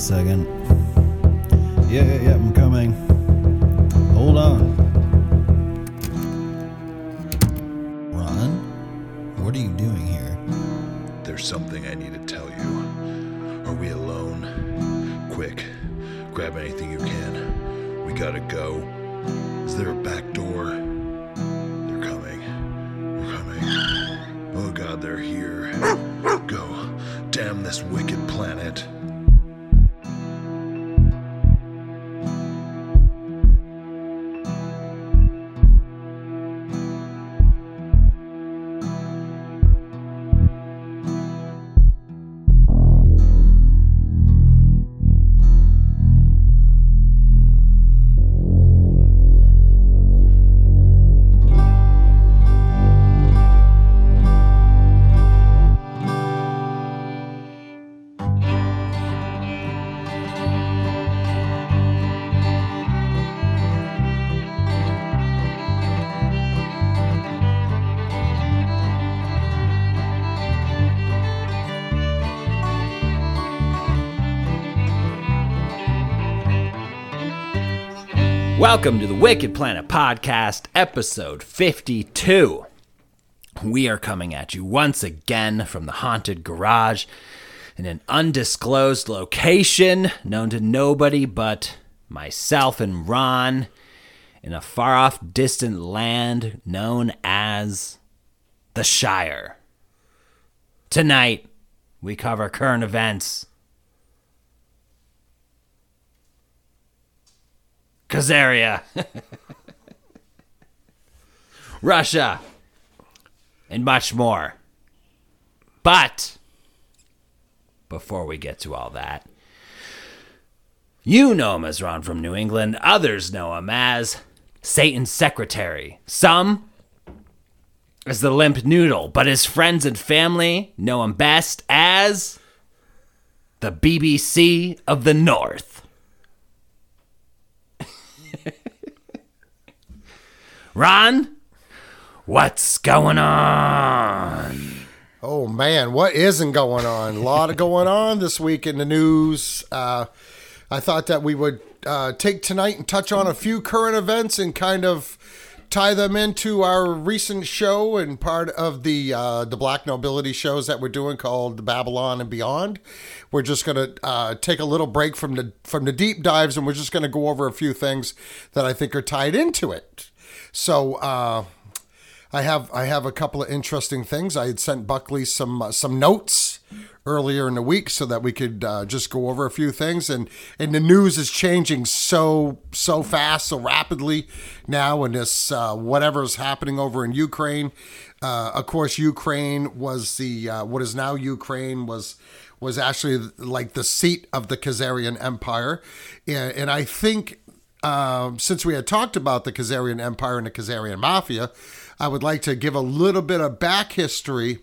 second. Yeah, yeah, yeah, I'm coming. Hold on. Ron? What are you doing here? There's something I need to tell you. Are we alone? Quick, grab anything you can. We gotta go. Is there a back Welcome to the Wicked Planet Podcast, episode 52. We are coming at you once again from the haunted garage in an undisclosed location known to nobody but myself and Ron in a far off distant land known as the Shire. Tonight, we cover current events. Khazaria, Russia, and much more. But before we get to all that, you know him as Ron from New England. Others know him as Satan's secretary. Some as the limp noodle, but his friends and family know him best as the BBC of the North. Ron, what's going on? Oh man, what isn't going on? A lot of going on this week in the news. Uh, I thought that we would uh, take tonight and touch on a few current events and kind of tie them into our recent show and part of the uh, the Black Nobility shows that we're doing called Babylon and Beyond. We're just gonna uh, take a little break from the from the deep dives and we're just gonna go over a few things that I think are tied into it. So uh, I have I have a couple of interesting things. I had sent Buckley some uh, some notes earlier in the week so that we could uh, just go over a few things. And and the news is changing so so fast so rapidly now and this uh, whatever's happening over in Ukraine. Uh, of course Ukraine was the uh, what is now Ukraine was was actually like the seat of the Khazarian Empire. And, and I think um, since we had talked about the Khazarian Empire and the Khazarian Mafia, I would like to give a little bit of back history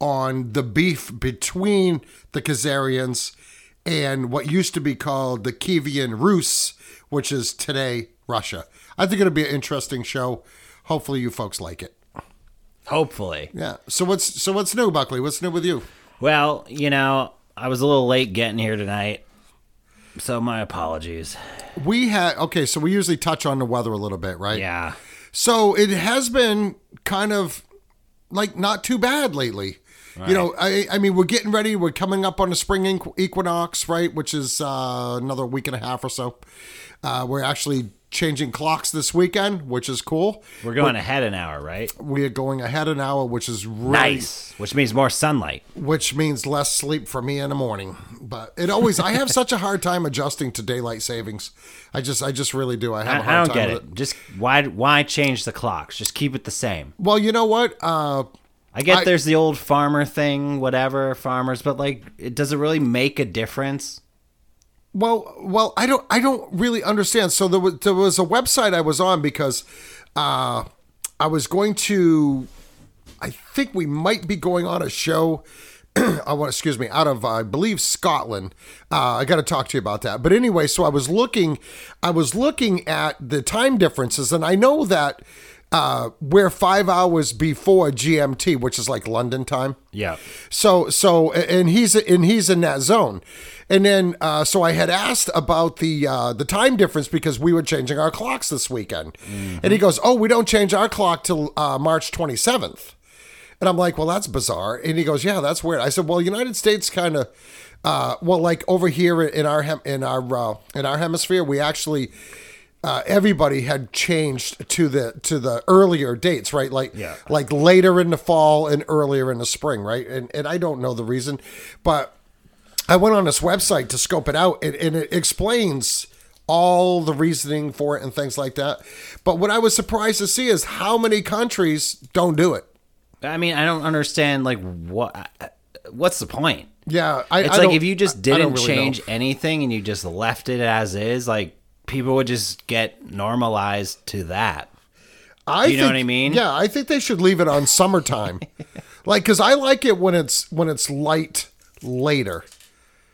on the beef between the Khazarians and what used to be called the Kievan Rus, which is today Russia. I think it'll be an interesting show. Hopefully, you folks like it. Hopefully. Yeah. So what's so what's new, Buckley? What's new with you? Well, you know, I was a little late getting here tonight. So my apologies. We had okay, so we usually touch on the weather a little bit, right? Yeah. So it has been kind of like not too bad lately. You know, I, I mean, we're getting ready. We're coming up on the spring equinox, right? Which is uh, another week and a half or so. Uh, we're actually changing clocks this weekend, which is cool. We're going ahead an hour, right? We are going ahead an hour, which is really, Nice. Which means more sunlight. which means less sleep for me in the morning. But it always, I have such a hard time adjusting to daylight savings. I just, I just really do. I I, have a I hard don't time get with it. Just why why change the clocks? Just keep it the same. Well, you know what? Uh, I get I- there's the old farmer thing, whatever, farmers, but like it does it really make a difference? Well, well, I don't, I don't really understand. So there was, there was a website I was on because uh, I was going to, I think we might be going on a show. I want, excuse me, out of I believe Scotland. Uh, I got to talk to you about that. But anyway, so I was looking, I was looking at the time differences, and I know that uh, we're five hours before GMT, which is like London time. Yeah. So so and he's and he's in that zone, and then uh, so I had asked about the uh, the time difference because we were changing our clocks this weekend, and he goes, "Oh, we don't change our clock till uh, March twenty seventh. And I'm like, "Well, that's bizarre." And he goes, "Yeah, that's weird." I said, "Well, United States kind of." Uh, well, like over here in our hem- in our uh, in our hemisphere, we actually uh, everybody had changed to the to the earlier dates, right? Like Yeah. like later in the fall and earlier in the spring, right? And and I don't know the reason, but I went on this website to scope it out, and, and it explains all the reasoning for it and things like that. But what I was surprised to see is how many countries don't do it. I mean, I don't understand like what what's the point? Yeah, I, It's I like if you just didn't really know. change anything and you just left it as is, like people would just get normalized to that. I you know what I mean? Yeah, I think they should leave it on summertime, like because I like it when it's when it's light later.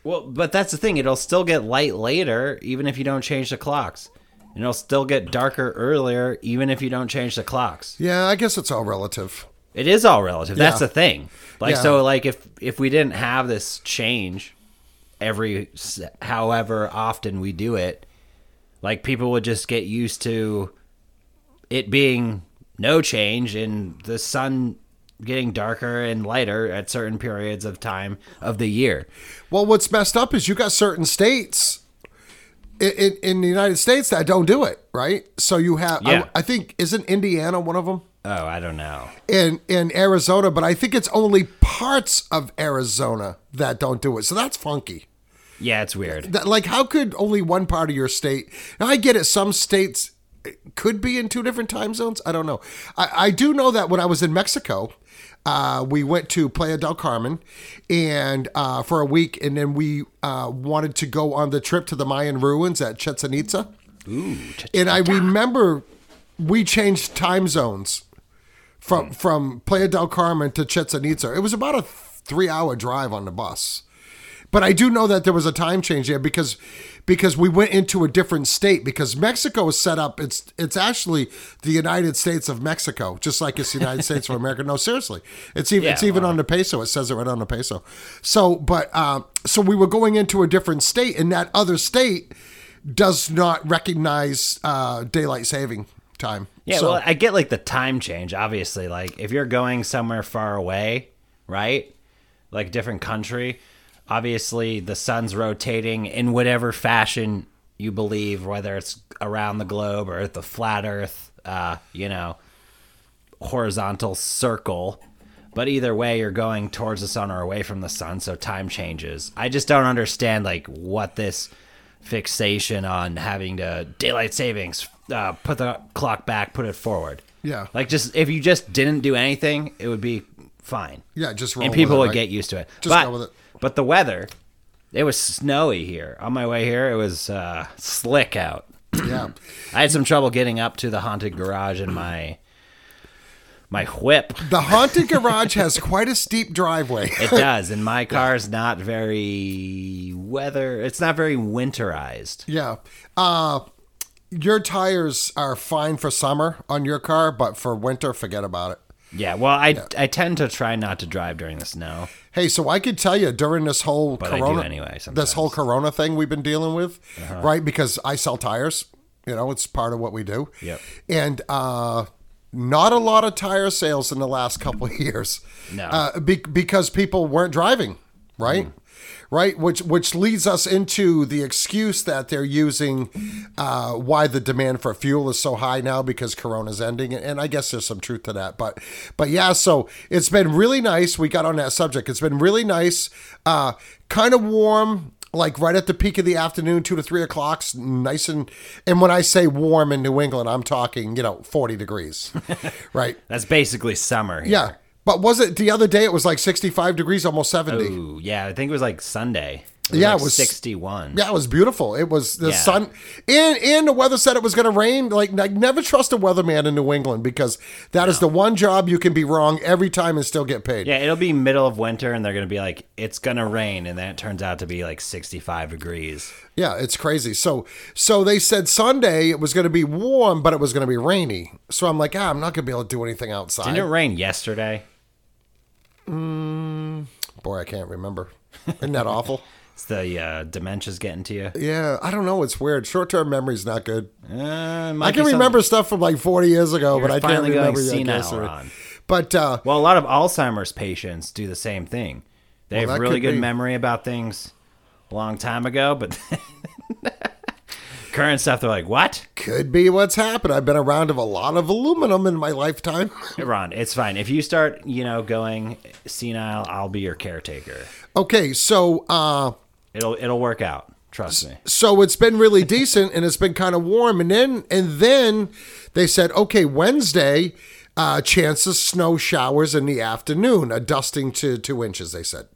Well, but that's the thing; it'll still get light later, even if you don't change the clocks. And it'll still get darker earlier, even if you don't change the clocks. Yeah, I guess it's all relative. It is all relative. That's Yeah. the thing. Like Yeah. so, like if if we didn't have this change every however often we do it, like people would just get used to it being no change and the sun getting darker and lighter at certain periods of time of the year. Well, what's messed up is you got certain states in, in, in the United States that don't do it, right? So you have, Yeah. I, I think, isn't Indiana one of them? Oh, I don't know. In in Arizona, but I think it's only parts of Arizona that don't do it. So that's funky. Yeah, it's weird. That, like, how could only one part of your state? Now, I get it. Some states could be in two different time zones. I don't know. I, I do know that when I was in Mexico, uh, we went to Playa del Carmen and uh, for a week, and then we uh, wanted to go on the trip to the Mayan ruins at Chichen Itza. Ooh, And I remember we changed time zones from from Playa del Carmen to Chichen Itza. It was about a three hour drive on the bus. But I do know that there was a time change there because because we went into a different state because Mexico is set up it's it's actually the United States of Mexico just like it's the United States of America no seriously it's even it's even wow. on the peso it says it right on the peso so but um, so we were going into a different state and that other state does not recognize uh, daylight saving time Yeah, so, well, I get like the time change. Obviously, like if you're going somewhere far away, right? Like different country, obviously the sun's rotating in whatever fashion you believe, whether it's around the globe or the flat Earth, uh, you know, horizontal circle. But either way, you're going towards the sun or away from the sun, so time changes. I just don't understand like what this fixation on having to daylight savings, uh, put the clock back, put it forward. Yeah. like just if you just didn't do anything, it would be fine. yeah just roll and people it, would right? get used to it. Just but, go with it. But the weather, it was snowy here. On my way here, it was uh, slick out. yeah I had some trouble getting up to the haunted garage in my my whip. the haunted garage has quite a steep driveway It does, and my car's not very weather. It's not very winterized. Yeah. Uh your tires are fine for summer on your car, but for winter, forget about it. Yeah, well, I I tend to try not to drive during the snow. Hey, so I could tell you during this whole But corona anyway this whole corona thing we've been dealing with, Uh-huh. right? Because I sell tires, you know, it's part of what we do. Yep. And uh not a lot of tire sales in the last couple of years. No. Uh, be- because people weren't driving, right? Mm. Right, which which leads us into the excuse that they're using uh, why the demand for fuel is so high now because Corona's ending, and I guess there's some truth to that. But but yeah, so it's been really nice. We got on that subject. It's been really nice, uh, kind of warm, like right at the peak of the afternoon, two to three o'clock, nice and and when I say warm in New England, I'm talking you know 40 degrees, right? That's basically summer. Here. Yeah. But was it the other day? It was like 65 degrees, almost 70. Ooh, yeah, I think it was like Sunday. It was Yeah, like it was- 61. Yeah, it was beautiful. It was the Yeah. sun, and and the weather said it was going to rain. Like, like never trust a weatherman in New England because that is the one job you can be wrong every time and still get paid. Yeah, it'll be middle of winter, and they're gonna be like, "It's gonna rain," and then it turns out to be like 65 degrees. Yeah, it's crazy. So so they said Sunday it was going to be warm, but it was going to be rainy. So I'm like, ah, I'm not going to be able to do anything outside. Didn't it rain yesterday? Boy, I can't remember. Isn't that awful? It's the uh, dementia's getting to you. Yeah, I don't know. It's weird. Short term memory's not good. Uh, I can remember stuff from like 40 years ago, You're but I can't remember senile, But uh, Well, a lot of Alzheimer's patients do the same thing. They Well, have really good be. memory about things a long time ago, but current stuff, they're like, "What?" could be what's happened. I've been around of a lot of aluminum in my lifetime. Ron, it's fine. If you start, you know, going senile, I'll be your caretaker. Okay, so uh, It'll it'll work out. Trust me. so it's been really decent and it's been kind of warm and then and then they said okay wednesday uh chance of snow showers in the afternoon a dusting to two inches they said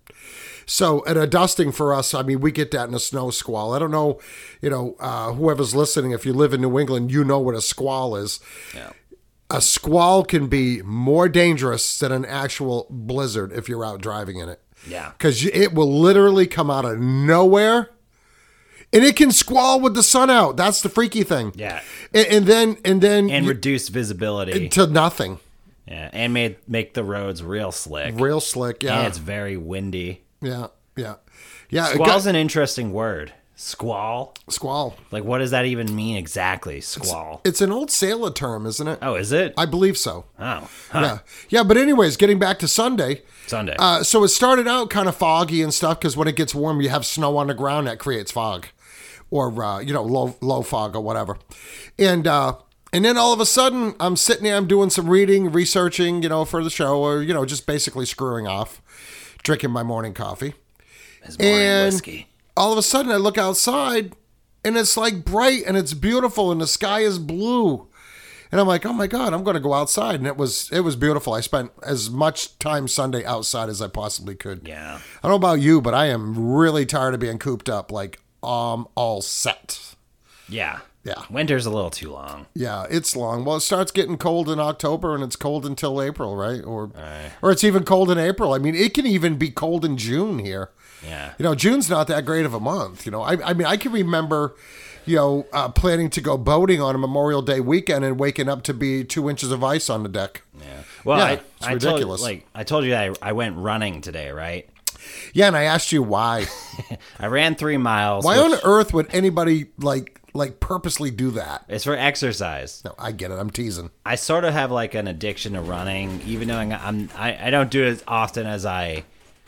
so and a dusting for us i mean we get that in a snow squall i don't know you know uh whoever's listening if you live in new england you know what a squall is Yeah. a squall can be more dangerous than an actual blizzard if you're out driving in it Yeah. because it will literally come out of nowhere and it can squall with the sun out that's the freaky thing Yeah. and, and then and then And you- reduce visibility. to nothing Yeah. And made make the roads real slick. real slick yeah And it's very windy. Yeah yeah yeah Squall's got- an interesting word. Squall? squall Like what does that even mean exactly? Squall. it's an old sailor term isn't it Oh, is it? i believe so oh. Huh. yeah yeah but anyways getting back to sunday Sunday. Uh, so it started out kind of foggy and stuff because when it gets warm, you have snow on the ground that creates fog, or uh, you know low low fog or whatever, and uh, and then all of a sudden I'm sitting there, I'm doing some reading, researching, you know, for the show, or you know, just basically screwing off, drinking my morning coffee, His morning and whiskey. all of a sudden I look outside, and it's like bright and it's beautiful and the sky is blue. And I'm like, oh my god, I'm going to go outside, and it was it was beautiful. I spent as much time Sunday outside as I possibly could. Yeah. I don't know about you, but I am really tired of being cooped up. Like, um, all set. Yeah. Yeah. Winter's a little too long. Yeah, it's long. Well, it starts getting cold in October, and it's cold until April, right? Or, or it's even cold in April. I mean, it can even be cold in June here. Yeah. You know, June's not that great of a month. You know, I, I mean, I can remember, you know, uh, planning to go boating on a Memorial Day weekend and waking up to be two inches of ice on the deck. Yeah. Well, Yeah, I, it's I ridiculous. Told, like I told you I, I went running today, right? Yeah, and I asked you why. I ran three miles. why on earth would anybody like like purposely do that? It's for exercise. No, I get it. I'm teasing. I sort of have like an addiction to running, even though I'm I, I don't do it as often as I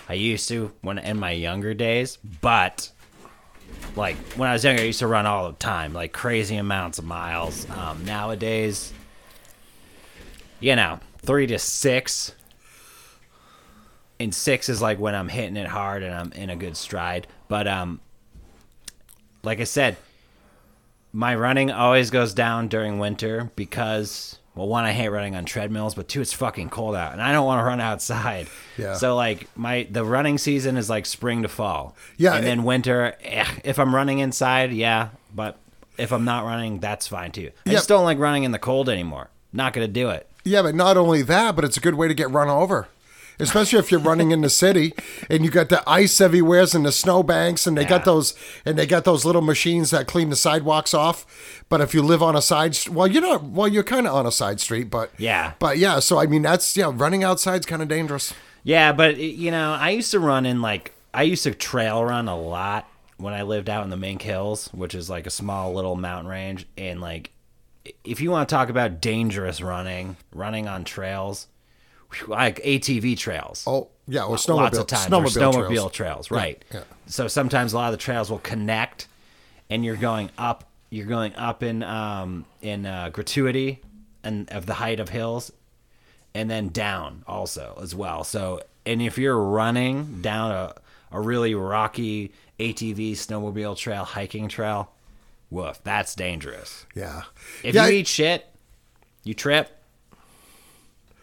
I used to when in my younger days. But like when I was younger, I used to run all the time, like crazy amounts of miles. Um, nowadays, you know, three to six. And six is like when I'm hitting it hard and I'm in a good stride. But um, like I said, my running always goes down during winter because well one i hate running on treadmills but two it's fucking cold out and i don't want to run outside Yeah. so like my the running season is like spring to fall Yeah, and it- then winter eh, if i'm running inside yeah but if i'm not running that's fine too i Yeah. just don't like running in the cold anymore not gonna do it Yeah, but not only that, but it's a good way to get run over. Especially if you're running in the city and you got the ice everywhere and the snowbanks and they Yeah. got those and they got those little machines that clean the sidewalks off. But if you live on a side well, you're not well, you're kind of on a side street, but Yeah. But yeah, so I mean that's yeah, running outside's kind of dangerous. Yeah, but you know, I used to run in like I used to trail run a lot when I lived out in the Mink Hills, which is like a small little mountain range. And like, if you want to talk about dangerous running, running on trails, like ATV trails. Oh, yeah, or snowmobile lots of times, snowmobile, snowmobile trails. trails, right? yeah. So sometimes a lot of the trails will connect, and you're going up. You're going up in um, in uh, gratuity and of the height of hills, and then down also as well. So, and if you're running down a a really rocky ATV snowmobile trail, hiking trail, woof, that's dangerous. Yeah. If yeah, you eat shit, you trip.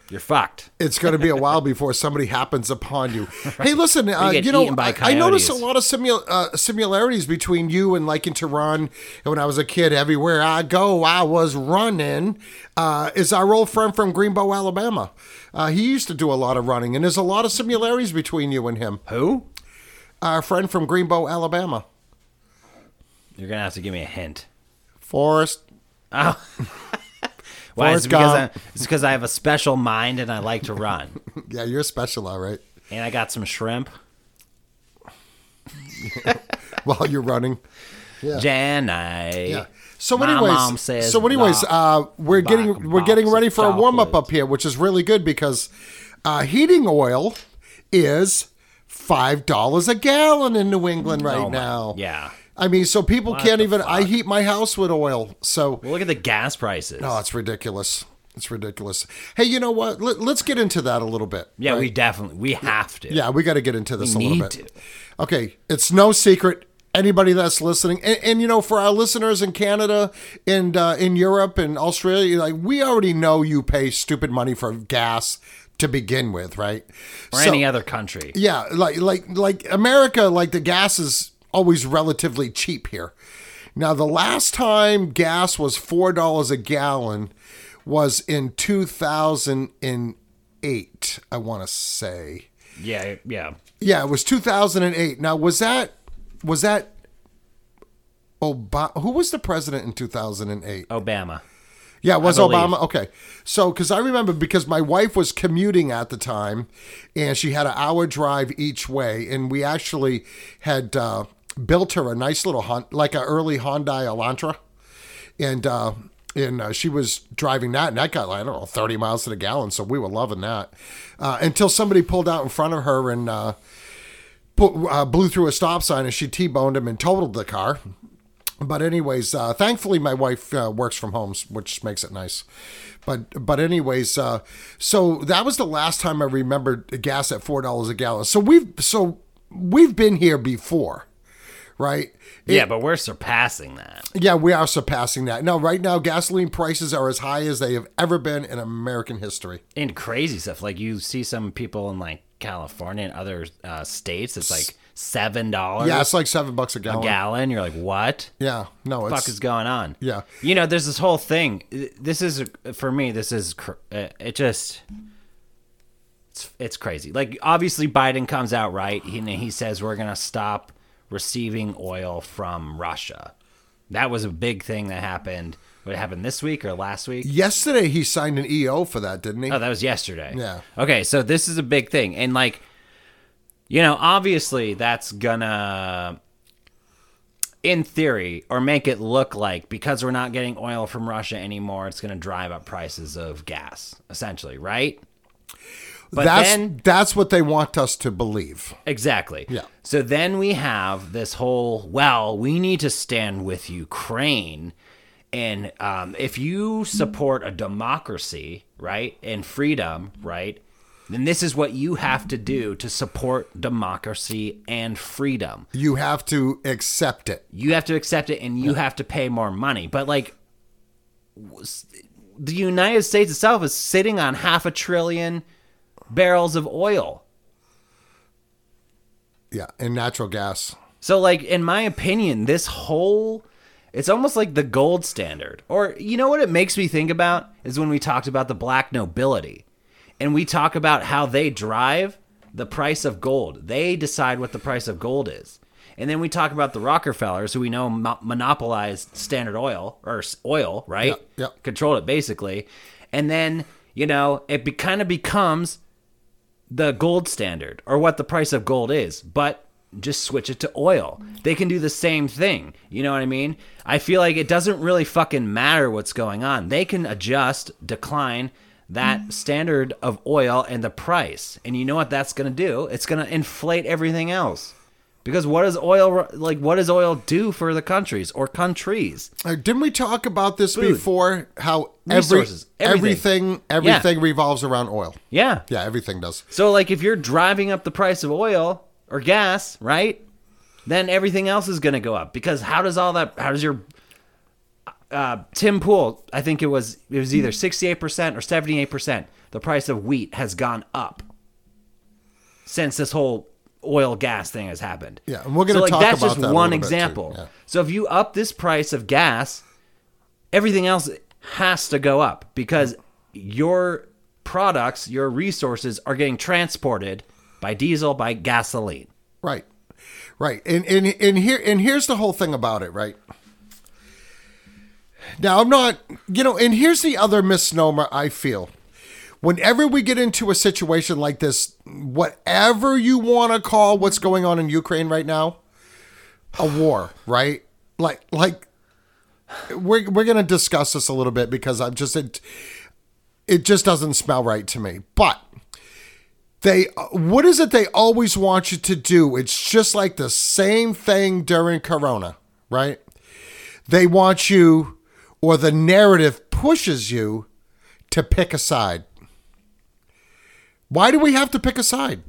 You're fucked. it's going to be a while before somebody happens upon you. Hey, listen, uh, you know, I, I noticed a lot of uh, similarities between you and liking to run. And when I was a kid, everywhere I go, I was running. Uh, is our old friend from Greenbow, Alabama? Uh, he used to do a lot of running, and there's a lot of similarities between you and him. Who? Our friend from Greenbow, Alabama, You're gonna have to give me a hint. Forrest. Oh. Why? Is Forrest it because I, it's because I have a special mind and I like to run, Yeah, you're special, all right. and I got some shrimp. While you're running. Jenny. Yeah. So, My anyways, mom says so anyways, uh, we're back getting we're box getting of ready for a warm up chocolate. up here, which is really good because uh, heating oil is five dollars a gallon in New England right Oh my- now. Yeah. I mean, so people What can't even. I heat my house with oil, so Well, look at the gas prices. No, it's ridiculous. It's ridiculous. Hey, you know what? Let, us get into that a little bit. yeah, we definitely we have to. Yeah, we got to get into this We a little bit. to. Okay, it's no secret. Anybody that's listening, and, and you know, for our listeners in Canada and uh, in Europe and Australia, like we already know you pay stupid money for gas to begin with, right? Or So- any other country. yeah, like like like America, like the gas is always relatively cheap here. Now, the last time gas was four dollars a gallon was in two thousand and eight. I want to say. Yeah, yeah. Yeah, it was 2008. Now, was that was that Obama? Who was the president in 2008? Obama. Yeah, it was Obama. Okay, so because I remember because my wife was commuting at the time, and she had an hour drive each way, and we actually had uh, built her a nice little Hon- like an early Hyundai Elantra, and uh, and uh, she was driving that, and that got like, I don't know thirty miles to the gallon, so we were loving that uh, until somebody pulled out in front of her and. Uh, put, uh, blew through a stop sign and she T-boned him and totaled the car. But anyways, uh, thankfully my wife uh, works from home, which makes it nice. But but anyways, so that was the last time I remembered gas at four dollars a gallon. So we've so we've been here before, right? Yeah, but we're surpassing that. Yeah, we are surpassing that. Now, right now, gasoline prices are as high as they have ever been in American history. And crazy stuff. Like you see some people in like California and other uh, states, it's like seven dollars Yeah, it's like seven bucks a gallon. a gallon. You're like, what? Yeah, no, The it's fuck is going on? Yeah. You know, there's this whole thing. This is for me. This is uh, it. Just it's it's crazy. Like obviously, Biden comes out right. He he says we're gonna stop receiving oil from Russia. That was a big thing that happened. What happened this week or last week? yesterday he signed an EO for that, didn't he? Oh, that was yesterday. Yeah. Okay, so this is a big thing. And like you know, obviously that's gonna in theory or make it look like because we're not getting oil from Russia anymore, it's gonna drive up prices of gas, essentially, right? But that's then that's what they want us to believe. Exactly. Yeah. So then we have this whole well, we need to stand with Ukraine. And um, if you support a democracy, right, and freedom, right, then this is what you have to do to support democracy and freedom. You have to accept it. You have to accept it and you have to pay more money. But, like, the United States itself is sitting on half a trillion barrels of oil. Yeah, and natural gas. So, like, in my opinion, this whole it's almost like the gold standard. Or you know what it makes me think about is when we talked about the black nobility. And we talk about how they drive the price of gold. They decide what the price of gold is. And then we talk about the Rockefellers, who we know mo- monopolized Standard Oil or oil, right? Yep, yep. Controlled it basically. And then, you know, it be, kind of becomes the gold standard or what the price of gold is, but just switch it to oil. They can do the same thing. You know what I mean? I feel like it doesn't really fucking matter what's going on. They can adjust, decline that mm. standard of oil and the price. And you know what that's going to do? It's going to inflate everything else. Because what does oil like what does oil do for the countries or countries? Uh, didn't we talk about this Food. before? How every, Resources, everything. everything everything revolves around oil. Yeah. Yeah, everything does. So like if you're driving up the price of oil or gas, right? Then everything else is going to go up because how does all that how does your uh, Tim Pool, I think it was it was either 68% or 78% the price of wheat has gone up since this whole oil gas thing has happened. Yeah, and we're gonna so, like, talk that's about just that one example. Yeah. So if you up this price of gas, everything else has to go up because your products, your resources are getting transported by diesel, by gasoline. Right. Right. And and and here and here's the whole thing about it, right? Now I'm not you know, and here's the other misnomer I feel. Whenever we get into a situation like this, whatever you want to call what's going on in Ukraine right now, a war, right? Like like we're we're gonna discuss this a little bit because I'm just it it just doesn't smell right to me. But they what is it they always want you to do it's just like the same thing during corona right they want you or the narrative pushes you to pick a side why do we have to pick a side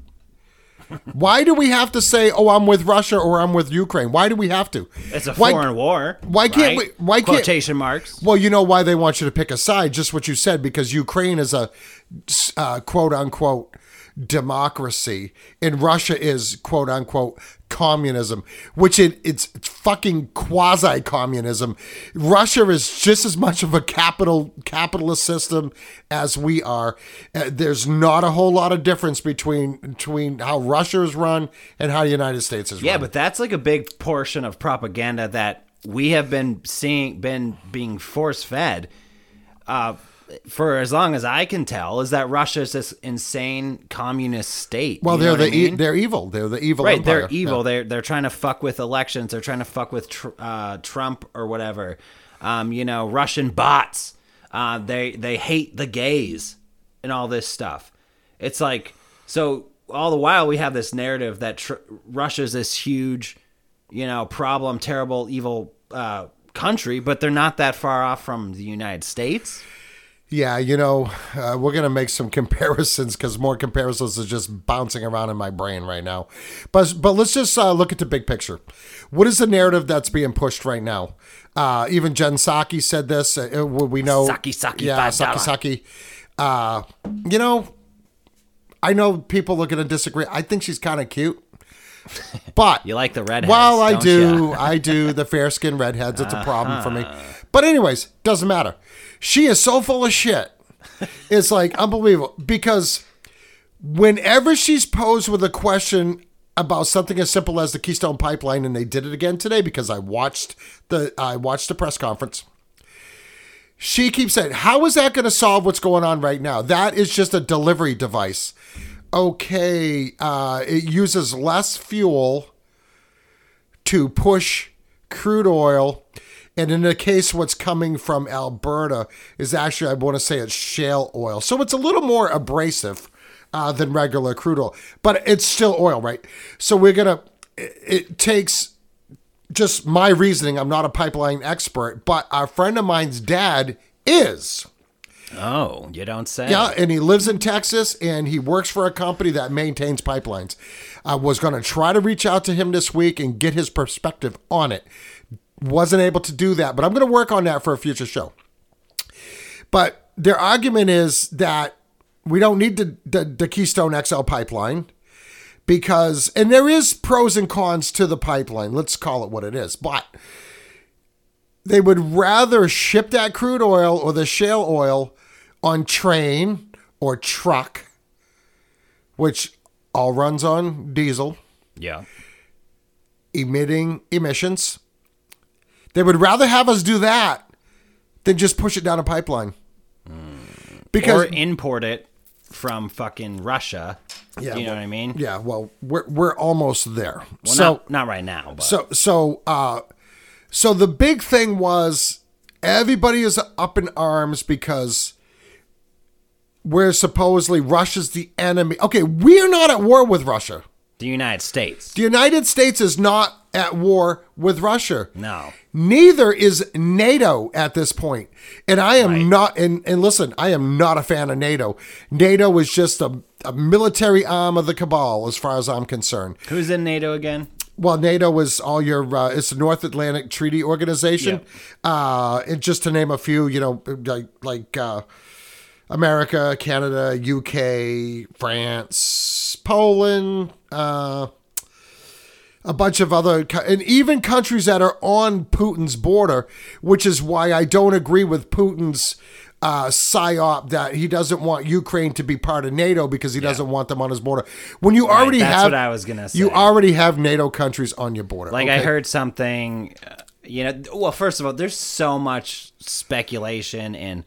why do we have to say oh i'm with russia or i'm with ukraine why do we have to It's a Why- foreign war. why can't right? we- why can't- quotation marks? well, you know why they want you to pick a side, just what you said, because Ukraine is a uh, quote unquote democracy and Russia is quote unquote communism, which it, it's it's fucking quasi communism. Russia is just as much of a capital capitalist system as we are. Uh, there's not a whole lot of difference between between how Russia is run and how the United States is Yeah, run. Yeah, but that's like a big portion of propaganda that we have been seeing, been being force fed uh, for as long as I can tell. Is that Russia is this insane communist state? well, You they're the I mean? e- they're evil. They're the evil right. empire. They're evil. They're they're trying to fuck with elections. They're trying to fuck with tr- uh, Trump or whatever. Um, you know, Russian bots. Uh, they they hate the gays and all this stuff. It's like so. All the while, we have this narrative that tr- Russia's this huge, you know, problem, terrible, evil uh, country, but they're not that far off from the United States. Yeah, you know, uh, we're gonna make some comparisons because more comparisons are just bouncing around in my brain right now. But but let's just uh, look at the big picture. What is the narrative that's being pushed right now? Uh, even Jen Psaki said this. Uh, we know Psaki, Psaki, yeah, Saki. Saki. Uh, you know, I know people are gonna disagree. I think she's kind of cute, but You like the redheads? well, I do. I do. The fair skinned redheads, it's a problem for me. But, anyways, doesn't matter. She is so full of shit. It's like unbelievable because whenever she's posed with a question about something as simple as the Keystone Pipeline, and they did it again today because I watched the I watched the press conference. She keeps saying, "How is that going to solve what's going on right now? That is just a delivery device." Okay, uh, it uses less fuel to push crude oil. And in the case, what's coming from Alberta is actually, I want to say it's shale oil. So it's a little more abrasive uh, than regular crude oil, but it's still oil, right? So we're going to, it takes just my reasoning. I'm not a pipeline expert, but a friend of mine's dad is. Oh, you don't say. Yeah, and he lives in Texas and he works for a company that maintains pipelines. I was going to try to reach out to him this week and get his perspective on it. Wasn't able to do that, but I'm going to work on that for a future show. But their argument is that we don't need the, the, the Keystone XL pipeline because, and there is pros and cons to the pipeline. Let's call it what it is. But they would rather ship that crude oil or the shale oil on train or truck, which all runs on diesel, Yeah. emitting emissions. They would rather have us do that than just push it down a pipeline. Because or import it from fucking Russia. Yeah, you know well, what I mean? yeah, well, we're we're almost there. Well, so not, not right now, but So so uh so the big thing was everybody is up in arms because we're supposedly Russia's the enemy. Okay, we're not at war with Russia. The United States. The United States is not at war with Russia. No. Neither is NATO at this point. And I am Right. not and, and listen, I am not a fan of NATO. NATO is just a, a military arm of the cabal as far as I'm concerned. Who's in NATO again? Well, NATO is all your uh, it's the North Atlantic Treaty Organization, uh, and just to name a few, you know, like like uh, America, Canada, UK, France, Poland, uh, a bunch of other, and even countries that are on Putin's border, which is why I don't agree with Putin's uh, psyop that he doesn't want Ukraine to be part of NATO because he doesn't want them on his border. When you already that's have, what I was gonna say. you already have NATO countries on your border. Like I heard something, uh, you know. Well, first of all, there's so much speculation and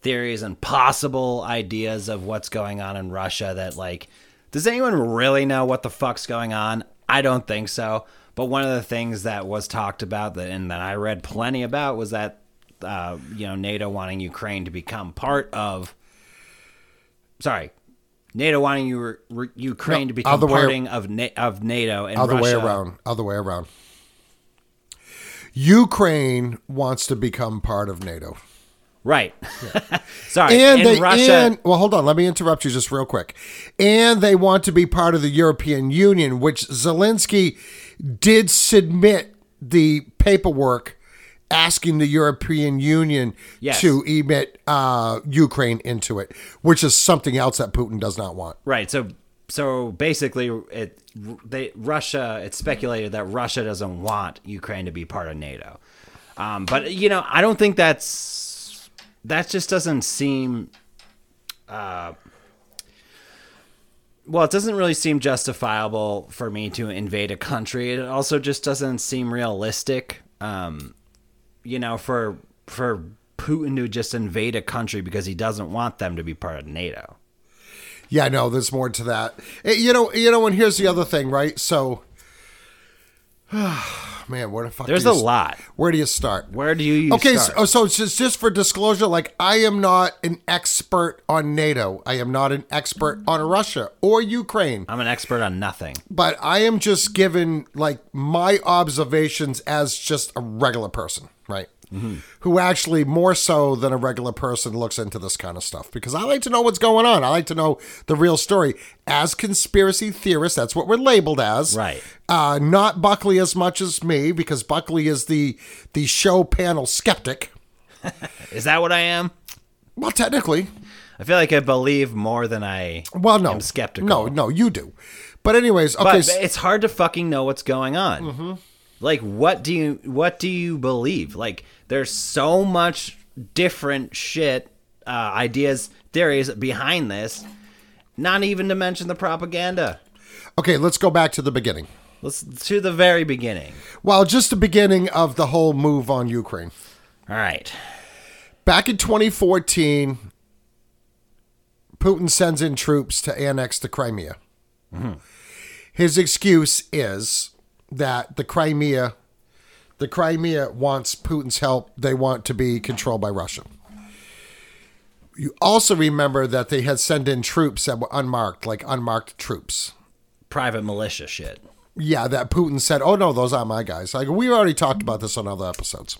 theories and possible ideas of what's going on in Russia that, like, does anyone really know what the fuck's going on? I don't think so. But one of the things that was talked about that and that I read plenty about was that, uh, you know, NATO wanting Ukraine to become part of. Sorry. NATO wanting you, Ukraine No, to become way- parting of Na- of NATO and other way Russia- around. Other way around. Ukraine wants to become part of NATO. Right. Sorry. And in they Russia. and well, hold on, let me interrupt you just real quick. And they want to be part of the European Union, which Zelensky did submit the paperwork asking the European Union Yes. to emit uh, Ukraine into it, which is something else that Putin does not want. right. So so basically, it they Russia. It's speculated that Russia doesn't want Ukraine to be part of NATO. Um, but you know, I don't think that's that just doesn't seem. Uh, well, it doesn't really seem justifiable for me to invade a country. It also just doesn't seem realistic. Um, you know, for for Putin to just invade a country because he doesn't want them to be part of NATO. Yeah, no, there's more to that. Eh, You know, you know, and here's the other thing, right? So, man, where the fuck? There's a you s- lot. Where do you start? Where do you Okay, start? so, so it's just, just for disclosure, like I am not an expert on NATO. I am not an expert on Russia or Ukraine, I'm an expert on nothing. but I am just given like my observations as just a regular person, right? Who actually more so than a regular person looks into this kind of stuff because I like to know what's going on. I like to know the real story. As conspiracy theorists, that's what we're labeled as. Right. Uh, not Buckley as much as me because Buckley is the the show panel skeptic. Is that what I am? Well, technically, I feel like I believe more than I well, no, am skeptical. No, no, you do. But anyways, okay. but it's hard to fucking know what's going on. Mm-hmm. Like, what do you what do you believe? Like, there's so much different shit, uh, ideas, theories behind this. Not even to mention the propaganda. okay, let's go back to the beginning. Let's to the very beginning. Well, just the beginning of the whole move on Ukraine. All right. Back in 2014, Putin sends in troops to annex the Crimea. His excuse is that the Crimea, the Crimea wants Putin's help. They want to be controlled by Russia. You also remember that they had sent in troops that were unmarked, like unmarked troops. Private militia shit. Yeah, that Putin said, "Oh no, those aren't my guys." Like we already talked about this on other episodes.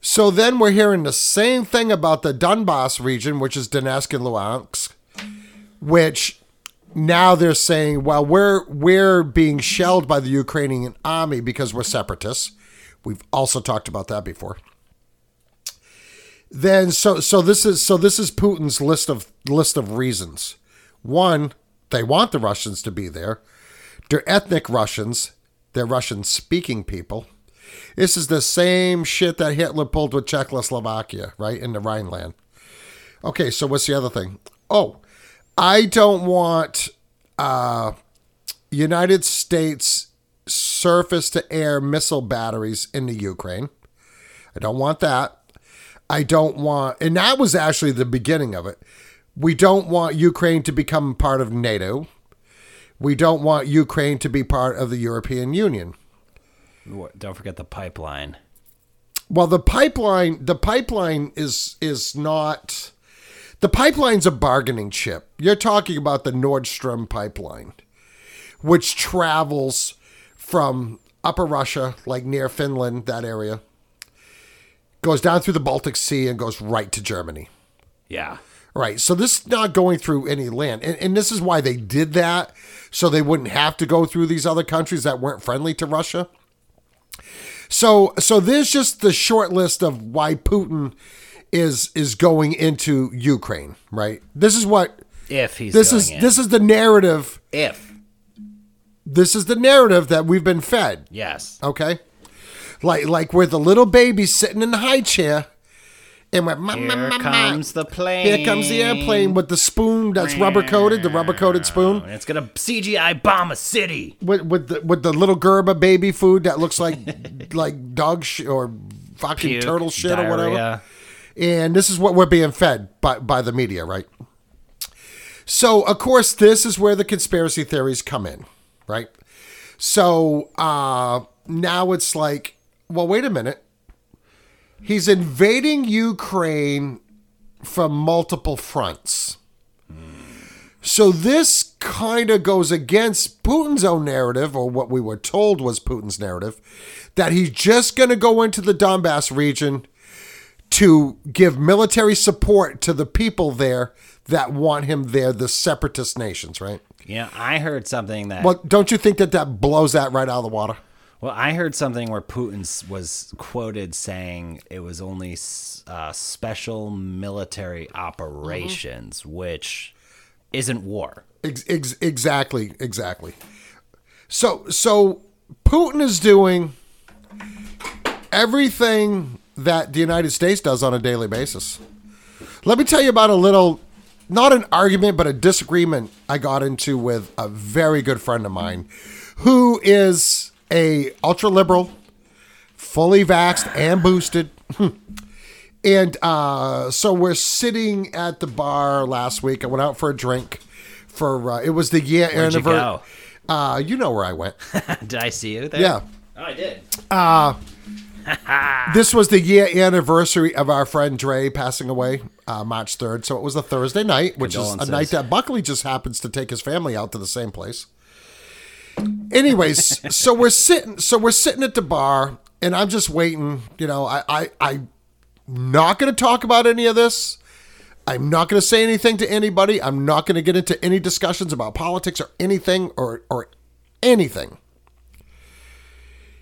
So then we're hearing the same thing about the Donbass region, which is Donetsk and Luhansk, which now they're saying, "Well, we're we're being shelled by the Ukrainian army because we're separatists." We've also talked about that before. Then so so this is so this is Putin's list of list of reasons. One, they want the Russians to be there. They're ethnic Russians. They're Russian speaking people. This is the same shit that Hitler pulled with Czechoslovakia, right? In the Rhineland. Okay, so what's the other thing? Oh, I don't want uh, United States surface to air missile batteries in the Ukraine. I don't want that. I don't want, and that was actually the beginning of it. We don't want Ukraine to become part of NATO. We don't want Ukraine to be part of the European Union. Don't forget the pipeline. Well, the pipeline, the pipeline is is not. The pipeline's a bargaining chip. You're talking about the Nord Stream pipeline, which travels from Upper Russia, like near Finland, that area, goes down through the Baltic Sea and goes right to Germany. Yeah. Right. So this is not going through any land. And, and this is why they did that. So they wouldn't have to go through these other countries that weren't friendly to Russia. So so there's just the short list of why Putin is is going into Ukraine, right? This is what If he's this going is in. this is the narrative. if This is the narrative that we've been fed. yes, Okay, like like we're the little baby sitting in the high chair, and we're ma, ma, here ma, ma. comes the plane. Here comes the airplane with the spoon that's rubber coated, the rubber coated spoon. And it's gonna CGI bomb a city. with with the, with the little Gerber baby food that looks like like dog shit or fucking Puke, turtle shit or whatever. And this is what we're being fed by by the media, right? So of course this is where the conspiracy theories come in, right? So uh now it's like, well, wait a minute. He's invading Ukraine from multiple fronts. So this kind of goes against Putin's own narrative, or what we were told was Putin's narrative, that he's just going to go into the Donbass region to give military support to the people there that want him there, the separatist nations, right? Yeah, I heard something that Well, don't you think that that blows that right out of the water? Well, I heard something where Putin was quoted saying it was only uh, special military operations, which isn't war. Ex- ex- exactly, exactly. So, so Putin is doing everything that the United States does on a daily basis. Let me tell you about a little, not an argument, but a disagreement I got into with a very good friend of mine, who is a ultra liberal, fully vaxxed and boosted. And uh, so we're sitting at the bar last week. I went out for a drink for uh, it was the year Where'd you anniversary. Uh, you know where I went. did I see you there? Yeah. Oh, I did. This was the year anniversary of our friend Dre passing away, uh, March 3rd. So it was a Thursday night, which is a night that Buckley just happens to take his family out to the same place. Anyways, so we're sitting so we're sitting at the bar and I'm just waiting, you know, I I I'm not going to talk about any of this. I'm not going to say anything to anybody. I'm not going to get into any discussions about politics or anything or or anything.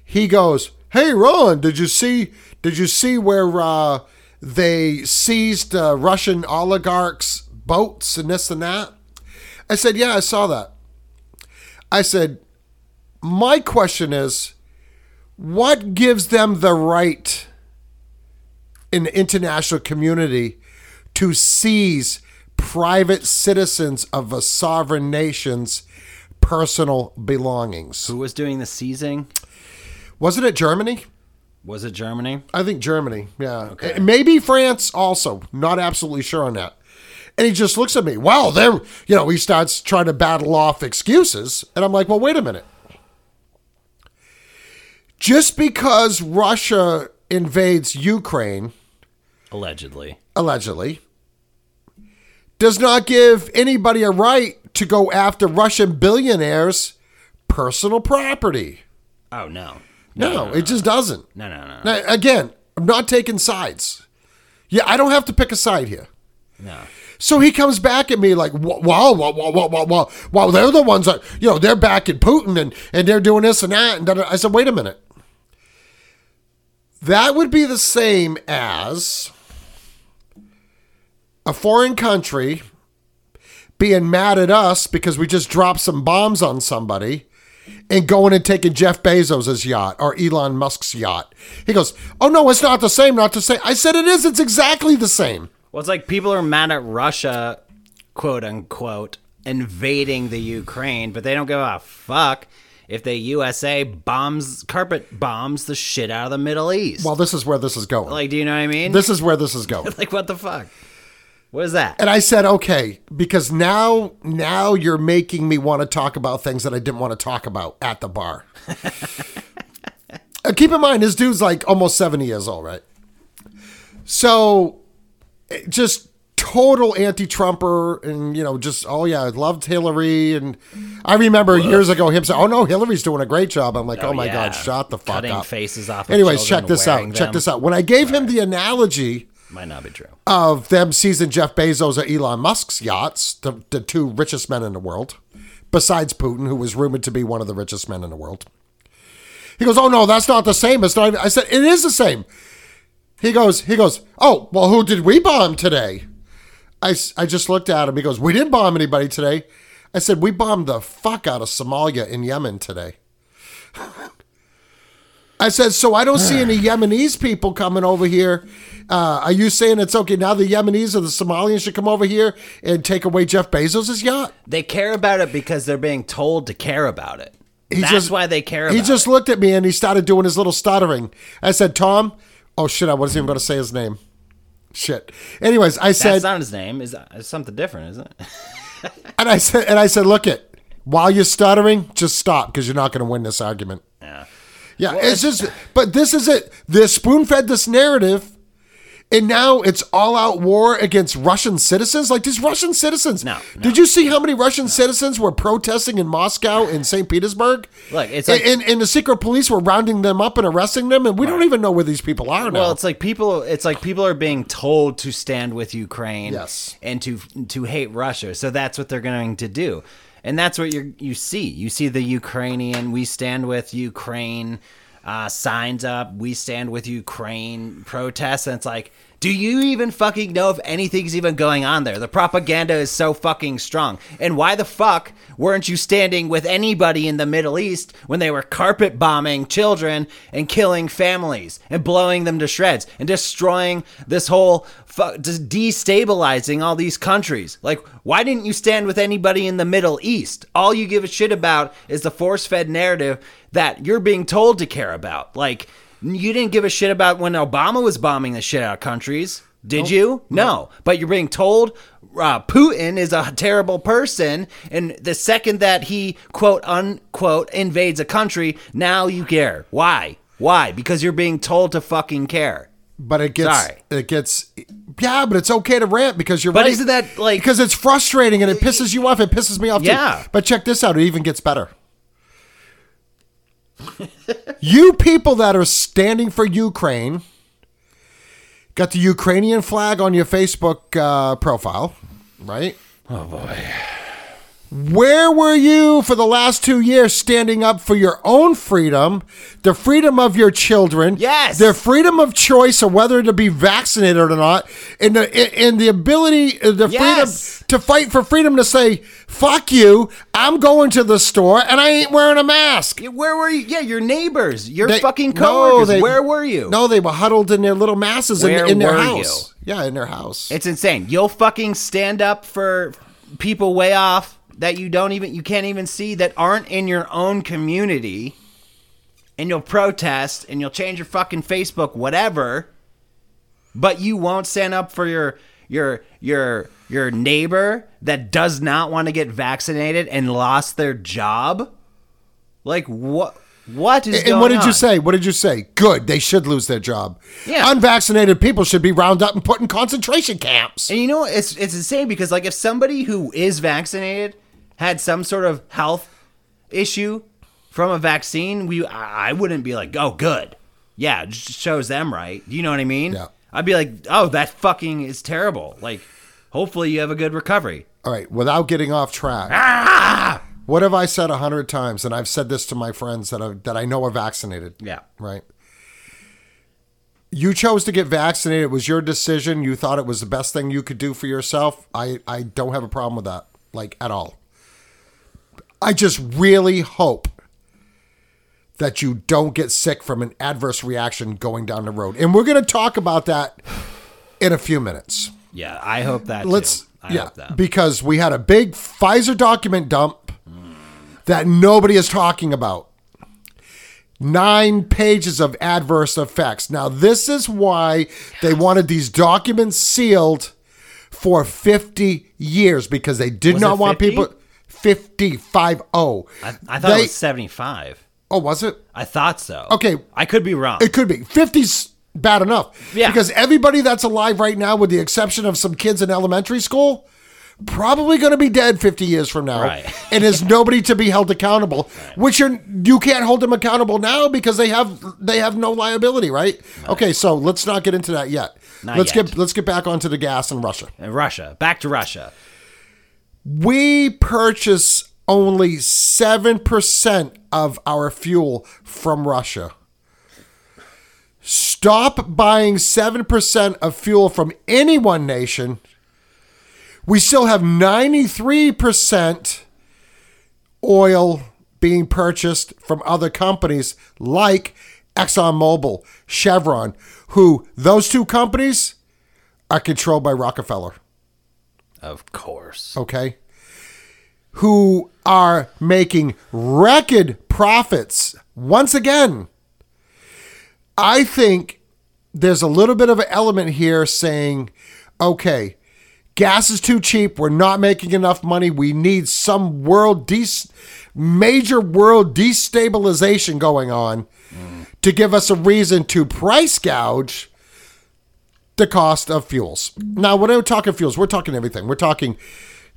He goes, "Hey Ron, did you see did you see where uh, they seized uh, Russian oligarchs' boats and this and that?" I said, "Yeah, I saw that." I said, "My question is, what gives them the right in the international community to seize private citizens of a sovereign nation's personal belongings?" Who was doing the seizing? Wasn't it Germany? Was it Germany? I think Germany. Yeah. Uh, Maybe France also. Not absolutely sure on that. And he just looks at me. Wow, they're, you know, he starts trying to battle off excuses. And I'm like, well, wait a minute. Just because Russia invades Ukraine, Allegedly. allegedly, does not give anybody a right to go after Russian billionaires' personal property. Oh no. No, no, no, it just doesn't. No, no, no. Now, again, I'm not taking sides. Yeah, I don't have to pick a side here. No. So he comes back at me like, wow, wow, wow, wow, wow, wow, wow. They're the ones that, you know, they're backing Putin and, and they're doing this and that. And da, da. I said, wait a minute. That would be the same as a foreign country being mad at us because we just dropped some bombs on somebody and going and taking Jeff Bezos' yacht or Elon Musk's yacht. He goes, oh, no, it's not the same, not the same. I said it is. It's exactly the same. Well, it's like people are mad at Russia, quote unquote, invading the Ukraine, but they don't give a fuck if the USA bombs, carpet bombs the shit out of the Middle East. Well, this is where this is going. like, do you know what I mean? This is where this is going. like, what the fuck? What is that? And I said, okay, because now now you're making me want to talk about things that I didn't want to talk about at the bar. Uh, Keep in mind, this dude's like almost 70 years old, right? So eh, just total anti-Trumper and, you know, just, oh yeah, I loved Hillary. And I remember years ago him saying, oh no, Hillary's doing a great job. I'm like, oh, Oh, my yeah. God, shut the fuck Cutting up. faces off of Anyways, check this out. wearing Check this out. When I gave him the analogy Might not be true. of them seizing Jeff Bezos or Elon Musk's yachts, the, the two richest men in the world, besides Putin, who was rumored to be one of the richest men in the world. He goes, "Oh no, that's not the same." It's not. even-" I said, "It is the same." He goes, he goes, oh, well, who did we bomb today? I, I just looked at him. He goes, we didn't bomb anybody today. I said, we bombed the fuck out of Somalia in Yemen today. I said, so I don't see any Yemenis people coming over here. Uh, are you saying it's okay now the Yemenis or the Somalians should come over here and take away Jeff Bezos' yacht? They care about it because they're being told to care about it. He That's just- why they care He just it. looked at me and he started doing his little stuttering. I said, Tom, oh shit, I wasn't even going to say his name. Shit. Anyways, I said, That's not his name. Is it's something different, isn't it? and I said, and I said, look it, while you're stuttering, just stop because you're not going to win this argument. Yeah. Yeah, it's just, but this is it. They're spoon fed this narrative, and now it's all out war against Russian citizens. Like these Russian citizens. No, no. Did you see how many Russian citizens were protesting in Moscow and St. Petersburg? Look, it's and, like- and, and the secret police were rounding them up and arresting them, and we don't even know where these people are now. Well, it's like people. It's like people are being told to stand with Ukraine, Yes. and to to hate Russia. So that's what they're going to do, and that's what you you see. You see the Ukrainian. We stand with Ukraine. Uh, signs up. We stand with Ukraine. Protests, and it's like. Do you even fucking know if anything's even going on there? The propaganda is so fucking strong. And why the fuck weren't you standing with anybody in the Middle East when they were carpet bombing children and killing families and blowing them to shreds and destroying this whole fu- destabilizing all these countries? Like, why didn't you stand with anybody in the Middle East? All you give a shit about is the force-fed narrative that you're being told to care about. Like, you didn't give a shit about when Obama was bombing the shit out of countries. Did you? No. But you're being told uh, Putin is a terrible person, and the second that he quote unquote invades a country, now you care. Why? Why? Because you're being told to fucking care. but it gets, Sorry. it gets, yeah, but it's okay to rant because you're But right. isn't that, like- because it's frustrating and it pisses you off. It pisses me off Yeah. too. But check this out. It even gets better. You people that are standing for Ukraine got the Ukrainian flag on your Facebook uh, profile, right? Oh boy. Where were you for the last two years standing up for your own freedom, the freedom of your children, Yes. their freedom of choice of whether to be vaccinated or not, and the and the ability, uh, the Yes. freedom to fight for freedom to say, "Fuck you! I'm going to the store and I ain't wearing a mask." Where were you? Yeah, your neighbors, your They- fucking no, coworkers. they- Where were you? No, they were huddled in their little masses Where in, in their house. Yeah, in their house. It's insane. You'll fucking stand up for people way off that you don't even you can't even see that aren't in your own community and you'll protest and you'll change your fucking Facebook whatever but you won't stand up for your your your your neighbor that does not want to get vaccinated and lost their job? Like what what is And what did you say? What did you say? Good. They should lose their job. Yeah. Unvaccinated people should be rounded up and put in concentration camps. And you know? It's it's insane because like if somebody who is vaccinated had some sort of health issue from a vaccine, we I I wouldn't be like, oh, good, yeah, it just shows them right. You know what I mean? Yeah. I'd be like, oh, that fucking is terrible. Like, hopefully you have a good recovery. All right, without getting off track. Ah! What have I said a hundred times? And I've said this to my friends that are, that I know are vaccinated. Yeah. Right. You chose to get vaccinated. It was your decision. You thought it was the best thing you could do for yourself. I, I don't have a problem with that, like at all. I just really hope that you don't get sick from an adverse reaction going down the road. And we're going to talk about that in a few minutes. Yeah, I hope that. Let's yeah, hope that. because we had a big Pfizer document dump that nobody is talking about. Nine pages of adverse effects. Now, this is why they wanted these documents sealed for 50 years because they did Was not want 50? people 55 0. I, I thought it was seventy five. Oh, was it? I thought so. Okay. I could be wrong. It could be. 50's bad enough. Yeah. Because everybody that's alive right now, with the exception of some kids in elementary school, probably going to be dead 50 years from now. Right. and there's nobody to be held accountable, which you're, you can't hold them accountable now because they have they have no liability, right? Okay, so let's not get into that yet. Not let's yet. get let's get back onto the gas in Russia. And Russia. Back to Russia. We purchase only 7% of our fuel from Russia. stop buying 7% of fuel from any one nation, we still have 93% oil being purchased from other companies like ExxonMobil, Chevron, who those two companies are controlled by Rockefeller, Of course. okay? Who are making record profits once again. I think there's a little bit of an element here saying, okay, gas is too cheap. We're not making enough money. We need some world des- major world destabilization going on mm. to give us a reason to price gouge the cost of fuels. Now, when we're talking fuels, we're talking everything. We're talking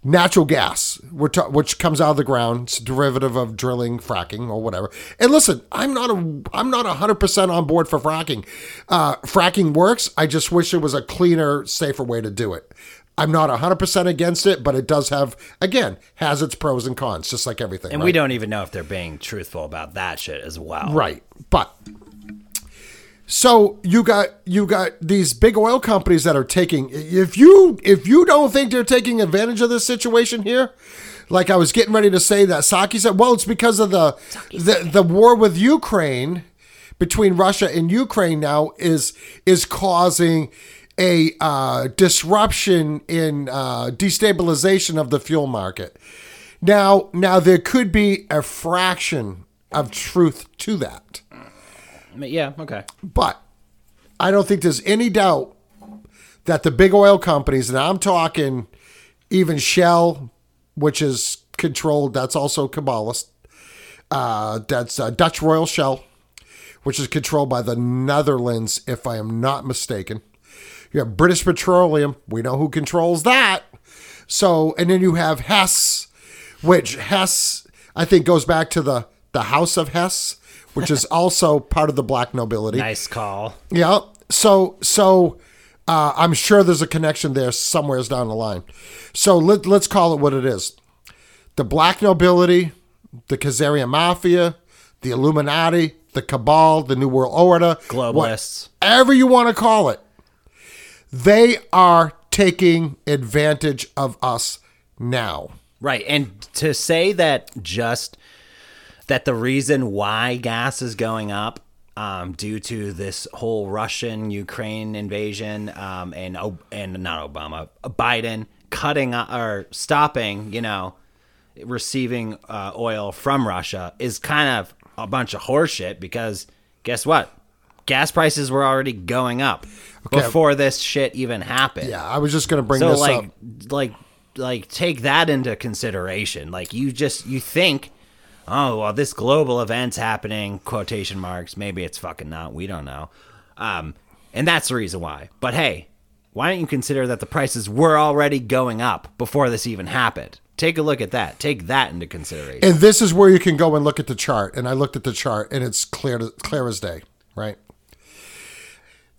natural gas, we're ta- which comes out of the ground, it's a derivative of drilling, fracking, or whatever. And listen, I'm not a I'm not hundred percent on board for fracking. Uh, fracking works. I just wish there was a cleaner, safer way to do it. I'm not 100% against it, but it does have, again, has its pros and cons, just like everything. And right? we don't even know if they're being truthful about that shit as well. Right. But so you got you got these big oil companies that are taking if you if you don't think they're taking advantage of this situation here, like I was getting ready to say that Psaki said, well, it's because of the the, the war with Ukraine between Russia and Ukraine now is is causing a uh, disruption in uh, destabilization of the fuel market. Now, now there could be a fraction of truth to that. Yeah, okay. But I don't think there's any doubt that the big oil companies, and I'm talking even Shell, which is controlled, that's also Kabbalist. Uh, that's uh, Dutch Royal Shell, which is controlled by the Netherlands, if I am not mistaken. You have British Petroleum. We know who controls that. So, and then you have Hess, which Hess, I think, goes back to the, the House of Hess, which is also part of the black nobility. Nice call. Yeah. So so uh, I'm sure there's a connection there somewheres down the line. So let, let's call it what it is. The black nobility, the Khazarian mafia, the Illuminati, the cabal, the New World Order, Globalists. whatever you want to call it, they are taking advantage of us now. Right. And to say that just that the reason why gas is going up um, due to this whole Russian Ukraine invasion um, and and not Obama, Biden cutting or stopping, you know, receiving uh, oil from Russia is kind of a bunch of horseshit because guess what? Gas prices were already going up before this shit even happened. Yeah, I was just going to bring So this like up. like like take that into consideration. Like you just you think, oh well, this global event's happening. Quotation marks. Maybe it's fucking not. We don't know. Um, and that's the reason why. But hey, why don't you consider that the prices were already going up before this even happened? Take a look at that. Take that into consideration. And this is where you can go and look at the chart. And I looked at the chart, and it's clear clear as day, right?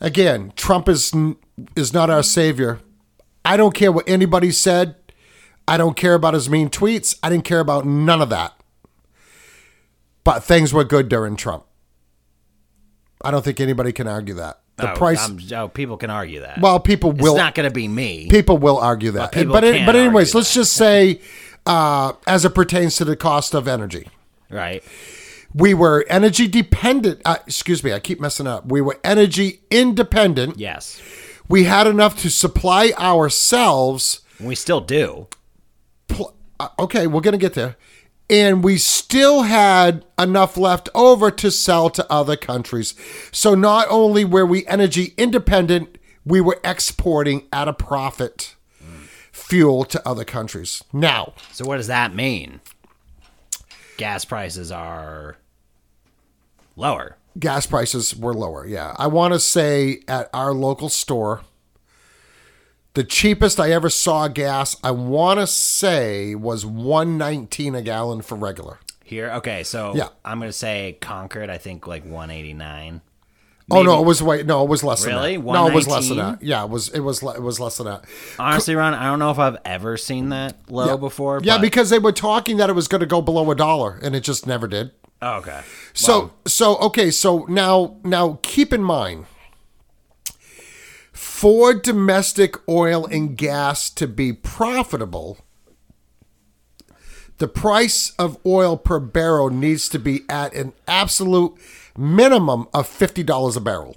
Again, Trump is is not our savior. I don't care what anybody said. I don't care about his mean tweets. I didn't care about none of that. But things were good during Trump. I don't think anybody can argue that. The oh, price. I'm- oh, people can argue that. well, people will. it's not going to be me. people will argue that. people but can but anyways, let's just say, uh, as it pertains to the cost of energy, right. we were energy dependent. Uh, excuse me, I keep messing up. We were energy independent. Yes. We had enough to supply ourselves. We still do. Pl- uh, okay, we're gonna get there, and we still had enough left over to sell to other countries. So not only were we energy independent, we were exporting at a profit fuel to other countries. Now, So what does that mean? Gas prices are lower. gas prices were lower. Yeah. I want to say at our local store, the cheapest I ever saw gas, I want to say was 119 a gallon for regular. Here, okay, so Yeah. I'm gonna say Concord. I think like 189. Oh no, it was wait, no, it was less Really? than that. No, it was less than that. Yeah, it was it was it was less than that. Honestly, Ron, I don't know if I've ever seen that low before. Yeah, but- because they were talking that it was going to go below a dollar and it just never did. oh, okay. So so okay, so now now keep in mind for domestic oil and gas to be profitable, the price of oil per barrel needs to be at an absolute minimum of $50 a barrel.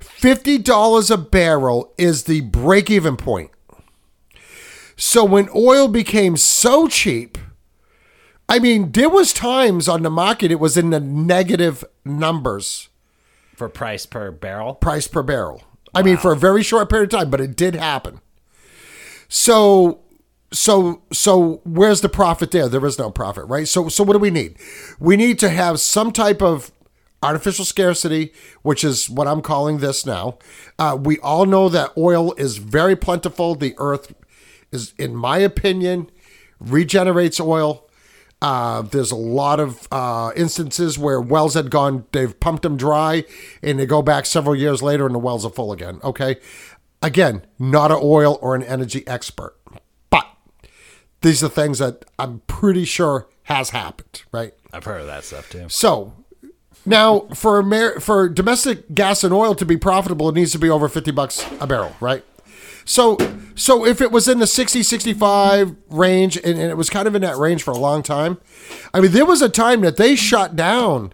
$50 a barrel is the break even point. So when oil became so cheap, I mean, there was times on the market it was in the negative numbers For price per barrel. price per barrel. I mean, for a very short period of time, but it did happen. So, so, so, where's the profit there? There is no profit, right? So, so, what do we need? We need to have some type of artificial scarcity, which is what I'm calling this now. Uh, we all know that oil is very plentiful. The earth is, in my opinion, regenerates oil. Uh, there's a lot of uh, instances where wells had gone, they've pumped them dry, and they go back several years later and the wells are full again. Okay. Again, not an oil or an energy expert, but these are things that I'm pretty sure has happened, right? I've heard of that stuff too. So now for Amer- for domestic gas and oil to be profitable, it needs to be over 50 bucks a barrel, right? So so if it was in the 60 65 range and, and it was kind of in that range for a long time, I mean there was a time that they shut down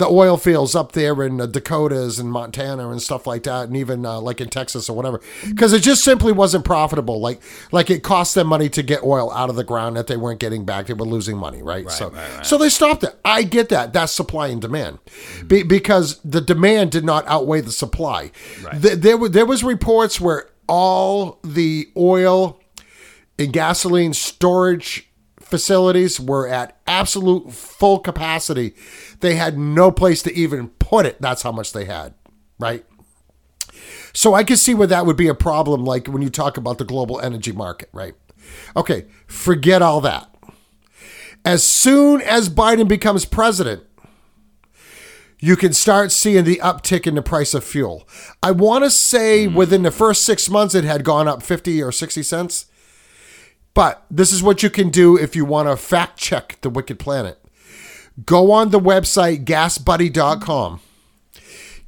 the oil fields up there in the Dakotas and Montana and stuff like that, and even uh, like in Texas or whatever, because it just simply wasn't profitable. Like like it cost them money to get oil out of the ground that they weren't getting back. They were losing money, right? so so they stopped it. I get that. That's supply and demand, Be, because the demand did not outweigh the supply. Th- there were there was reports where all the oil and gasoline storage facilities were at absolute full capacity. They had no place to even put it. That's how much they had, right? So I can see where that would be a problem, like when you talk about the global energy market, right? Okay, forget all that. As soon as Biden becomes president, you can start seeing the uptick in the price of fuel. I want to say hmm. within the first six months, it had gone up 50 or 60 cents. But this is what you can do if you want to fact check the Wicked Planet. Go on the website gasbuddy.com.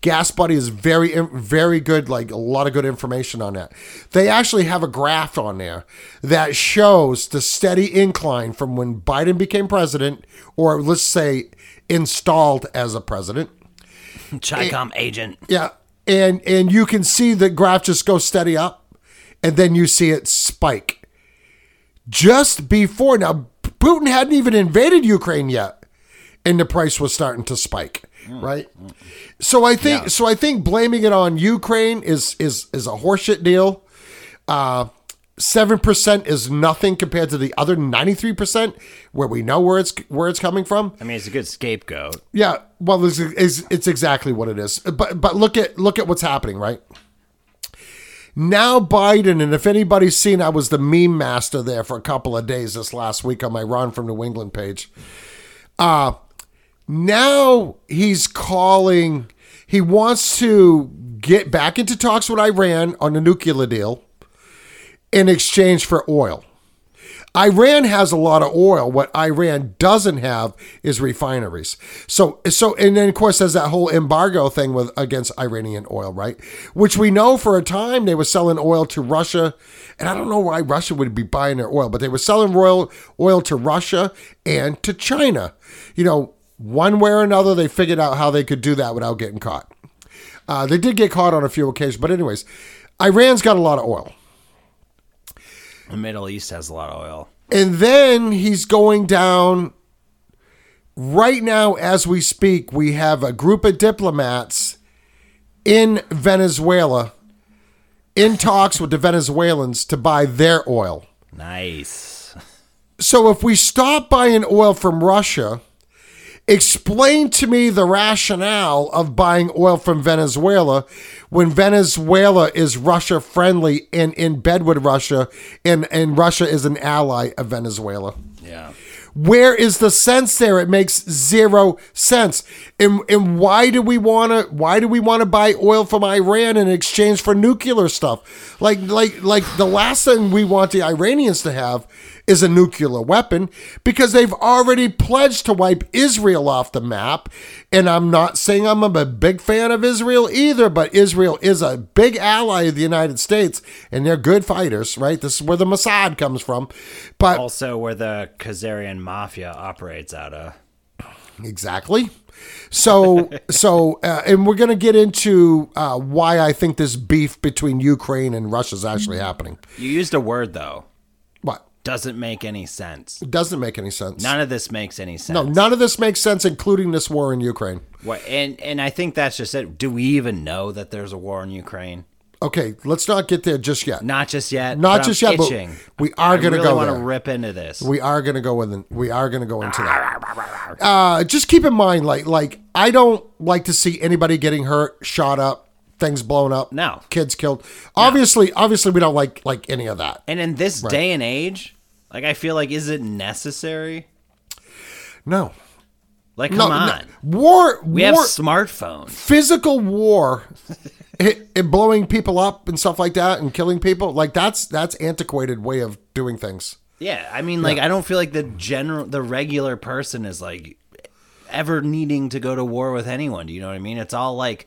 Gas Buddy is very, very good, like a lot of good information on that. They actually have a graph on there that shows the steady incline from when Biden became president, or let's say installed as a president. Chicom agent. Yeah. And and you can see the graph just go steady up and then you see it spike. Just before now Putin hadn't even invaded Ukraine yet and the price was starting to spike, right? So I think Yeah. so I think blaming it on Ukraine is is is a horseshit deal. Uh 7% is nothing compared to the other 93% where we know where it's where it's coming from. I mean, it's a good scapegoat. Yeah, well, it's, it's, it's exactly what it is. But but look at look at what's happening, right? Now Biden, and if anybody's seen, I was the meme master there for a couple of days this last week on my Ron from New England page. Uh now he's calling. He wants to get back into talks with Iran on the nuclear deal in exchange for oil. Iran has a lot of oil. What Iran doesn't have is refineries. So, so, and then of course there's that whole embargo thing with against Iranian oil, right? Which we know for a time they were selling oil to Russia, and I don't know why Russia would be buying their oil, but they were selling oil oil to Russia and to China. You know, one way or another, they figured out how they could do that without getting caught. Uh, they did get caught on a few occasions, but anyways, Iran's got a lot of oil. The Middle East has a lot of oil. And then he's going down. Right now, as we speak, we have a group of diplomats in Venezuela in talks with the Venezuelans to buy their oil. Nice. So if we stop buying oil from Russia, explain to me the rationale of buying oil from Venezuela when Venezuela is Russia friendly and in bed with Russia and, and Russia is an ally of Venezuela. Yeah. Where is the sense there? It makes zero sense. And and why do we want to why do we want to buy oil from Iran in exchange for nuclear stuff? Like like like the last thing we want the Iranians to have is a nuclear weapon because they've already pledged to wipe Israel off the map. And I'm not saying I'm a big fan of Israel either, but Israel is a big ally of the United States and they're good fighters, right? This is where the Mossad comes from. But Also, where the Khazarian mafia operates out of. Exactly. So, so, uh, and we're going to get into uh, why I think this beef between Ukraine and Russia is actually happening. You used a word though. Doesn't make any sense. It doesn't make any sense. None of this makes any sense. no, none of this makes sense, including this war in Ukraine. What, and and I think that's just it. Do we even know that there's a war in Ukraine? Okay, let's not get there just yet. Not just yet. Not just I'm yet, but we are gonna really go want to rip into this. We are going to go in. We are going to go into that. Uh, just keep in mind, like, like I don't like to see anybody getting hurt, shot up, things blown up, No. kids killed. Obviously, obviously, we don't like like any of that. and in this day and age, like I feel like, is it necessary? No, Like, no, come no. on. war. We war, have smartphones. physical war. it, it blowing people up and stuff like that and killing people like that's that's antiquated way of doing things Yeah, I mean, like, I don't feel like the general, the regular person is like ever needing to go to war with anyone. Do you know what I mean? It's all like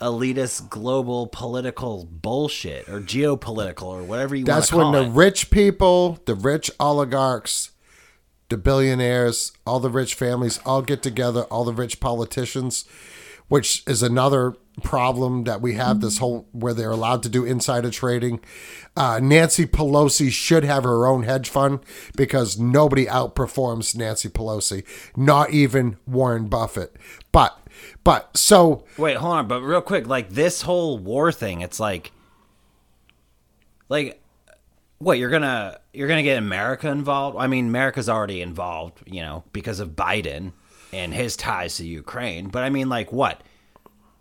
elitist global political bullshit or geopolitical or whatever you want to do. That's when the it. rich people, the rich oligarchs, the billionaires, all the rich families all get together, all the rich politicians, which is another problem that we have this whole where they're allowed to do insider trading. Uh, Nancy Pelosi should have her own hedge fund because nobody outperforms Nancy Pelosi, not even Warren Buffett. But, but so Wait, hold on, but real quick, like this whole war thing, it's like, like, what you're gonna you're gonna get America involved? I mean, America's already involved, you know, because of Biden and his ties to Ukraine. But I mean, like, what?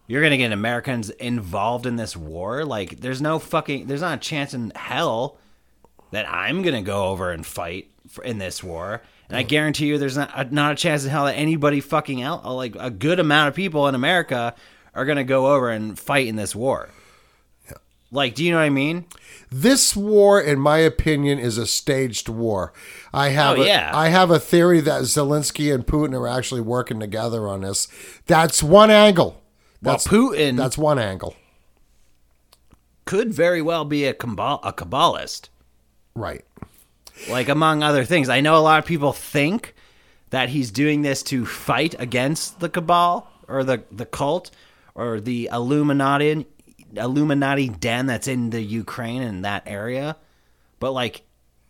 You're gonna get Americans involved in this war? Like, there's no fucking, there's not a chance in hell that I'm gonna go over and fight in this war. And I guarantee you, there's not not a chance in hell that anybody fucking out, like a good amount of people in America, are gonna go over and fight in this war. Like, do you know what I mean? This war, in my opinion, is a staged war. I have Oh, a, yeah. I have a theory that Zelensky and Putin are actually working together on this. That's one angle. Well, Putin that's one angle. could very well be a cabal a cabalist. Right. Like among other things. I know a lot of people think that he's doing this to fight against the cabal or the the cult or the Illuminati Illuminati den that's in the Ukraine and that area. But like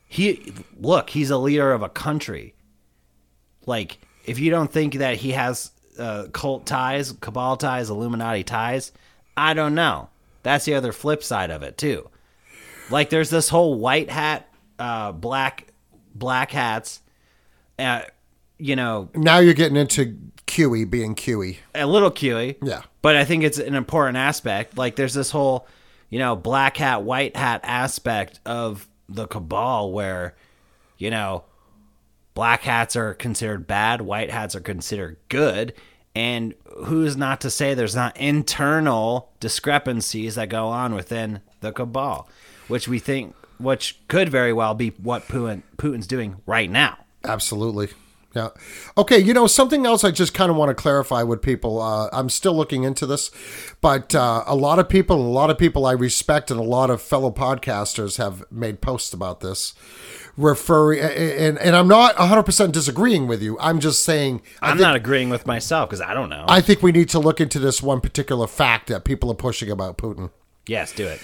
he look, he's a leader of a country. Like if you don't think that he has uh, cult ties, cabal ties, Illuminati ties, I don't know. That's the other flip side of it too. Like there's this whole white hat, uh, black black hats, uh, you know, Now you're getting into QE being QE. a little QE. Yeah. But I think it's an important aspect. Like there's this whole, you know, black hat, white hat aspect of the cabal where, you know, black hats are considered bad, white hats are considered good. And who's not to say there's not internal discrepancies that go on within the cabal, which we think, which could very well be what Putin, Putin's doing right now. Absolutely. Yeah. Okay. You know, something else I just kind of want to clarify with people. Uh, I'm still looking into this, but uh, a lot of people, a lot of people I respect, and a lot of fellow podcasters have made posts about this. Referring, and, and I'm not 100% disagreeing with you. I'm just saying, I'm think, not agreeing with myself because I don't know. I think we need to look into this one particular fact that people are pushing about Putin. yes, do it.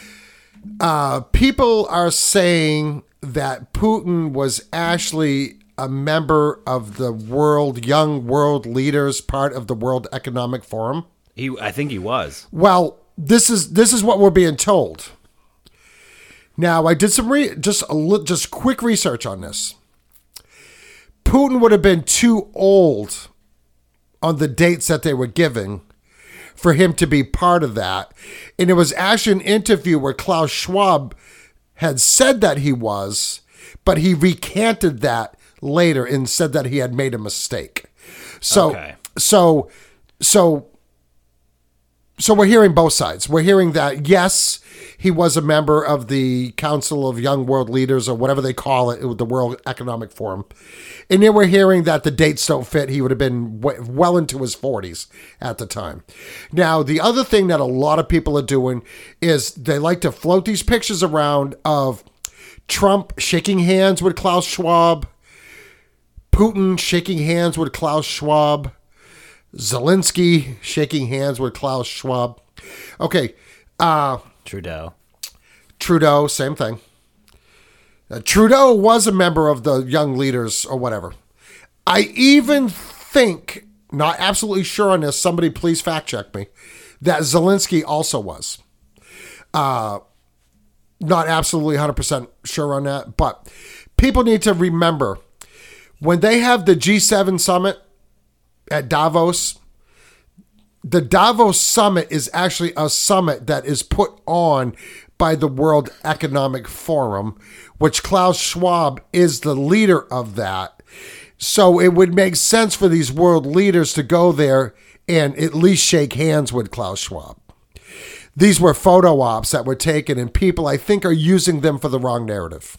Uh, people are saying that Putin was actually a member of the world young world leaders part of the World Economic Forum. He, I think he was. Well, this is this is what we're being told. Now, I did some re- just a just quick research on this. Putin would have been too old on the dates that they were giving for him to be part of that. And it was actually an interview where Klaus Schwab had said that he was, but he recanted that later and said that he had made a mistake. So, Okay. so, so so we're hearing both sides. We're hearing that yes, he was a member of the Council of Young World Leaders or whatever they call it, the World Economic Forum, and then we're hearing that the dates don't fit. He would have been well into his forties at the time. Now, the other thing that a lot of people are doing is they like to float these pictures around of Trump shaking hands with Klaus Schwab, Putin shaking hands with Klaus Schwab. Zelensky shaking hands with Klaus Schwab. Okay, uh, Trudeau. Trudeau, same thing. Uh, Trudeau was a member of the Young Leaders or whatever. I even think, not absolutely sure on this, somebody please fact check me, that Zelensky also was. Uh, not absolutely 100% sure on that, but people need to remember when they have the G7 summit at Davos, the Davos summit is actually a summit that is put on by the World Economic Forum, which Klaus Schwab is the leader of that. So it would make sense for these world leaders to go there and at least shake hands with Klaus Schwab. These were photo ops that were taken, and people, I think, are using them for the wrong narrative.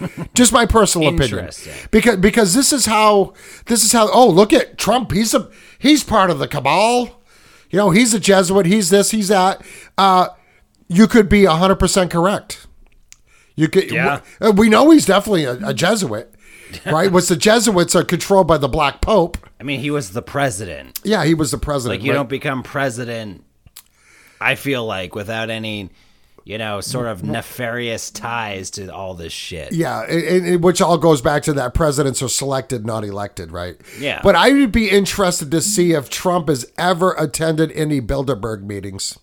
Just my personal opinion, because because this is how this is how. Oh, look at Trump. He's a he's part of the cabal. You know, he's a Jesuit. He's this. He's that. Uh, you could be hundred percent correct. You could. Yeah. We, we know he's definitely a, a Jesuit, right? Was the Jesuits are controlled by the Black Pope. I mean, he was the president. Yeah, he was the president. Like you right? don't become president. I feel like without any, you know, sort of nefarious ties to all this shit. Yeah, and, and- which all goes back to that presidents are selected, not elected, right? Yeah. But I would be interested to see if Trump has ever attended any Bilderberg meetings.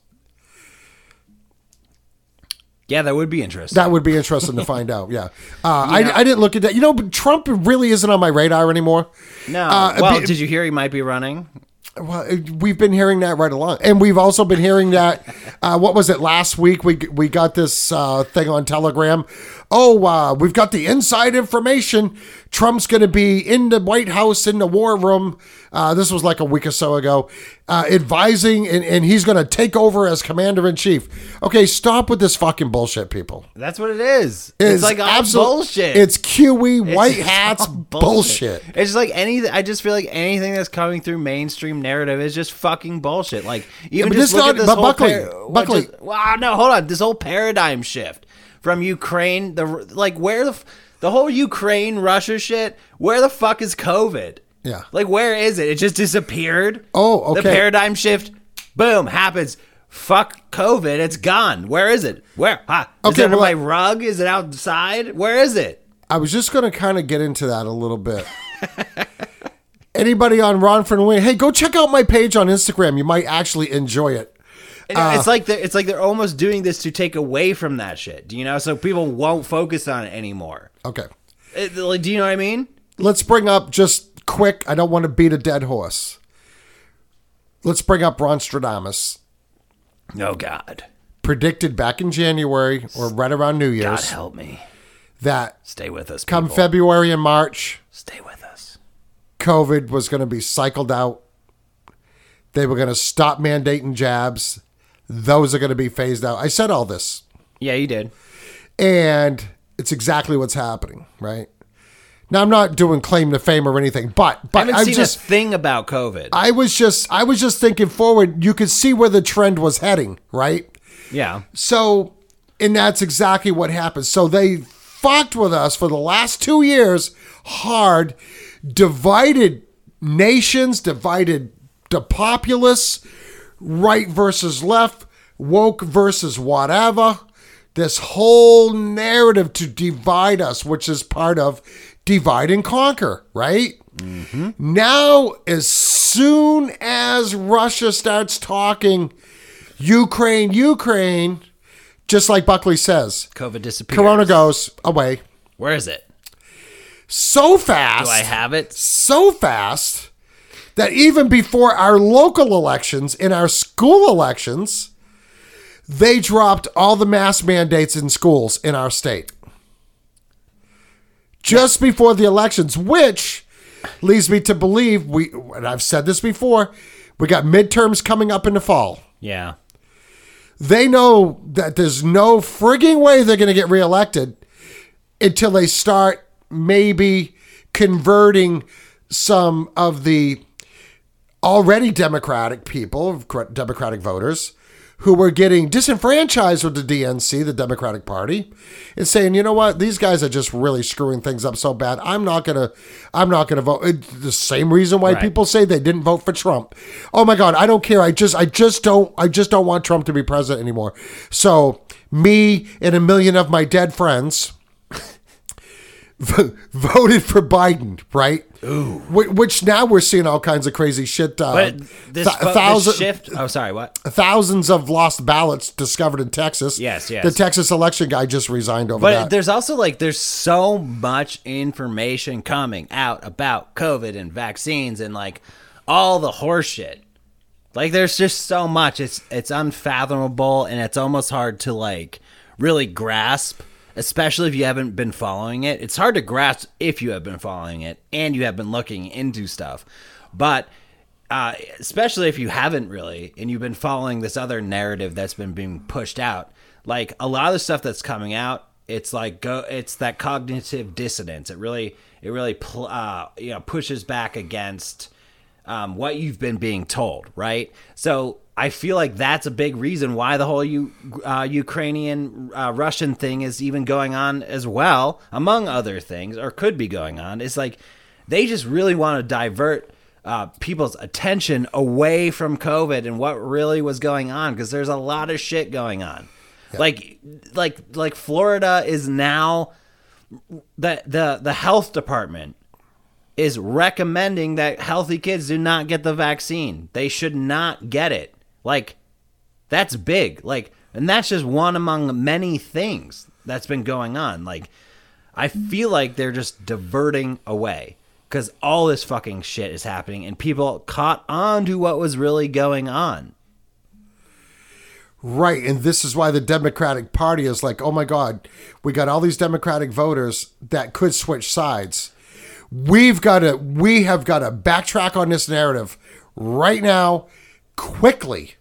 Yeah, that would be interesting. That would be interesting to find out. Yeah. Uh, I, I didn't look at that. You know, but Trump really isn't on my radar anymore. no. uh, well, be- did you hear he might be running? Well, we've been hearing that right along, and we've also been hearing that. Uh, what was it last week? We we got this uh, thing on Telegram. Oh, uh, we've got the inside information. Trump's going to be in the White House in the war room. Uh, this was like a week or so ago, uh, advising, and, and he's going to take over as commander in chief. Okay, stop with this fucking bullshit, people. That's what it is. It's, like all absolute- bullshit. It's QE white It's hats all bullshit. It's just like any. I just feel like anything that's coming through mainstream narrative is just fucking bullshit. Like even but just look not- at this whole Buckley, par- Buckley. just- well, no, hold on. This whole paradigm shift from Ukraine, the like where the f- the whole Ukraine Russia shit. Where the fuck is COVID? Yeah. like where is it? It just disappeared. Oh, okay. The paradigm shift, boom, happens. Fuck COVID, it's gone. Where is it? Where? Ha? Is Okay, it under well, my rug? Is it outside? Where is it? I was just going to kind of get into that a little bit. Anybody on Ron for the Win? Hey, go check out my page on Instagram. You might actually enjoy it. Uh, it's like they're, it's like they're almost doing this to take away from that shit. Do you know? So people won't focus on it anymore. Okay. It- like, do you know what I mean? Let's bring up just quick. I don't want to beat a dead horse. Let's bring up Ron Stradamus. Oh God, Predicted back in January or right around New Year. God help me. that Stay with us. come people. February and March, Stay with us. COVID was going to be cycled out. They were going to stop mandating jabs. Those are going to be phased out. I said all this. Yeah, you did. and it's exactly what's happening, right? Now I'm not doing claim to fame or anything, but I but haven't I'm seen just a thing about COVID. I was just I was just thinking forward. You could see where the trend was heading, right? yeah. So, and that's exactly what happened. So they fucked with us for the last two years hard, divided nations, divided the populace, right versus left, woke versus whatever. This whole narrative to divide us, which is part of divide and conquer, right? Mm-hmm. Now, as soon as Russia starts talking Ukraine, Ukraine, just like Buckley says, COVID disappeared. Corona goes away Where is it? so fast, Do I have it? so fast that even before our local elections, in our school elections, they dropped all the mask mandates in schools in our state. Just before the elections, which leads me to believe we, and I've said this before, we got midterms coming up in the fall. Yeah. They know that there's no frigging way they're going to get reelected until they start maybe converting some of the already Democratic people, Democratic voters, who were getting disenfranchised with the DNC, the Democratic Party, and saying, you know what, these guys are just really screwing things up so bad. I'm not gonna, I'm not gonna vote. It's the same reason why Right. people say they didn't vote for Trump. Oh my God, I don't care. I just, I just don't, I just don't want Trump to be president anymore. So me and a million of my dead friends v- voted for Biden, right? Ooh. Which now we're seeing all kinds of crazy shit. Uh, But this, th- vo- this shift. Oh, sorry. What? thousands of lost ballots discovered in Texas. Yes, yes. The Texas election guy just resigned over But that. there's also like there's so much information coming out about COVID and vaccines and like all the horseshit. Like there's just so much. It's it's unfathomable and it's almost hard to like really grasp, especially if you haven't been following it. It's hard to grasp if you have been following it and you have been looking into stuff. But uh, especially if you haven't really and you've been following this other narrative that's been being pushed out like a lot of the stuff that's coming out it's like go it's that cognitive dissonance it really it really pl- uh, you know pushes back against um, what you've been being told right? So i feel like that's a big reason why the whole U- uh, ukrainian uh, russian thing is even going on as well among other things or could be going on. Is like they just really want to divert uh, people's attention away from COVID and what really was going on because there's a lot of shit going on. Like, like, like Florida is now the the the health department is recommending that healthy kids do not get the vaccine. They should not get it. Like, that's big. Like, and that's just one among many things that's been going on. Like, I feel like they're just diverting away because all this fucking shit is happening and people caught on to what was really going on. right. And this is why the Democratic Party is like, oh my God, we got all these Democratic voters that could switch sides. We've got to, we have got to backtrack on this narrative right now, quickly.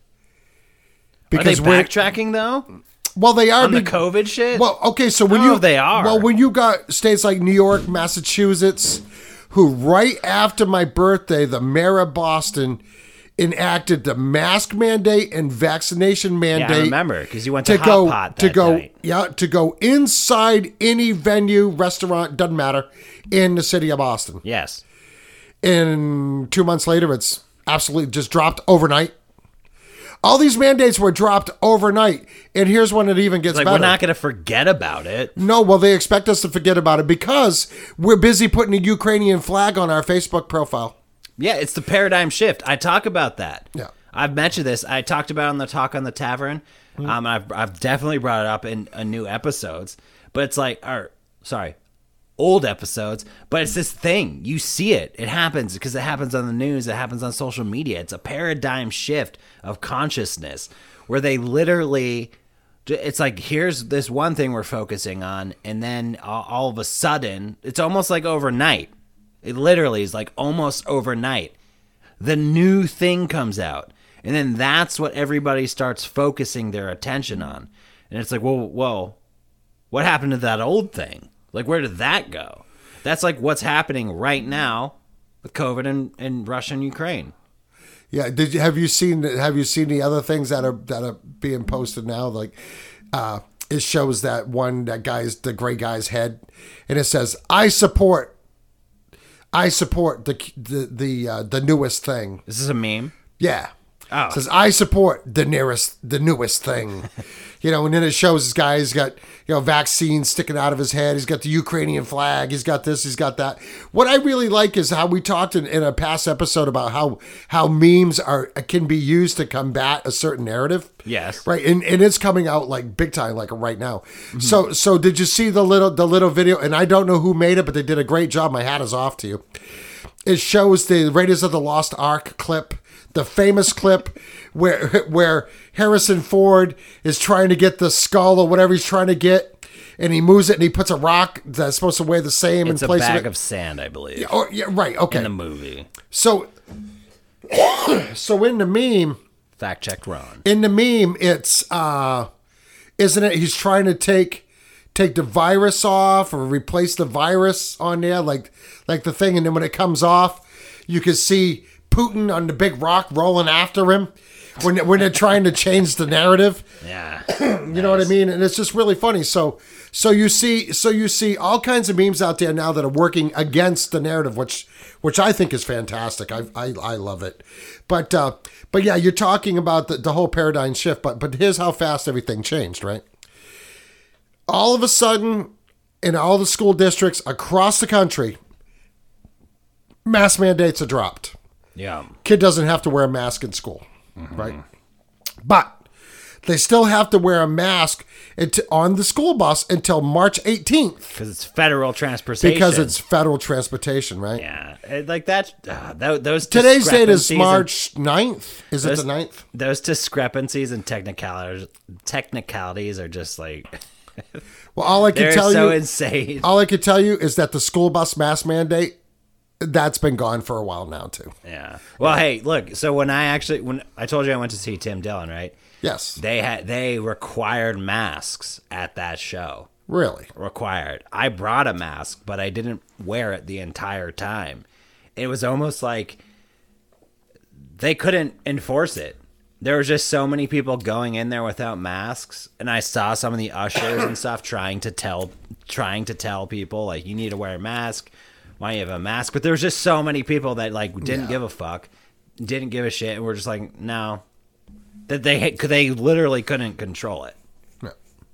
Are they we're- backtracking though well, they are on the COVID shit? Well, okay, so when don't you they are. well, when you got states like New York, Massachusetts, who right after my birthday, the mayor of Boston enacted the mask mandate and vaccination yeah, mandate I remember because you went to, to Hot go Pot to go night. yeah to go inside any venue, restaurant, doesn't matter, in the city of Boston. Yes, And two months later, it's absolutely just dropped overnight. All these mandates were dropped overnight, and here's when it even gets like better. we're not going to forget about it. No, well, they expect us to forget about it because we're busy putting a Ukrainian flag on our Facebook profile. Yeah, it's the paradigm shift. I talk about that. Yeah. I've mentioned this. I talked about it on the talk on the tavern. Mm-hmm. Um, I've I've definitely brought it up in uh, new episodes. But it's like, or sorry, old episodes. But it's this thing. You see it. It happens because it happens on the news. It happens on social media. It's a paradigm shift of consciousness where they literally. It's like here's this one thing we're focusing on, and then all, all of a sudden, it's almost like overnight. It literally is like almost overnight. The new thing comes out. And then that's what everybody starts focusing their attention on. And it's like, well, whoa, what happened to that old thing? Like, where did that go? That's like what's happening right now with COVID and, and Russia and Ukraine. Yeah, did you have you seen have you seen the other things that are that are being posted now? Like, uh, it shows that one that guy's the gray guy's head, and it says, "I support, I support the the the uh, the newest thing." This is a meme. Yeah. Oh. It says I support the nearest, the newest thing, you know. And then it shows this guy. He's got you know vaccines sticking out of his head. He's got the Ukrainian flag. He's got this. He's got that. What I really like is how we talked in, in a past episode about how how memes are can be used to combat a certain narrative. Yes. Right. And and it's coming out like big time, like right now. Mm-hmm. So so did you see the little the little video? And I don't know who made it, but they did a great job. My hat is off to you it shows the Raiders of the Lost Ark clip, the famous clip where where Harrison Ford is trying to get the skull or whatever he's trying to get, and he moves it and he puts a rock that's supposed to weigh the same It's in a place bag of it. of sand, I believe, oh yeah, right. Okay. in the movie. So, so in the meme, fact checked Ron. In the meme, it's uh, isn't it? He's trying to take take the virus off or replace the virus on there, like like the thing, and then when it comes off, you can see Putin on the big rock rolling after him. When, when they're trying to change the narrative, Yeah. you know what I mean, and it's just really funny. So, so you see, so you see all kinds of memes out there now that are working against the narrative, which, which I think is fantastic. I, I, I love it. But, uh, but yeah, you're talking about the, the whole paradigm shift. But, but here's how fast everything changed, right? All of a sudden, in all the school districts across the country, mask mandates are dropped Yeah. kid doesn't have to wear a mask in school, right? But they still have to wear a mask on the school bus until March 18th Because it's federal transportation. because it's federal transportation, right? yeah, like that. Uh, tho- those Today's date is March 9th. Is it the 9th? Those discrepancies and technicalities technicalities are just like Well, all I can tell so you, insane. all I can tell you is that the school bus mask mandate that's been gone for a while now too. Yeah. Well, hey, look. So when I actually when I told you I went to see Tim Dillon, right? Yes, They had they required masks at that show. really. Required. I brought a mask, but I didn't wear it the entire time. It was almost like they couldn't enforce it. There was just so many people going in there without masks, and I saw some of the ushers and stuff trying to tell trying to tell people like you need to wear a mask. Why you have a mask? But there's just so many people that like didn't Yeah. give a fuck, didn't give a shit, and were just like no, that they they literally couldn't control it. Yeah.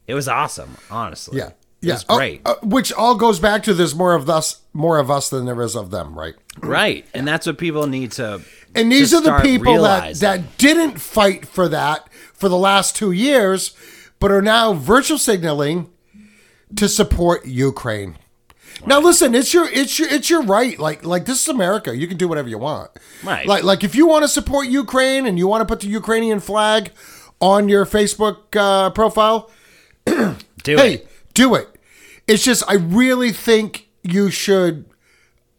It was awesome, honestly. Yeah. It Yeah. was Oh, great. uh, which all goes back to there's more of us more of us than there is of them, right? Right. And that's what people need to And these to are the people that, that didn't fight for that for the last two years, but are now virtual signaling to support Ukraine. Now listen, it's your it's your it's your right. Like like this is America. You can do whatever you want. Right. Like like if you want to support Ukraine and you want to put the Ukrainian flag on your Facebook uh, profile, do it. hey, it. do it. It's just I really think you should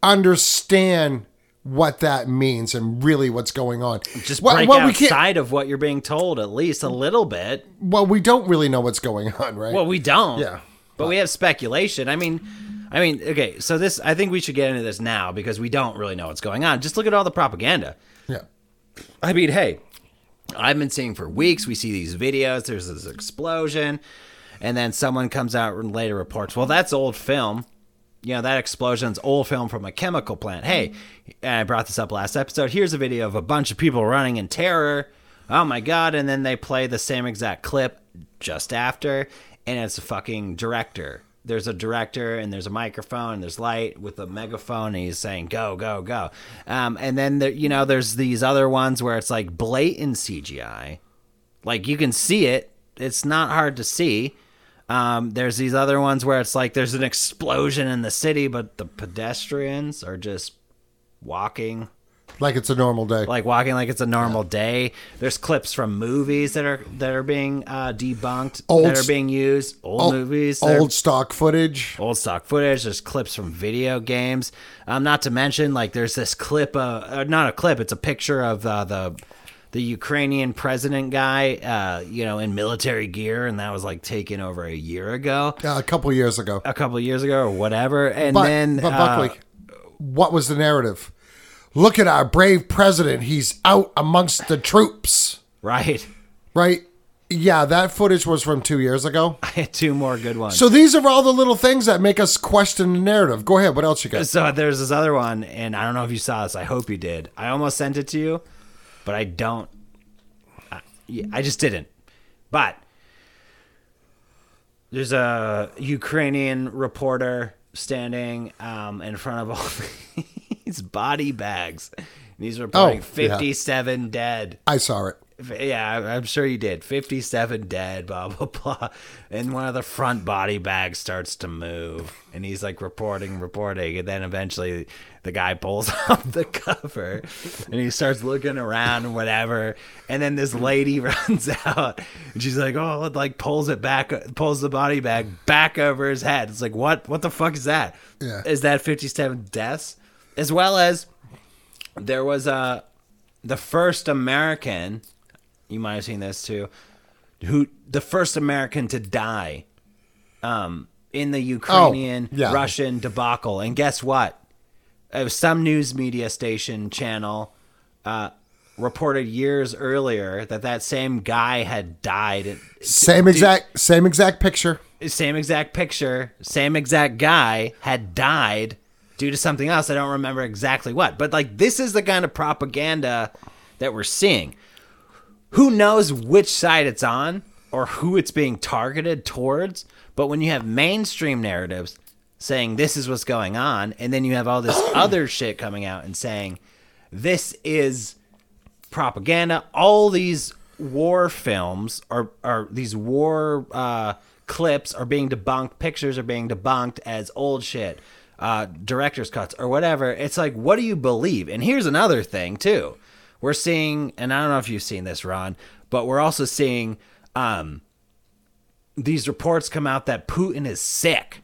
understand what that means and really what's going on. Just What- break what we can't- outside of what you're being told at least a little bit. well, we don't really know what's going on, right? Well, we don't. Yeah. But we have speculation. I mean, I mean, okay, so this I think we should get into this now because we don't really know what's going on. Just look at all the propaganda. yeah. I mean, hey, I've been seeing for weeks. We see these videos. There's this explosion, and then someone comes out and later reports, "Well, that's old film. You know, that explosion's old film from a chemical plant." Hey, I brought this up last episode. Here's a video of a bunch of people running in terror. Oh my god! And then they play the same exact clip just after, and it's a fucking director. There's a director and there's a microphone and there's light with a megaphone and he's saying go go go. Um, and then there, you know there's these other ones where it's like blatant cgi like you can see it. It's not hard to see. Um, there's these other ones where it's like there's an explosion in the city but the pedestrians are just walking Like it's a normal day. like walking like it's a normal day. There's clips from movies that are that are being uh, debunked Old that are being used. Old, old, movies, old stock footage. old stock footage. There's clips from video games. Um, not to mention like there's this clip. Uh, uh, not a clip. It's a picture of uh, the the Ukrainian president guy. Uh, you know, in military gear, and that was like taken over a year ago, Uh, a couple years ago. a couple years ago, or whatever. And But, then but uh, Buckley, what was the narrative? Look at our brave president. He's out amongst the troops, right. right? Yeah, that footage was from two years ago. I had two more good ones. So these are all the little things that make us question the narrative. Go ahead. What else you got? So there's this other one, and I don't know if you saw this. I hope you did. I almost sent it to you, but I don't. I, I just didn't. But there's a Ukrainian reporter standing um, in front of all these body bags. And he's reporting Oh, yeah. 57 dead. I saw it. Yeah, I'm sure you did. 57 dead, blah, blah, blah. And one of the front body bags starts to move. And he's like reporting, reporting. And then eventually the guy pulls off the cover and he starts looking around and whatever. And then this lady runs out and she's like, oh, it like pulls it back, pulls the body bag back over his head. It's like, what? What the fuck is that? Yeah. Is that 57 deaths? As well as there was a, the first American You might have seen this too. Who the first American to die um, in the Ukrainian yeah. Russian debacle? And guess what? It was some news media station channel uh, reported years earlier that that same guy had died. Same exact same exact picture. same exact picture, same exact guy had died due to something else. I don't remember exactly what. But like this is the kind of propaganda that we're seeing. Who knows which side it's on or who it's being targeted towards, but when you have mainstream narratives saying this is what's going on and then you have all this other shit coming out and saying this is propaganda. All these war films are are these war uh, clips are being debunked. Pictures are being debunked as old shit, uh, director's cuts or whatever. It's like, what do you believe? And here's another thing too. We're seeing, and I don't know if you've seen this, Ron, but we're also seeing um, these reports come out that Putin is sick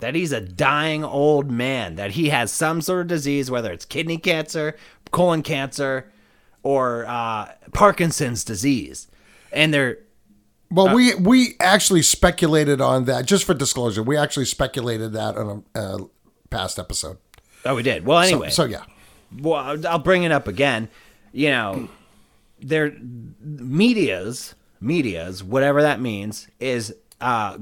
that he's a dying old man, that he has some sort of disease, whether it's kidney cancer, colon cancer, or uh, Parkinson's disease. And they're Well, we we actually speculated on that. Just for disclosure, we actually speculated that on a uh, past episode. oh, we did. Well, anyway, so, yeah, well, I'll- I'll bring it up again. You know, their media's media's whatever that means is uh,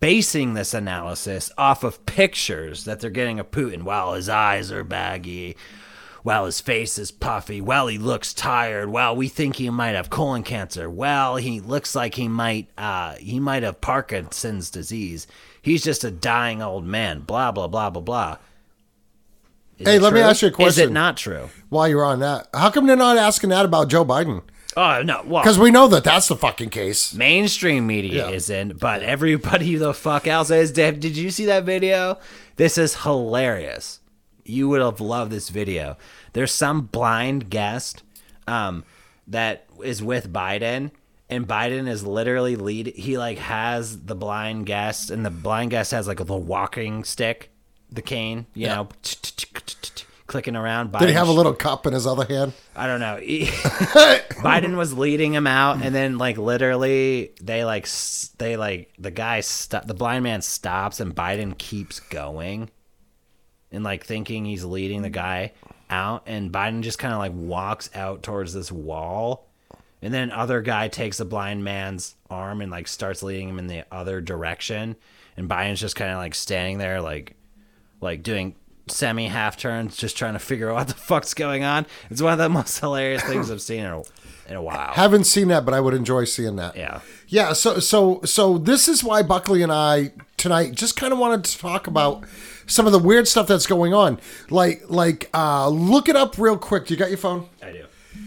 basing this analysis off of pictures that they're getting of Putin while his eyes are baggy, while his face is puffy, Well, he looks tired, Well, we think he might have colon cancer, well, he looks like he might uh, he might have Parkinson's disease. He's just a dying old man. Blah blah blah blah blah. Is Hey, let me ask you a question. Is it not true? while you're on that, how come they're not asking that about Joe Biden? Oh no, well, Because we know that that's the fucking case. mainstream media Yeah. isn't, but everybody the fuck else is. Did you see that video? This is hilarious. You would have loved this video. There's some blind guest um, that is with Biden, and Biden is literally lead. He like has the blind guest, and the blind guest has like the walking stick, the cane, you know, clicking around. Did he have a little cup in his other hand? I don't know. Biden was leading him out, and then like literally, they like they like the guy sto- the blind man stops, and Biden keeps going, and like thinking he's leading the mm-hmm. guy out, and Biden just kind of like walks out towards this wall, and then other guy takes the blind man's arm and like starts leading him in the other direction, and Biden's just kind of like standing there like like doing semi half turns, just trying to figure out what the fuck's going on. It's one of the most hilarious things I've seen in a, in a while. Haven't seen that, but I would enjoy seeing that. yeah. Yeah, so so so this is why Buckley and I tonight just kind of wanted to talk about some of the weird stuff that's going on. Like like uh look it up real quick. Do you got your phone? I do.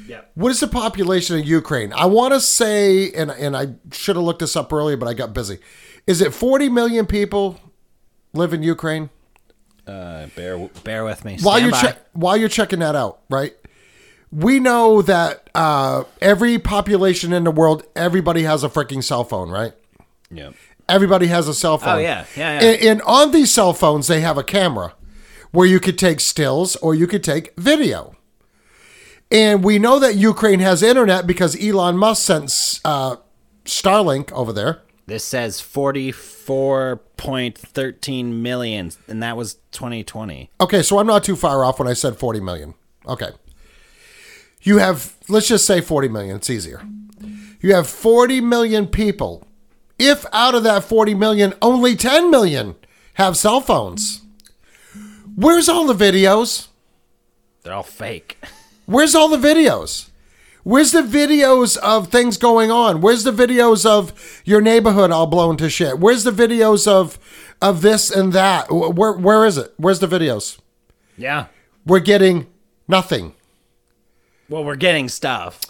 Yeah. What is the population of Ukraine? I want to say and and I should have looked this up earlier, but I got busy. Is it 40 million people live in Ukraine? Uh, bear bear with me. while you're che- while you're checking that out, right? We know that uh, every population in the world, everybody has a freaking cell phone, right? yeah. Everybody has a cell phone. Oh, yeah. Yeah, yeah. And, and on these cell phones, they have a camera where you could take stills or you could take video. And we know that Ukraine has internet because Elon Musk sent uh, Starlink over there. This says forty four point thirteen million, and that was twenty twenty. Okay, so I'm not too far off when I said 40 million. Okay. You have, let's just say 40 million. It's easier. You have 40 million people. If out of that 40 million, only 10 million have cell phones, where's all the videos? They're all fake. Where's all the videos? Where's the videos of things going on? Where's the videos of your neighborhood all blown to shit? Where's the videos of of this and that? Where where is it? Where's the videos? Yeah. We're getting nothing. Well, we're getting stuff.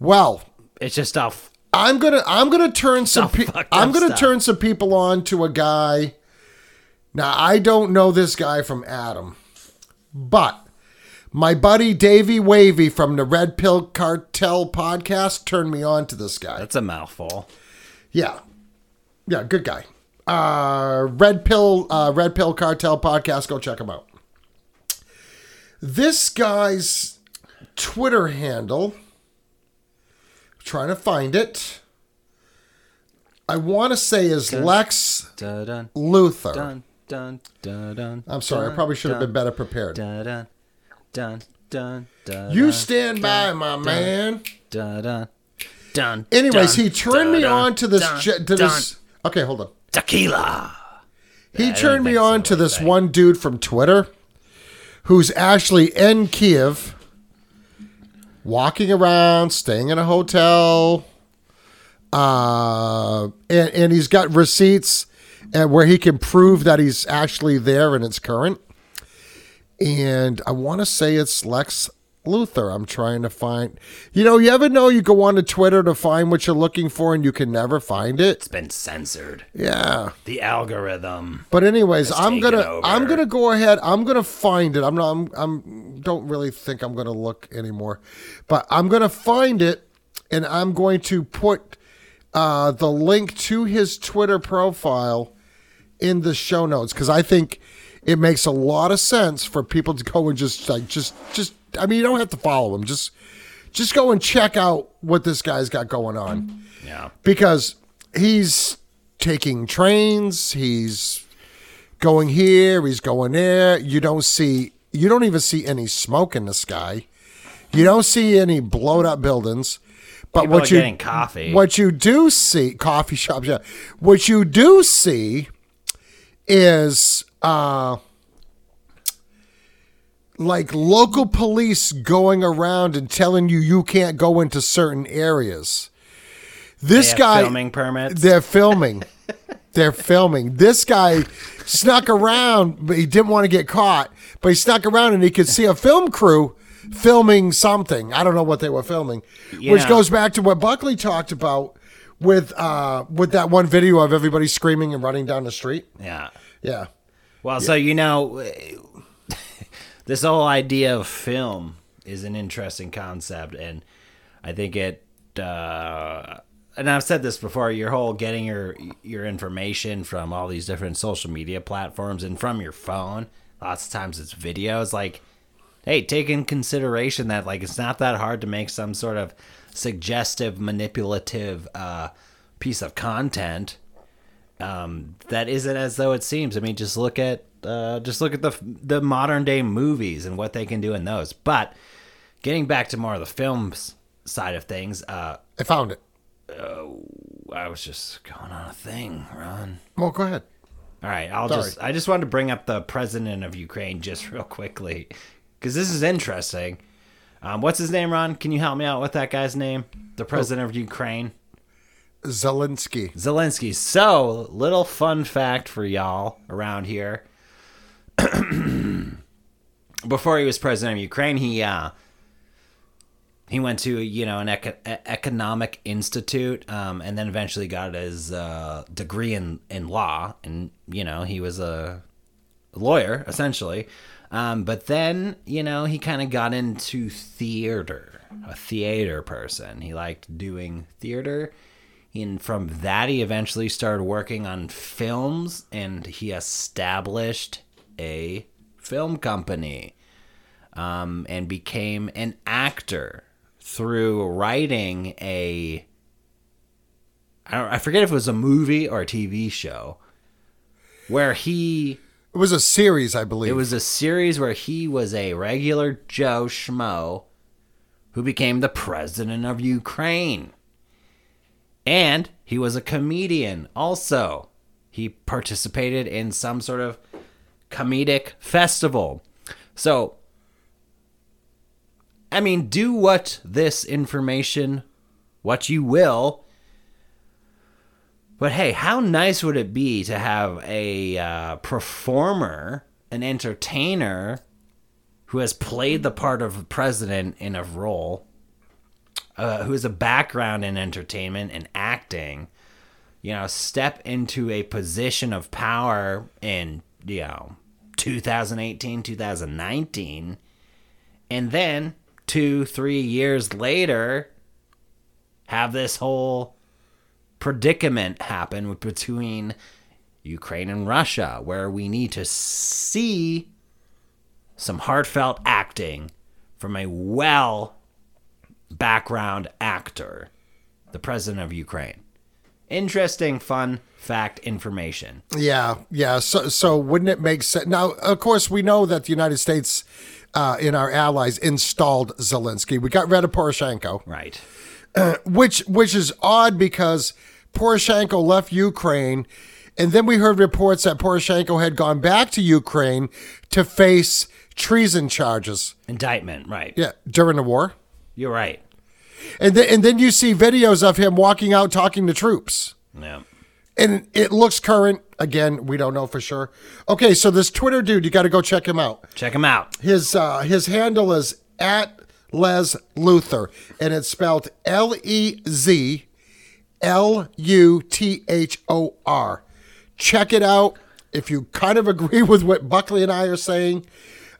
Well, It's just all. I'm gonna I'm gonna turn some Some pe- I'm gonna stuff. turn some people on to a guy. Now I don't know this guy from Adam, but my buddy Davey Wavy from the Red Pill Cartel podcast turned me on to this guy. That's a mouthful. Yeah, yeah, good guy. Uh, Red Pill uh, Red Pill Cartel podcast. Go check him out. This guy's Twitter handle trying to find it. I want to say is Lex Dun, dun, Luthor. dun, dun, dun, dun, I'm sorry, I probably should have been better prepared. Dun, dun, dun, dun, dun, You dun, stand by, my man. dun, dun, dun, Anyways, he turned me dun, on to this. dun, to dun. this. Okay, hold on. tequila. He turned me on so, to this one dude from Twitter who's actually in Kiev, walking around, staying in a hotel, uh, and, and he's got receipts and where he can prove that he's actually there and it's current. And I want to say it's Lex Luthor. I'm trying to find. You know, you ever know you go onto Twitter to find what you're looking for and you can never find it? It's been censored. Yeah. The algorithm. But anyways, I'm gonna over. I'm gonna go ahead. I'm gonna find it. I'm not. I'm. I'm. Don't really think I'm gonna look anymore, but I'm gonna find it, and I'm going to put uh, the link to his Twitter profile in the show notes because I think it makes a lot of sense for people to go and just like just just. I mean, you don't have to follow him. Just just go and check out what this guy's got going on Yeah. because he's taking trains, he's going here, he's going there. You don't see, you don't even see any smoke in the sky. You don't see any blown up buildings. But People what you getting coffee. what you do see, coffee shops, yeah. What you do see is uh like local police going around and telling you you can't go into certain areas. This guy filming permits. they're filming. They're filming. This guy snuck around, but he didn't want to get caught. But he snuck around and he could see a film crew filming something. I don't know what they were filming. Which goes back to what Buckley talked about with uh with that one video of everybody screaming and running down the street. Yeah. Yeah. Well, so you know, this whole idea of film is an interesting concept, and I think it. Uh, and I've said this before. Your whole getting your your information from all these different social media platforms and from your phone. Lots of times it's videos. Like, hey, take in consideration that like it's not that hard to make some sort of suggestive, manipulative uh, piece of content um, that isn't as though it seems. I mean, just look at uh, just look at the the modern day movies and what they can do in those. But getting back to more of the films side of things, uh, I found it. I was just going on a thing, Ron. Well, go ahead. All right, I'll Sorry. just I just wanted to bring up the president of Ukraine just real quickly because this is interesting. Um, what's his name, Ron? Can you help me out with that guy's name? The president of Ukraine. Zelensky. Zelensky. So, little fun fact for y'all around here. Before he was president of Ukraine, he uh, he went to you know an eco- economic institute, um, and then eventually got his uh, degree in in law, and you know he was a lawyer essentially. Um, but then you know he kind of got into theater, a theater person. He liked doing theater and from that he eventually started working on films and he established a film company um, and became an actor through writing a I don't I forget if it was a movie or a TV show where he It was a series, I believe. it was a series where he was a regular Joe Schmo who became the president of Ukraine. And he was a comedian also. He participated in some sort of comedic festival. So, I mean, do what this information, what you will. But hey, how nice would it be to have a uh, performer, an entertainer, who has played the part of a president in a role, uh, who has a background in entertainment and acting, you know, step into a position of power in, you know, 2018, 2019, and then two, three years later, have this whole predicament happen between Ukraine and Russia, where we need to see some heartfelt acting from a well background actor the president of Ukraine. Interesting, fun fact information. Yeah, yeah. So, so wouldn't it make sense? Now, of course, we know that the United States, uh, in our allies, installed Zelensky. We got rid of Poroshenko, Right. which which is odd because Poroshenko left Ukraine, and then we heard reports that Poroshenko had gone back to Ukraine to face treason charges. Indictment, right. Yeah, during the war, You're right. and then and then you see videos of him walking out talking to troops. Yeah. And it looks current. Again, we don't know for sure. Okay, so this Twitter dude, you got to go check him out. Check him out. His uh, his handle is at Lez Luthor, and it's spelled L E Z L U T H O R. Check it out. If you kind of agree with what Buckley and I are saying,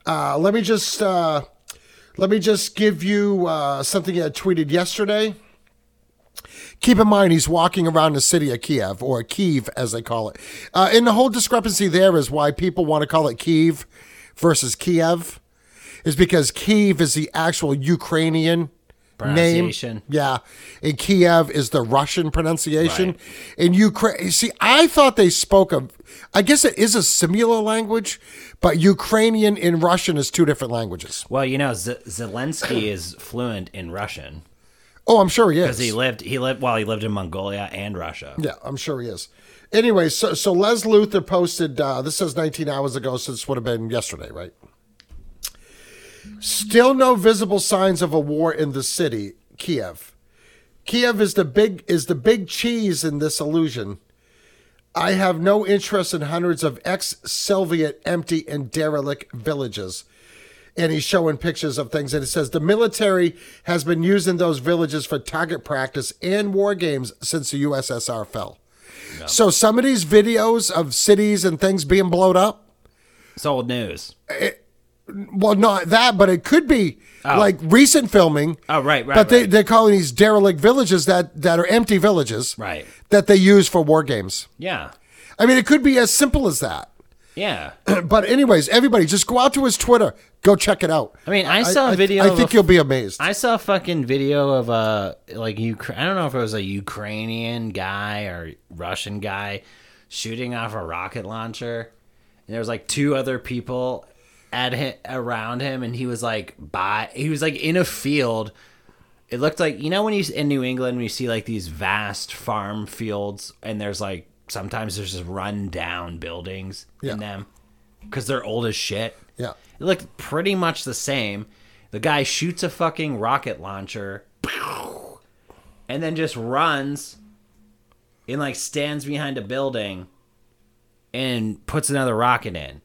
uh, let me just uh, let me just give you uh, something I tweeted yesterday. Keep in mind, he's walking around the city of Kiev, or Kiev as they call it. Uh, and the whole discrepancy there is why people want to call it Kiev versus Kiev, is because Kiev is the actual Ukrainian name. Pronunciation. Yeah. And Kiev is the Russian pronunciation. In Ukraine, see, I thought they spoke of, I guess it is a similar language, but Ukrainian and Russian is two different languages. Well, you know, Z- Zelensky is fluent in Russian Oh, I'm sure he is. because he lived he lived while he lived in Mongolia and Russia. Yeah, I'm sure he is. Anyway, so so Lez Luthor posted. Uh, this says 19 hours ago, so this would have been yesterday, right? Still no visible signs of a war in the city, Kiev. Kiev is the big is the big cheese in this illusion. I have no interest in hundreds of ex-Soviet empty and derelict villages. And he's showing pictures of things, and it says the military has been using those villages for target practice and war games since the USSR fell. So some of these videos of cities and things being blown up, It's old news. well, not that, but it could be oh. like recent filming. Oh, right, right, But they, right. they're calling these derelict villages that, that are empty villages Right. that they use for war games. Yeah. I mean, it could be as simple as that. Yeah. But anyways, everybody, just go out to his Twitter, go check it out. I mean, I saw a video I of think a- you'll be amazed. I saw a fucking video of a like Ukra- I don't know if it was a Ukrainian guy or Russian guy shooting off a rocket launcher, and there was like two other people at him, around him, and he was like by he was like in a field. It looked like you know when you in New England you see like these vast farm fields, and there's like sometimes there's just run down buildings Yeah. in them because they're old as shit. yeah. It looked pretty much the same. The guy shoots a fucking rocket launcher and then just runs and like stands behind a building and puts another rocket in.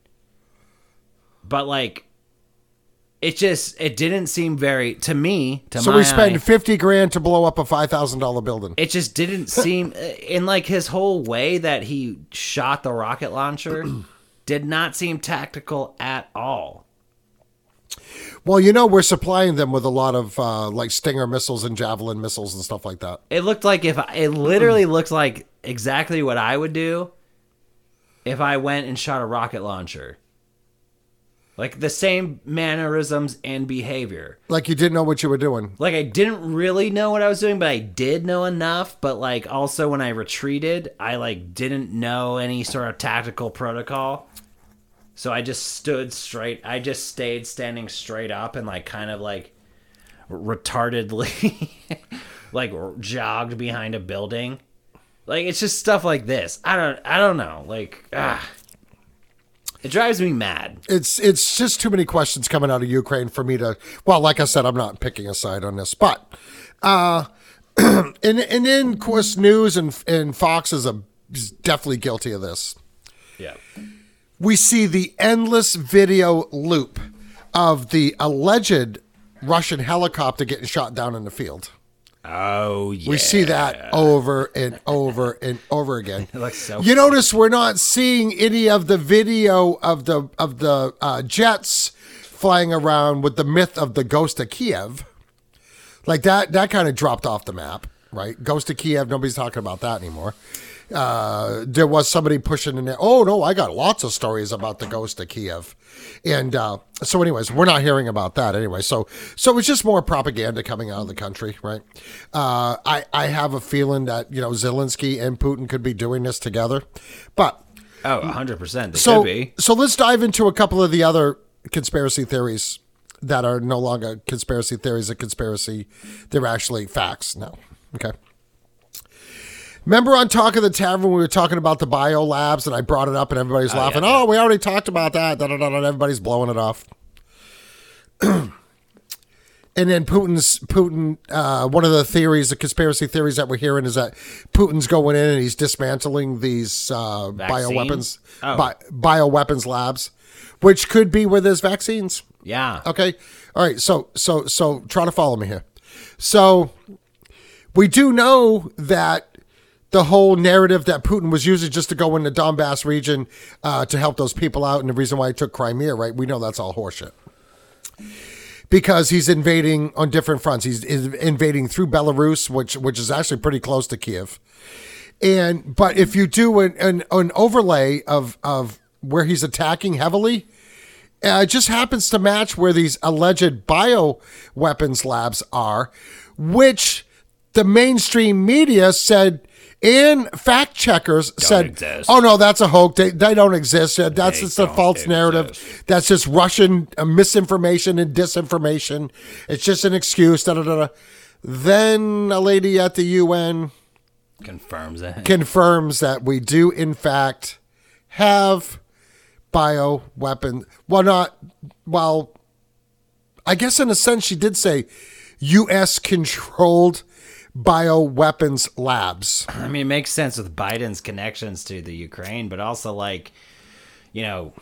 But like it just it didn't seem very to me to So we spend eye, 50 grand to blow up a $5,000 building. it just didn't seem in like his whole way that he shot the rocket launcher did not seem tactical at all. Well, you know, we're supplying them with a lot of uh, like Stinger missiles and Javelin missiles and stuff like that. It looked like if I, it literally looked like exactly what I would do if I went and shot a rocket launcher. Like the same mannerisms and behavior. Like you didn't know what you were doing. Like I didn't really know what I was doing, but I did know enough. But like also when I retreated, I like didn't know any sort of tactical protocol. So I just stood straight. I just stayed standing straight up and like kind of like retardedly like jogged behind a building. Like it's just stuff like this. I don't I don't know. Like ah. It drives me mad. It's it's just too many questions coming out of Ukraine for me to. Well, like I said, I'm not picking a side on this, but uh, and and then of course news and and Fox is a is definitely guilty of this. Yeah. we see the endless video loop of the alleged Russian helicopter getting shot down in the field. Oh yeah. We see that over and over and over again. so you notice we're not seeing any of the video of the of the uh, jets flying around with the myth of the ghost of Kiev. Like that that kind of dropped off the map, right? Ghost of Kiev, nobody's talking about that anymore. Uh, there was somebody pushing in there. Oh no, I got lots of stories about the ghost of Kiev, and uh, so anyways, we're not hearing about that anyway. So so it's just more propaganda coming out of the country, right? Uh, I I have a feeling that you know Zelensky and Putin could be doing this together, but Oh, 100%. So could be. so let's dive into a couple of the other conspiracy theories that are no longer conspiracy theories. A conspiracy, they're actually facts now. Okay. Remember on Talk of the Tavern, we were talking about the bio labs, and I brought it up, and everybody's laughing. yeah. Oh, we already talked about that. Da, da, da, da, everybody's blowing it off. and then Putin's Putin. Uh, one of the theories, the conspiracy theories that we're hearing, is that Putin's going in and he's dismantling these uh, Vaccine? bioweapons, Oh. bi- bioweapons labs, which could be where there's vaccines. Yeah. Okay. All right. So so so try to follow me here. So we do know that the whole narrative that Putin was using just to go in the Donbass region uh, to help those people out, and the reason why he took Crimea, right? We know that's all horseshit. Because he's invading on different fronts. He's invading through Belarus, which which is actually pretty close to Kiev. And but if you do an, an, an overlay of of where he's attacking heavily, uh, it just happens to match where these alleged bio weapons labs are, which the mainstream media said and fact checkers said, exist. "Oh no, that's a hoax. They, they don't exist. That's They just a don't false narrative. exist." That's just Russian uh, misinformation and disinformation. It's just an excuse." Da, da, da, da. Then a lady at the UN Confirms it. confirms that we do in fact have bio weapon well not well i guess in a sense she did say us controlled bioweapons labs I mean, it makes sense with Biden's connections to the Ukraine, but also like, you know,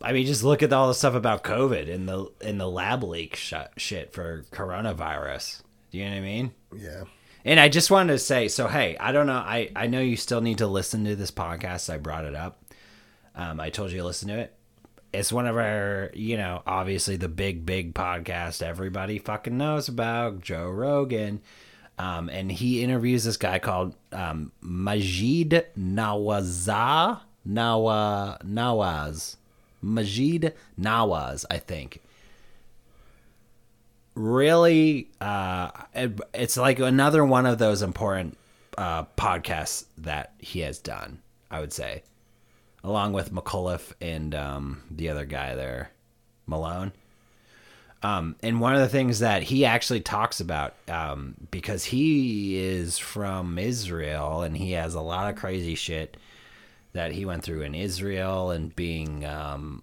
I mean, just look at all the stuff about COVID and the in the lab leak sh- shit for coronavirus. Do you know what I mean? yeah And I just wanted to say, so hey, I don't know. I I know you still need to listen to this podcast. I brought it up. Um, I told you to listen to it. It's one of our, you know, obviously the big, big podcast everybody fucking knows about, Joe Rogan. Um, and he interviews this guy called um, Majid Nawazah. Nawa, Nawaz. Majid Nawaz, I think really uh it- it's like another one of those important uh podcasts that he has done i would say along with McCullough and um the other guy there malone um and one of the things that he actually talks about um because he is from israel and he has a lot of crazy shit that he went through in israel and being um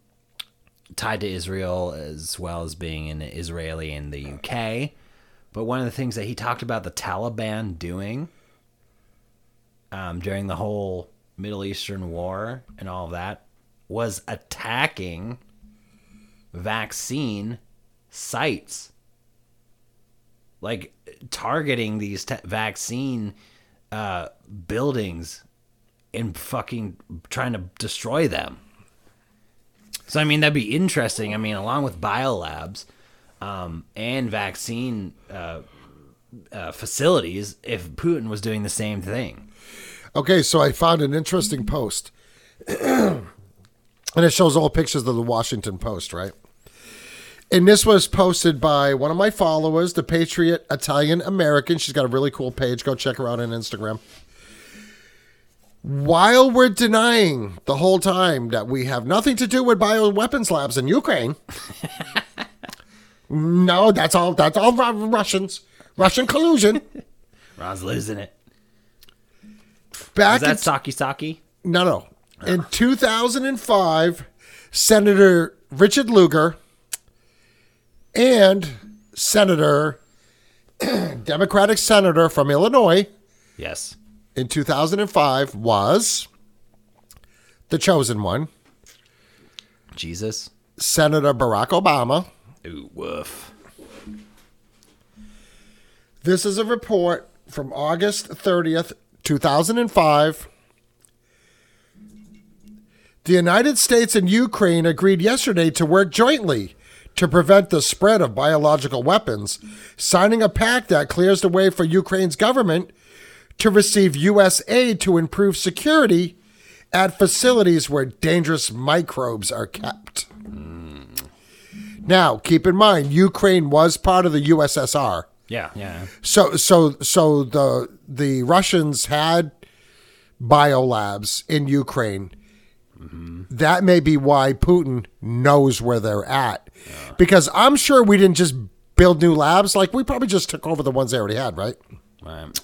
tied to Israel as well as being an Israeli in the UK. But one of the things that he talked about the Taliban doing um, during the whole Middle Eastern war and all of that was attacking vaccine sites. Like targeting these te- vaccine uh, buildings and fucking trying to destroy them. So I mean that'd be interesting. I mean, along with biolabs um, and vaccine uh, uh, facilities, if Putin was doing the same thing. okay so i found an interesting post and it shows all pictures of the washington post right and this was posted by one of my followers the patriot italian american she's got a really cool page go check her out on instagram while we're denying the whole time that we have nothing to do with bioweapons labs in Ukraine, no, that's all. That's all Russians, Russian collusion. Ron's losing it. Back Is that Psaki Psaki? no, no, in 2005, Senator Richard Lugar and Senator Democratic senator from Illinois Yes. in 2005 was the chosen one, Jesus. Senator Barack Obama. Ooh, woof. This is a report from August 30th, 2005. The United States and Ukraine agreed yesterday to work jointly to prevent the spread of biological weapons, signing a pact that clears the way for Ukraine's government to receive U.S. aid to improve security at facilities where dangerous microbes are kept. Hmm. Now, keep in mind, Ukraine was part of the USSR. Yeah, yeah. So so so the the Russians had biolabs in Ukraine. That may be why Putin knows where they're at. Because I'm sure we didn't just build new labs, like we probably just took over the ones they already had, right? Right.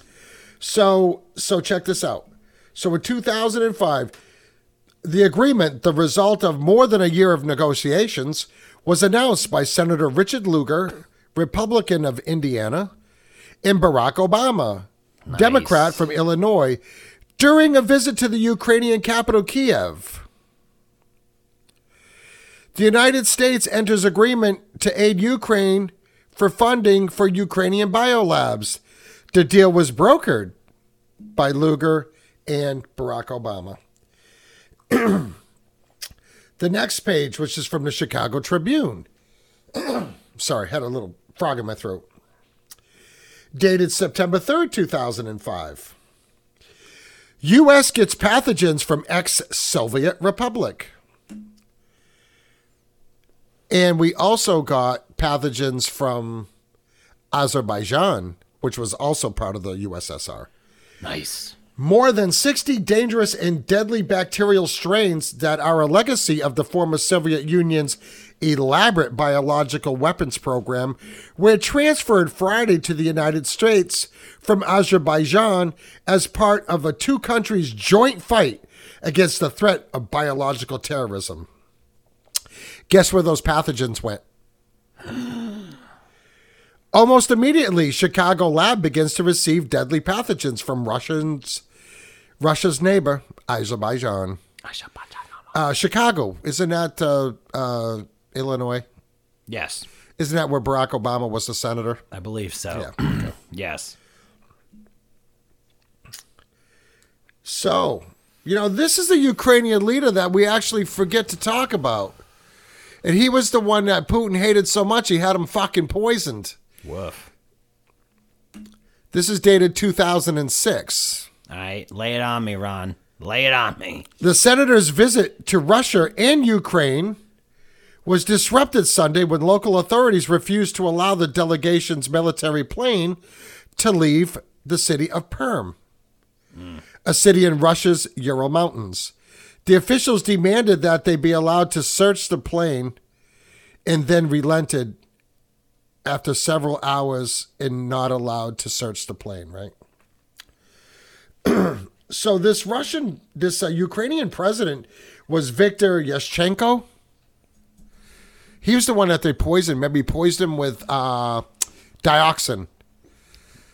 So so check this out. So in 2005, the agreement, the result of more than a year of negotiations, was announced by Senator Richard Lugar, Republican of Indiana, and Barack Obama, Democrat from Illinois, during a visit to the Ukrainian capital Kiev. The United States enters agreement to aid Ukraine for funding for Ukrainian biolabs. The deal was brokered by Lugar and Barack Obama. the next page, which is from the Chicago Tribune. Sorry, had a little frog in my throat. Dated September 3rd, 2005. U.S. gets pathogens from ex Soviet Republic. And we also got pathogens from Azerbaijan, which was also part of the USSR. Nice. More than 60 dangerous and deadly bacterial strains that are a legacy of the former Soviet Union's elaborate biological weapons program were transferred Friday to the United States from Azerbaijan as part of a two countries' joint fight against the threat of biological terrorism. Guess where those pathogens went? Almost immediately, Chicago lab begins to receive deadly pathogens from Russians, Russia's neighbor, Azerbaijan. Uh, Chicago, isn't that uh, uh, Illinois? Yes, Isn't that where Barack Obama was the senator? I believe so. Yeah. yes. So, you know, this is the Ukrainian leader that we actually forget to talk about. And he was the one that Putin hated so much he had him fucking poisoned. Woof. This is dated 2006. All right, lay it on me, Ron. Lay it on me. The senator's visit to Russia and Ukraine was disrupted Sunday when local authorities refused to allow the delegation's military plane to leave the city of Perm, a city in Russia's Ural Mountains. The officials demanded that they be allowed to search the plane and then relented after several hours and not allowed to search the plane, right? so this Russian, this uh, Ukrainian president was Viktor Yushchenko. He was the one that they poisoned. Maybe poisoned him with uh, dioxin.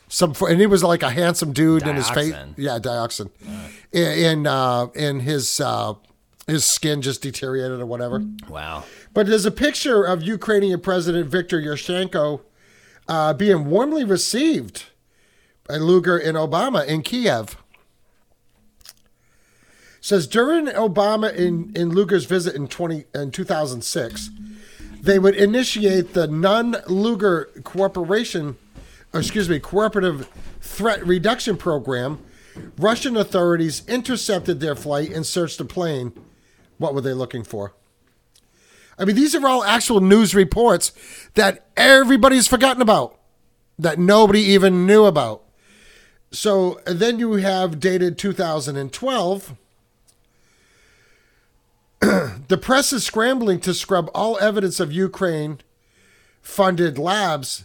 Some, and he was like a handsome dude in his face. Dioxin? Yeah, dioxin. And uh, and his uh, his skin just deteriorated or whatever. Wow. But there's a picture of Ukrainian President Viktor Yushchenko uh, being warmly received by Lugar and Obama in Kiev. Says during Obama in, in Lugar's visit in 20 in 2006, they would initiate the Nunn-Lugar cooperation, excuse me, cooperative threat reduction program. Russian authorities intercepted their flight and searched the plane. What were they looking for? I mean, these are all actual news reports that everybody's forgotten about, that nobody even knew about. So then you have dated 2012. the press is scrambling to scrub all evidence of Ukraine funded labs,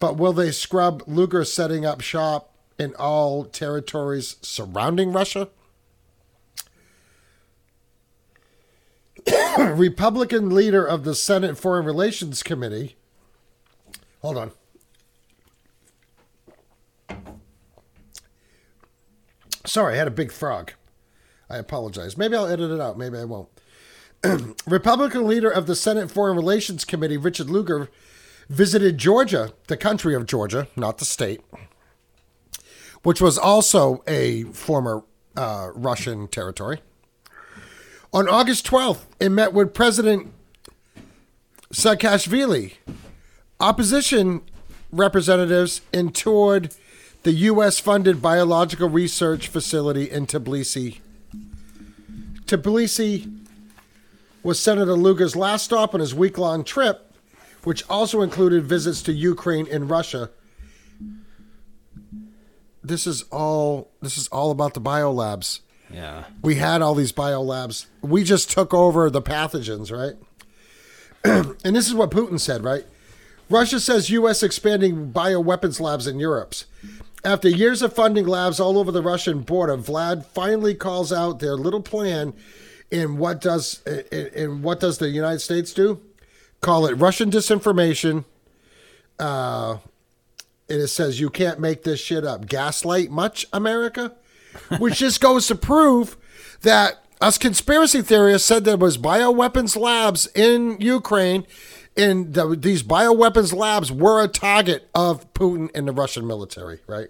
but will they scrub Lugar setting up shop in all territories surrounding Russia? Republican leader of the Senate Foreign Relations Committee. Hold on. Sorry, I had a big frog. I apologize. Maybe I'll edit it out. Maybe I won't. Republican leader of the Senate Foreign Relations Committee, Richard Lugar, visited Georgia, the country of Georgia, not the state, which was also a former uh, Russian territory on August 12th it met with President Saakashvili, opposition representatives, and toured the U.S. funded biological research facility in Tbilisi. Tbilisi was Senator Lugar's last stop on his week long trip, which also included visits to Ukraine and Russia. This is all this is all about the biolabs. Yeah. We had all these biolabs. We just took over the pathogens, right? and this is what Putin said, right? Russia says U.S. expanding bioweapons labs in Europe. After years of funding labs all over the Russian border, Vlad finally calls out their little plan. And what does and what does the United States do? Call it Russian disinformation. Uh, and it says you can't make this shit up. Gaslight much, America? Which just goes to prove that us conspiracy theorists said there was bioweapons labs in Ukraine, and the, these bioweapons labs were a target of Putin and the Russian military. Right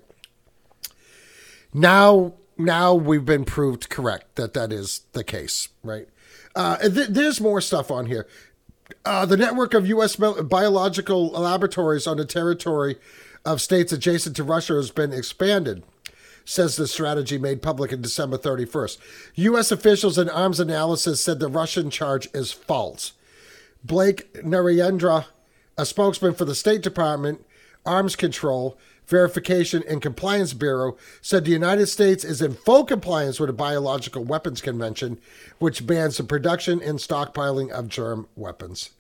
now, now we've been proved correct that that is the case. Right. Uh, th- there's more stuff on here. Uh, the network of U.S. biological laboratories on the territory of states adjacent to Russia has been expanded says the strategy made public in December 31st. U.S. officials and arms analysis said the Russian charge is false. Blake Narendra, a spokesman for the State Department, Arms Control, Verification and Compliance Bureau, said the United States is in full compliance with the Biological Weapons Convention, which bans the production and stockpiling of germ weapons.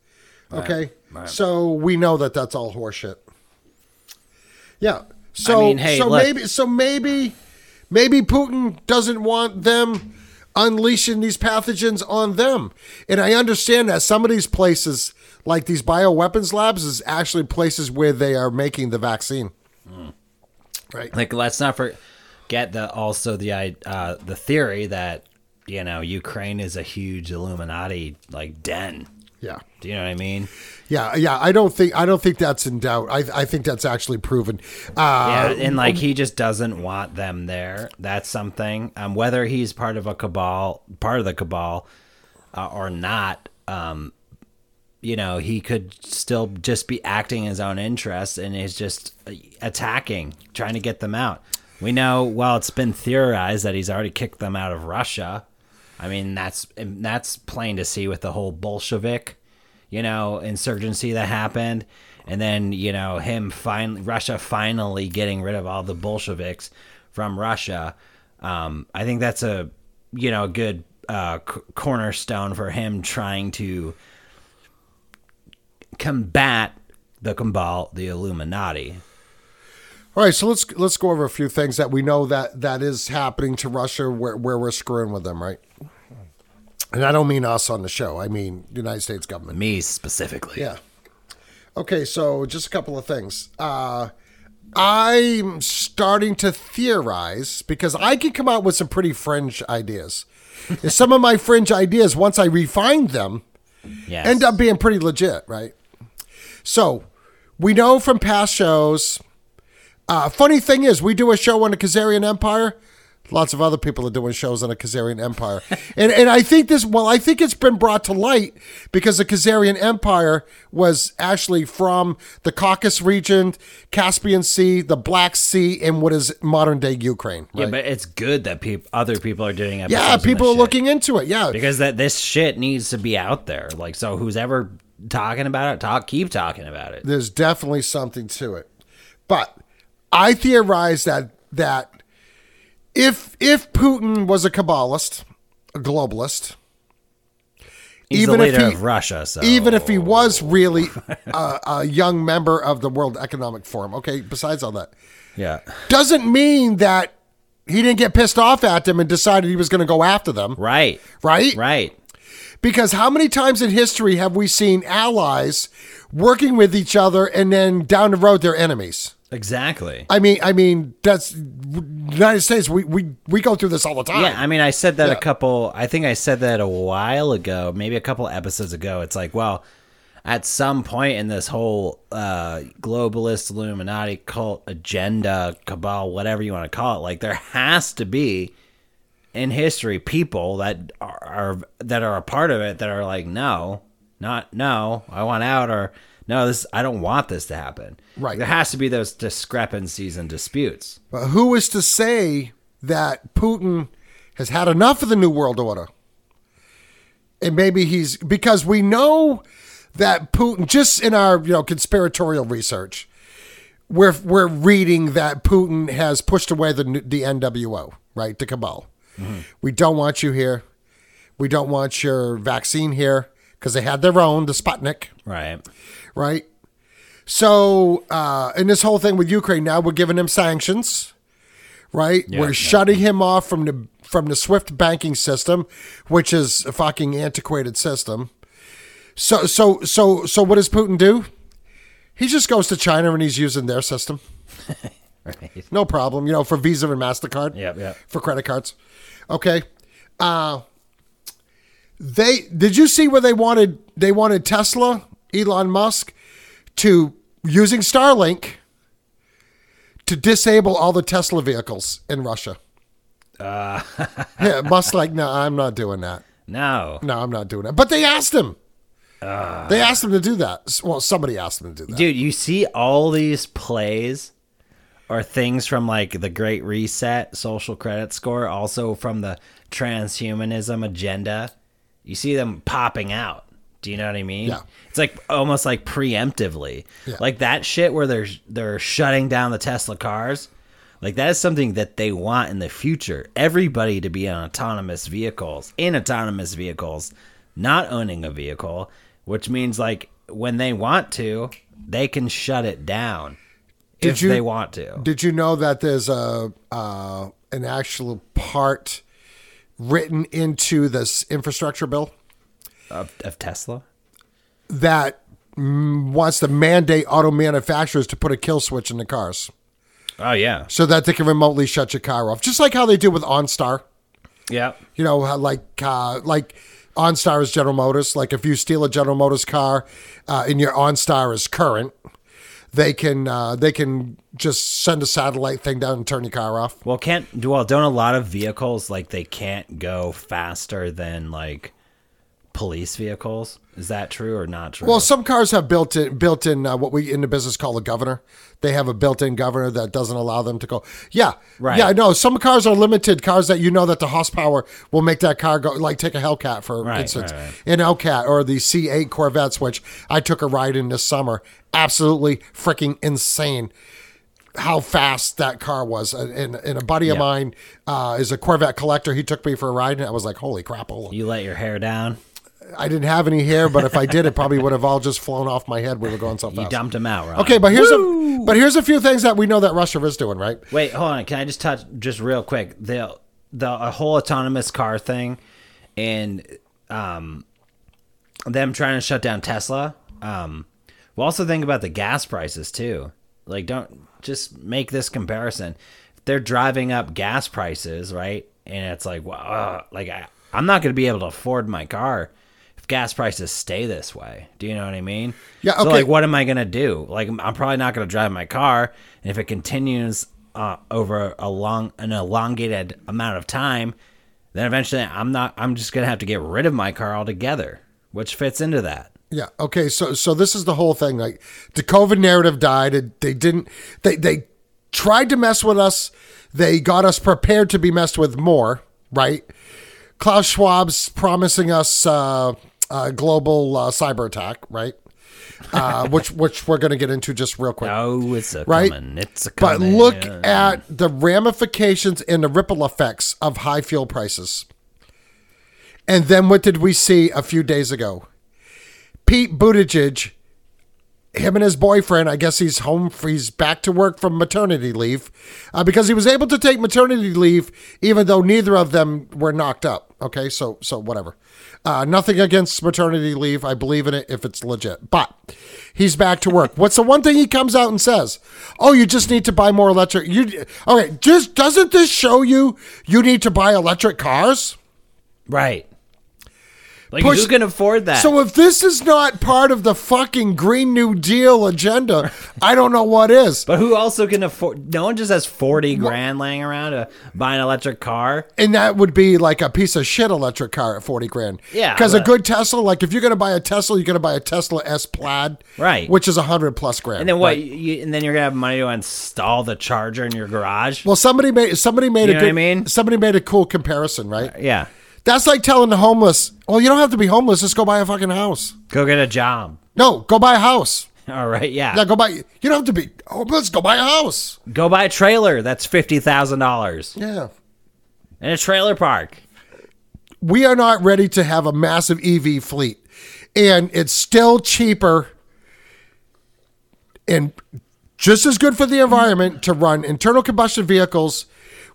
Okay, right. so we know that that's all horseshit. Yeah. So mean, hey, so look- maybe so maybe maybe Putin doesn't want them unleashing these pathogens on them. And I understand that some of these places like these bioweapons labs is actually places where they are making the vaccine. Right. Like, let's not forget the also the i- uh, the theory that you know Ukraine is a huge Illuminati like den. Yeah. Do you know what I mean? Yeah, yeah. I don't think I don't think that's in doubt. I I think that's actually proven. Uh, Yeah, and like he just doesn't want them there. That's something. Um, whether he's part of a cabal, part of the cabal, uh, or not, um, you know, he could still just be acting his own interests and is just uh, attacking, trying to get them out. We know. Well, it's been theorized that he's already kicked them out of Russia. I mean, that's that's plain to see with the whole Bolshevik, you know, insurgency that happened, and then you know him finally Russia finally getting rid of all the Bolsheviks from Russia. Um, I think that's a you know a good uh, c- cornerstone for him trying to combat the cabal, the Illuminati. All right, so let's let's go over a few things that we know that that is happening to Russia where where we're screwing with them, right? And I don't mean us on the show. I mean the United States government. Me specifically. Yeah. Okay, so just a couple of things. Uh, I'm starting to theorize because I can come out with some pretty fringe ideas. And some of my fringe ideas, once I refine them, Yes. end up being pretty legit, right? So we know from past shows. Uh, funny thing is, we do a show on the Khazarian Empire. Lots of other people are doing shows on the Khazarian Empire, and and I think this. Well, I think it's been brought to light because the Khazarian Empire was actually from the Caucasus region, Caspian Sea, the Black Sea, and what is modern day Ukraine. Yeah, but it's good that peop- other people are doing episodes. yeah, people are shit. looking into it. Yeah, because that this shit needs to be out there. Like, so who's ever talking about it, talk, keep talking about it. there's definitely something to it. But I theorize that that if if Putin was a Kabbalist, a globalist, He's even if he- of Russia, so even if he was really a, a young member of the World Economic Forum, okay, besides all that, yeah, doesn't mean that he didn't get pissed off at them and decided he was going to go after them, right, right? right. Because how many times in history have we seen allies working with each other and then down the road they're enemies? Exactly. I mean, I mean, that's United States. We we we go through this all the time. Yeah, I mean, I said that Yeah. a couple. I think I said that a while ago, maybe a couple episodes ago. It's like, well, at some point in this whole uh, globalist Illuminati cult agenda, cabal, whatever you want to call it, like there has to be in history people that are, are that are a part of it that are like, no, not no, I want out, or no, this I don't want this to happen. Right. There has to be those discrepancies and disputes. But who is to say that Putin has had enough of the New World Order? And maybe he's because we know that Putin, just in our you know conspiratorial research, we're we're reading that Putin has pushed away the the NWO, right, the cabal. We don't want you here. We don't want your vaccine here because they had their own, the Sputnik Right. right? So, uh, in this whole thing with Ukraine, now we're giving him sanctions, right? Yeah, we're yeah. shutting him off from the from the SWIFT banking system, which is a fucking antiquated system. So, so, so, so, what does Putin do? He just goes to China and he's using their system. Right. No problem, you know, for Visa and Mastercard. Yep, yep. For credit cards. Okay. Uh they did you see where they wanted they wanted Tesla, Elon Musk to using Starlink to disable all the Tesla vehicles in Russia. Uh. yeah, Musk like, no, I'm not doing that. No. No, I'm not doing that. But they asked him. they asked him to do that. Well, somebody asked him to do that. Dude, you see all these plays or things from like the Great Reset social credit score, also from the transhumanism agenda. You see them popping out. Do you know what I mean? Yeah. It's like almost like preemptively. Yeah. Like that shit where they're they're shutting down the Tesla cars. Like that is something that they want in the future. Everybody to be on autonomous vehicles, in autonomous vehicles, not owning a vehicle, which means like when they want to, they can shut it down Did if you- they want to. Did you know that there's a uh, an actual part written into this infrastructure bill Of, of Tesla? that mm, wants to mandate auto manufacturers to put a kill switch in the cars Oh yeah. so that they can remotely shut your car off, just like how they do with OnStar. Yeah. You know, like uh, like OnStar is General Motors. Like if you steal a General Motors car uh, and your OnStar is current, they can uh, they can just send a satellite thing down and turn your car off. Well, can't well don't a lot of vehicles like they can't go faster than like police vehicles? Is that true or not true? Well, some cars have built in built in uh, what we in the business call a governor. They have a built-in governor that doesn't allow them to go. Yeah, Right. Yeah, no. Some cars are limited. Cars that you know that the horsepower will make that car go. Like take a Hellcat for Right, instance, right, right. an Hellcat or the C8 Corvettes, which I took a ride in this summer. Absolutely freaking insane. How fast that car was, and, and a buddy of Yeah. mine uh, is a Corvette collector. He took me for a ride, and I was like, "Holy crap!" Holy you let your hair down. I didn't have any hair, but if I did, it probably would have all just flown off my head. We were going so You fast. dumped them out, right? Okay, but here's a but here's a few things that we know that Russia is doing, right? Wait, hold on. Can I just touch just real quick the the a whole autonomous car thing, and um, them trying to shut down Tesla. Um, we'll also think about the gas prices too. Like, don't just make this comparison. If they're driving up gas prices, right? And it's like, well, uh, like I, I'm not going to be able to afford my car if gas prices stay this way. Do you know what I mean? Yeah, So like, what am I going to do? Like, I'm probably not going to drive my car, and if it continues uh, over a long, an elongated amount of time, then eventually I'm not. I'm just going to have to get rid of my car altogether, which fits into that. Yeah. Okay. So so this is the whole thing. Like the COVID narrative died. They didn't. They they tried to mess with us. They got us prepared to be messed with more. Right. Klaus Schwab's promising us uh, a global uh, cyber attack. Right. Uh, which which we're going to get into just real quick. Oh, it's a Right? coming. It's a But look at the ramifications and the ripple effects of high fuel prices. And then what did we see a few days ago? Pete Buttigieg, him and his boyfriend, I guess he's home, he's back to work from maternity leave uh, because he was able to take maternity leave even though neither of them were knocked up. Okay, so so whatever. Uh, nothing against maternity leave. I believe in it if it's legit. But he's back to work. What's the one thing he comes out and says? Oh, you just need to buy more electric. You okay? Just doesn't this show you you need to buy electric cars? right. Like push- who can afford that? So if this is not part of the fucking Green New Deal agenda, I don't know what is. but who also can afford? No one just has forty grand laying around to buy an electric car. And that would be like a piece of shit electric car at 40 grand. Yeah, Because a good Tesla, like if you're going to buy a Tesla, you're going to buy a Tesla S Plaid. Right. Which is a 100 plus grand. And then what? Right. You, and then you're gonna have money to install the charger in your garage. Well, somebody made somebody made You a good, what I mean? somebody made a cool comparison, right? yeah, That's like telling the homeless, well, you don't have to be homeless, just go buy a fucking house. go get a job. No, go buy a house. All right, yeah. Yeah, go buy. You don't have to be homeless. Go buy a house. Go buy a trailer. That's fifty thousand dollars Yeah. in a trailer park. we are not ready to have a massive EV fleet. And it's still cheaper and just as good for the environment to run internal combustion vehicles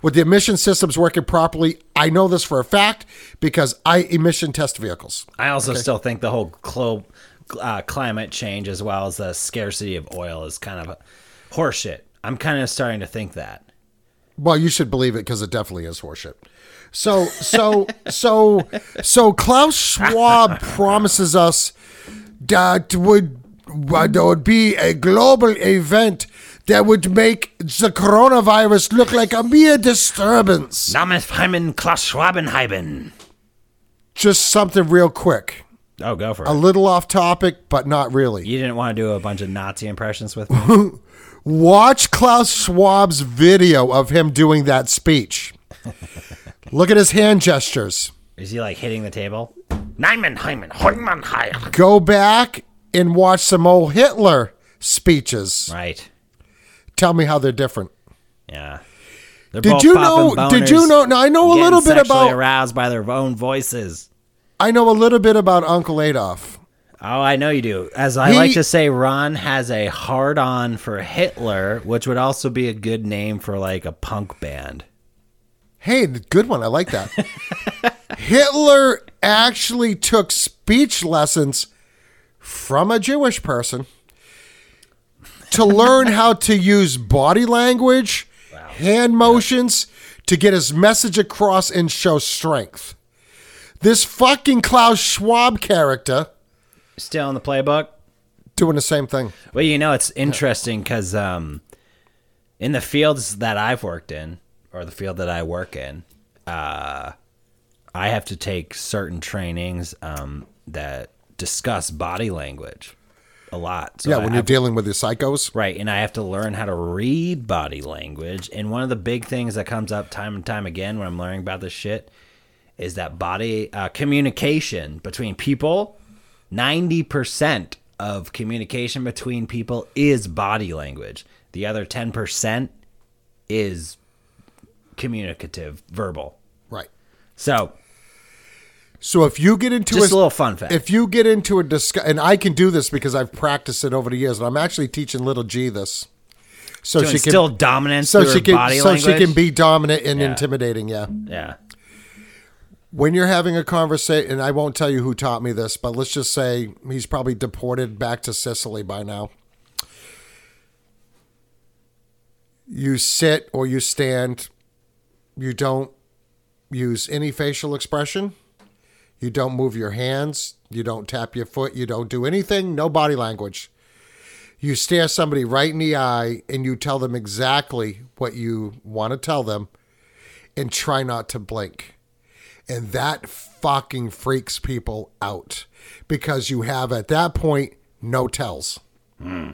with the emission systems working properly. I know this for a fact because I emission test vehicles. I also still think the whole clo- uh, climate change, as well as the scarcity of oil, is kind of horseshit. I'm kind of starting to think that. Well, you should believe it because it definitely is horseshit. So, so, so, so Klaus Schwab promises us that would uh, there would be a global event that would make the coronavirus look like a mere disturbance. Namensheimen Klaus Schwabenheiben. Just something real quick, Oh, go for it. a little off topic, but not really. you didn't want to do a bunch of Nazi impressions with me? Watch Klaus Schwab's video of him doing that speech. Look at his hand gestures. Is he like hitting the table? Go back and watch some old Hitler speeches. Right. Tell me how they're different. Yeah. They're Did both you know- did you know- now, I know a little bit about- aroused by their own voices. I know a little bit about Uncle Adolf. Oh, I know you do. As I He- like to say, Ron has a hard on for Hitler, which would also be a good name for like a punk band. Hey, good one. I like that. Hitler actually took speech lessons from a Jewish person to learn how to use body language, hand motions to get his message across and show strength. This fucking Klaus Schwab character Still in the playbook? doing the same thing. Well, you know, it's interesting because um, in the fields that I've worked in, or the field that I work in, uh, I have to take certain trainings um, that discuss body language a lot. So Yeah, I- when you're I've- dealing with the psychos. Right, and I have to learn how to read body language. And one of the big things that comes up time and time again when I'm learning about this shit is that body uh, communication between people. Ninety percent of communication between people is body language. The other ten percent is communicative, verbal. Right. So, So if you get into just a little fun fact. if you get into a discuss, and I can do this because I've practiced it over the years, and I'm actually teaching little G this, so Doing she can still dominance so she can body so language. she can be dominant and Yeah. intimidating. Yeah. yeah. When you're having a conversation, and I won't tell you who taught me this, but let's just say he's probably deported back to Sicily by now. You sit or you stand. You don't use any facial expression. You don't move your hands. You don't tap your foot. You don't do anything. No body language. You stare somebody right in the eye and you tell them exactly what you want to tell them and try not to blink. And that fucking freaks people out because you have at that point no tells. Hmm.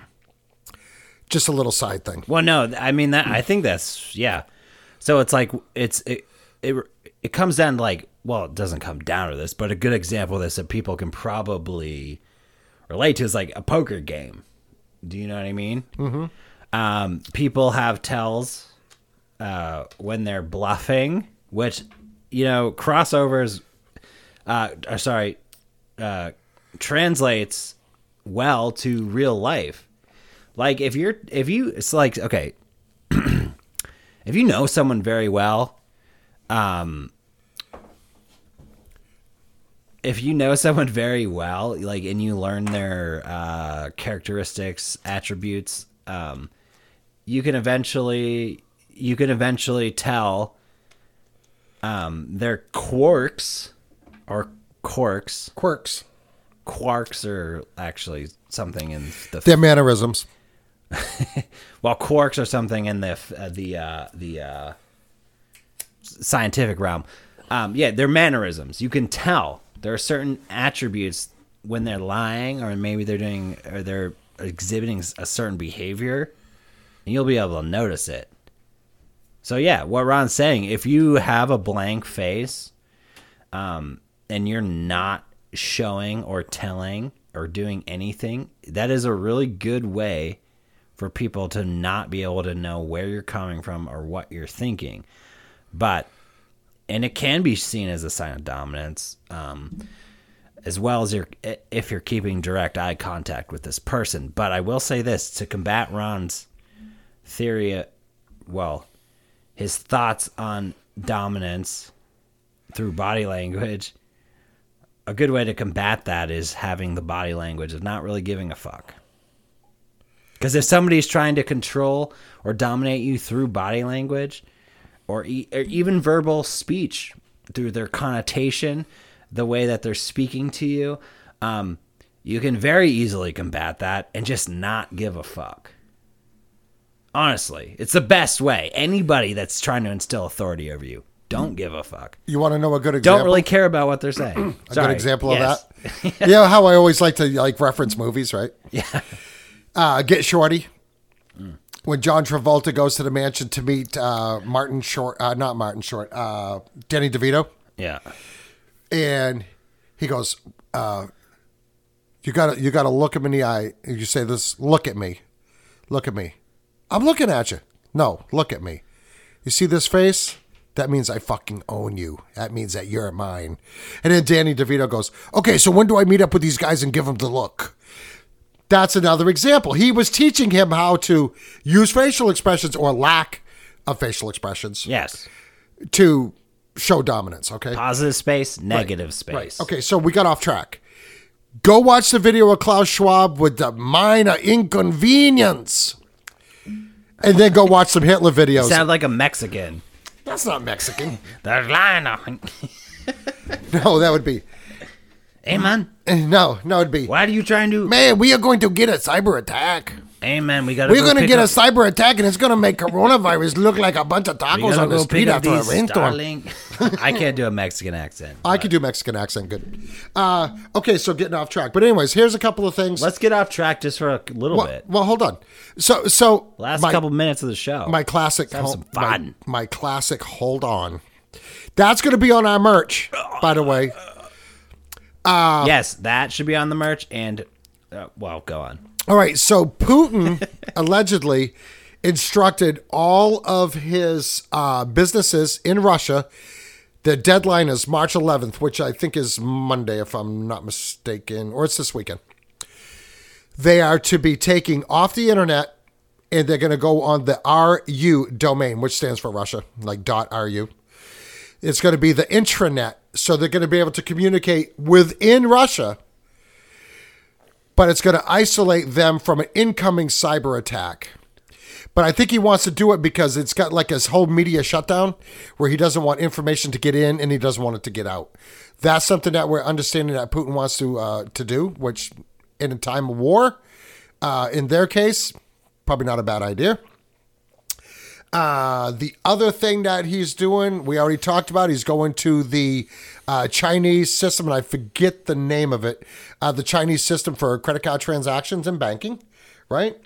Just a little side thing. Well, no, I mean that. I think that's yeah. So it's like it's it it it comes down to like well, it doesn't come down to this, but a good example of this that people can probably relate to is like a poker game. Do you know what I mean? Mm-hmm. Um, people have tells uh, when they're bluffing, which you know crossovers. Uh, sorry, uh, translates well to real life. Like if you're if you it's like okay, if you know someone very well, um if you know someone very well, like and you learn their uh characteristics, attributes, um you can eventually you can eventually tell um their quirks or quirks. Quirks. Quarks are actually something in the Their mannerisms. well, quarks are something in the uh, the uh, the uh, scientific realm. Um, yeah, they're mannerisms. You can tell there are certain attributes when they're lying, or maybe they're doing, or they're exhibiting a certain behavior, and you'll be able to notice it. So yeah, what Ron's saying, if you have a blank face, um, and you're not showing or telling or doing anything, that is a really good way for people to not be able to know where you're coming from or what you're thinking. But and it can be seen as a sign of dominance, um, as well as your if you're keeping direct eye contact with this person. But I will say this to combat Ron's theory, well, his thoughts on dominance through body language. A good way to combat that is having the body language of not really giving a fuck. Because if somebody's trying to control or dominate you through body language, or, e- or even verbal speech through their connotation, the way that they're speaking to you, um, you can very easily combat that and just not give a fuck. Honestly, it's the best way. Anybody that's trying to instill authority over you, don't give a fuck. You want to know a good example? Don't really care about what they're saying. a good example of that. you know how I always like to like reference movies, right? Yeah. Uh, Get Shorty. When John Travolta goes to the mansion to meet uh, Martin Short, uh, not Martin Short, uh, Danny DeVito, Yeah. and he goes, uh, "You gotta, you gotta look him in the eye." And you say this, "Look at me, look at me." I'm looking at you. No, look at me. You see this face? That means I fucking own you. That means that you're mine. And then Danny DeVito goes, "Okay, so when do I meet up with these guys and give them the look?" That's another example. He was teaching him how to use facial expressions or lack of facial expressions Yes. to show dominance. Okay. Positive space, negative space. Okay, so we got off track. Go watch the video of Klaus Schwab with the minor inconvenience. And then go watch some Hitler videos. Sound like a Mexican. That's not Mexican. There's line on. No, that would be. Hey man, No, no, it'd be. Why are you trying to? Man, we are going to get a cyber attack. Hey man, we gotta. We're go going to get a cyber attack and it's going to make coronavirus look like a bunch of tacos on the street after a rainstorm. I can't do a Mexican accent. I could do Mexican accent good. Uh, okay, so getting off track. But, anyways, here's a couple of things. Let's get off track just for a little well, bit. well, hold on. So, so Last my- couple minutes of the show. my classic have some fun. My, my classic hold on that's going to be on our merch by the way yes, that should be on the merch. And uh, well, go on. all right so putin allegedly instructed all of his uh, businesses in russia the deadline is march 11th which i think is monday if i'm not mistaken or it's this weekend they are to be taking off the internet and they're going to go on the ru domain which stands for russia like ru It's going to be the intranet. So they're going to be able to communicate within Russia, but it's going to isolate them from an incoming cyber attack. But I think he wants to do it because it's got like his whole media shutdown where he doesn't want information to get in and he doesn't want it to get out. That's something that we're understanding that Putin wants to uh, to do, which in a time of war, uh, in their case, probably not a bad idea. Uh, the other thing that he's doing, we already talked about, he's going to the uh, Chinese system, and I forget the name of it, uh, the Chinese system for credit card transactions and banking, right?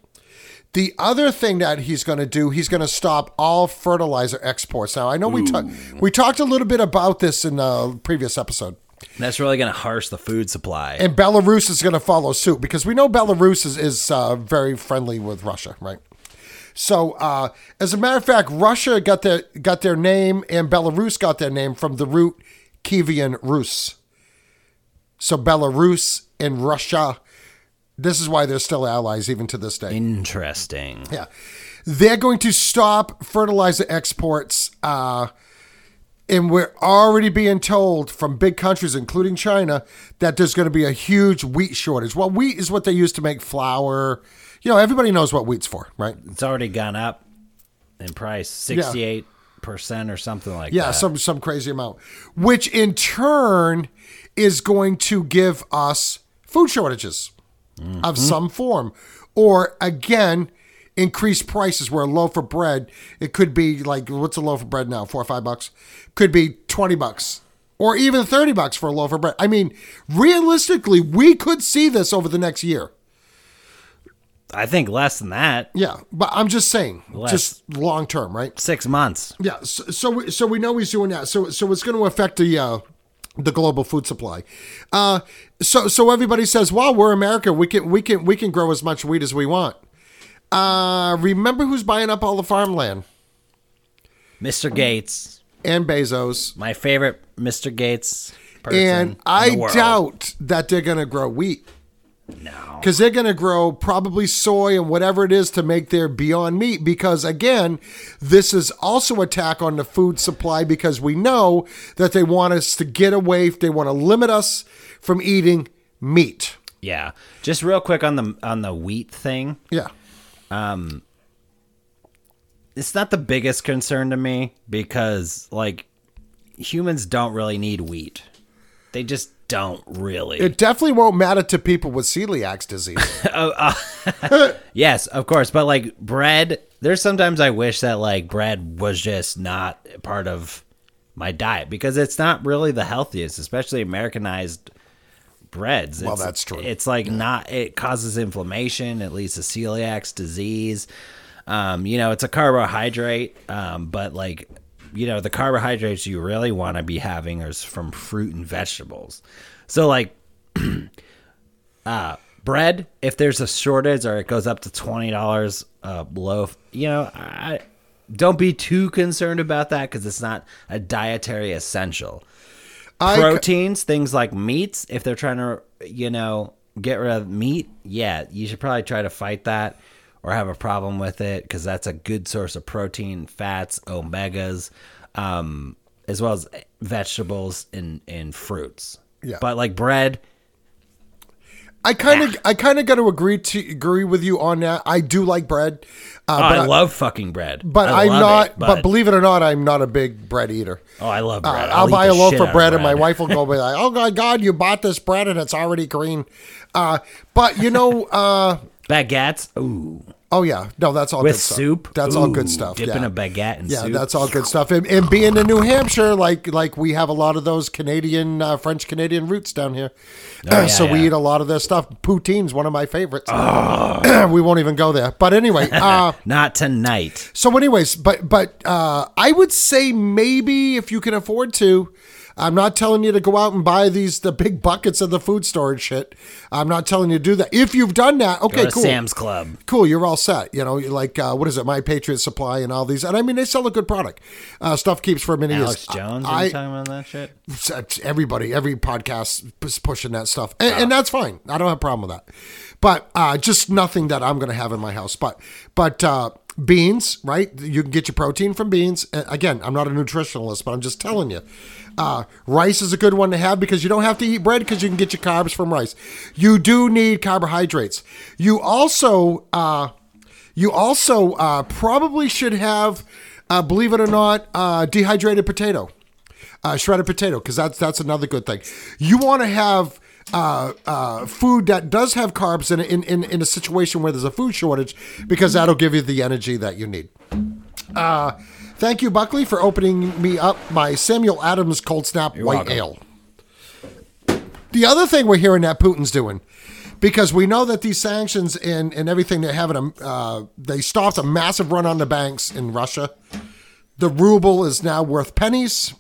The other thing that he's going to do, he's going to stop all fertilizer exports. Now, I know we talked we talked a little bit about this in the previous episode. That's really going to harsh the food supply. And Belarus is going to follow suit because we know Belarus is, is uh, very friendly with Russia, right? So, uh, as a matter of fact, Russia got their got their name, and Belarus got their name from the root Kievan Rus. So, Belarus and Russia. This is why they're still allies even to this day. Interesting. Yeah. They're going to stop fertilizer exports. Uh, and we're already being told from big countries, including China, that there's going to be a huge wheat shortage. Well, wheat is what they use to make flour. You know, everybody knows what wheat's for, right? It's already gone up in price 68% or something like Yeah, that. Yeah, some some crazy amount, which in turn is going to give us food shortages of mm-hmm. some form, or again, increased prices. Where a loaf of bread, it could be like what's a loaf of bread now? Four or five bucks, could be twenty bucks, or even thirty bucks for a loaf of bread. I mean, realistically, we could see this over the next year. I think less than that. Yeah, but I'm just saying, Less. just long term, right? Six months. Yeah, so so we, so we know he's doing that. So so it's going to affect the uh, the global food supply. Uh, so so everybody says, "Well, we're America. We can we can we can grow as much wheat as we want." Uh, remember who's buying up all the farmland? Mr. Gates, And Bezos. my favorite Mr. Gates person. And in I the world. doubt that they're going to grow wheat No. because they're going to grow probably soy and whatever it is to make their Beyond Meat. Because again, this is also attack on the food supply because we know that they want us to get away. They want to limit us from eating meat. Yeah. Just real quick on the on the wheat thing. Yeah. Um, it's not the biggest concern to me because like humans don't really need wheat. They just don't really. It definitely won't matter to people with celiac disease. yes, of course, but like bread, there's sometimes I wish that like bread was just not part of my diet because it's not really the healthiest, especially Americanized breads. Well, It's- that's true. It's like not it causes inflammation, it leads to celiac disease. Um, you know, it's a carbohydrate, um, but like you know, the carbohydrates you really want to be having is from fruit and vegetables. So like uh, bread, if there's a shortage or it goes up to twenty dollars a loaf, you know, I don't be too concerned about that because it's not a dietary essential. I, Proteins, things like meats, if they're trying to, you know, get rid of meat, yeah, you should probably try to fight that or have a problem with it because that's a good source of protein, fats, omegas, um, as well as vegetables and, and fruits. Yeah. But like bread, I kind of I kind of got to agree to agree with you on that. I do like bread, uh, Oh, but I, love fucking bread. But I I'm not. it, but, believe it or not, I'm not a big bread eater. oh, I love Uh, bread. I'll, buy a loaf of bread, and my wife will go be like, "Oh my God, you bought this bread and it's already green." Uh, but you know, uh, baguettes. Ooh, oh yeah, no, that's all with good stuff. soup. That's all good stuff. Dipping yeah. a baguette in Yeah, soup. that's all good stuff. And, and being in New Hampshire, like like we have a lot of those Canadian, uh, French Canadian roots down here, Oh, yeah, so we eat a lot of this stuff. Poutine's one of my favorites. we won't even go there. But anyway, uh, Not tonight. so anyways, but but uh, I would say maybe if you can afford to. I'm not telling you to go out and buy these the big buckets of the food storage shit. I'm not telling you to do that. If you've done that, okay, cool Sam's Club. cool, you're all set. You know, like uh, what is it, My Patriot Supply and all these, and I mean they sell a good product. Uh, stuff keeps for many Alex years. Jones. Are I, you talking about that shit? everybody, every podcast is pushing that stuff, and, and that's fine. I don't have a problem with that. But uh, just nothing that I'm going to have in my house. But but uh, beans, right? You can get your protein from beans. Again, I'm not a nutritionalist, but I'm just telling you. Uh, rice is a good one to have because you don't have to eat bread because you can get your carbs from rice. You do need carbohydrates. You also uh, you also uh, probably should have, uh, believe it or not, uh, dehydrated potato uh, shredded potato because that's that's another good thing. You want to have uh, uh, food that does have carbs in, in in in a situation where there's a food shortage because that'll give you the energy that you need. Uh, thank you, Buckley, for opening me up my Samuel Adams Cold Snap White welcome. Ale. The other thing we're hearing that Putin's doing, because we know that these sanctions and, and everything they're having, a, uh, they stopped a massive run on the banks in Russia. The ruble is now worth pennies.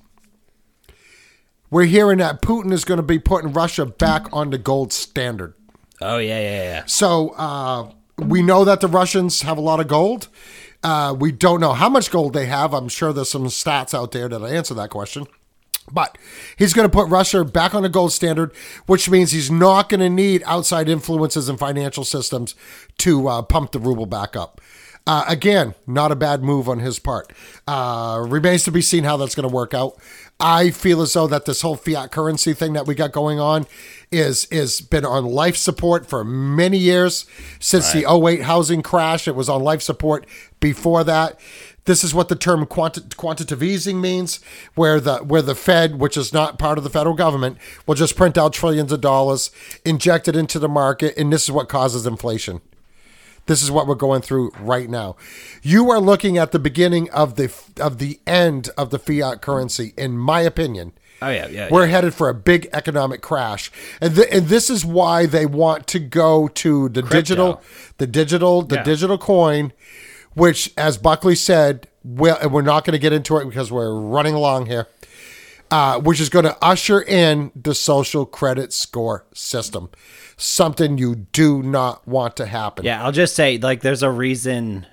We're hearing that Putin is going to be putting Russia back on the gold standard. Oh yeah, yeah, yeah. So uh, we know that the Russians have a lot of gold. Uh, we don't know how much gold they have. I'm sure there's some stats out there that answer that question. But he's going to put Russia back on the gold standard, which means he's not going to need outside influences and financial systems to uh, pump the ruble back up. Uh, again, not a bad move on his part. Uh, remains to be seen how that's going to work out. I feel as though that this whole fiat currency thing that we got going on is is been on life support for many years since the 08 housing crash. It was on life support before that. This is what the term quanti- quantitative easing means, where the where the Fed, which is not part of the federal government, will just print out trillions of dollars, inject it into the market, and this is what causes inflation. This is what we're going through right now. You are looking at the beginning of the of the end of the fiat currency, in my opinion. Oh yeah, yeah. We're headed for a big economic crash, and th- and this is why they want to go to the digital, the digital, the Yeah. digital coin, which, as Buckley said, well, and we're not going to get into it because we're running along here. Uh, which is going to usher in the social credit score system, something you do not want to happen. Yeah, I'll just say like there's a reason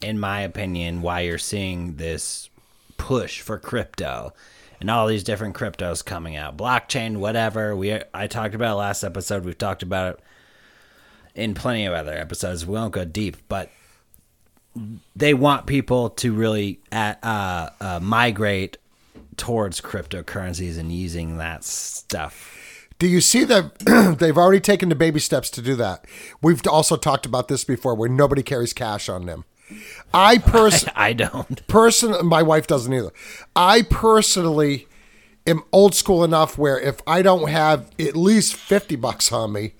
in my opinion why you're seeing this push for crypto and all these different cryptos coming out. Blockchain, whatever. We I talked about it last episode. We've talked about it in plenty of other episodes. We won't go deep, but they want people to really at, uh, uh, migrate towards cryptocurrencies and using that stuff. Do you see that they've already taken the baby steps to do that? We've also talked about this before where nobody carries cash on them. I pers- I don't. person my wife doesn't either. I personally am old school enough where if I don't have at least 50 bucks on me,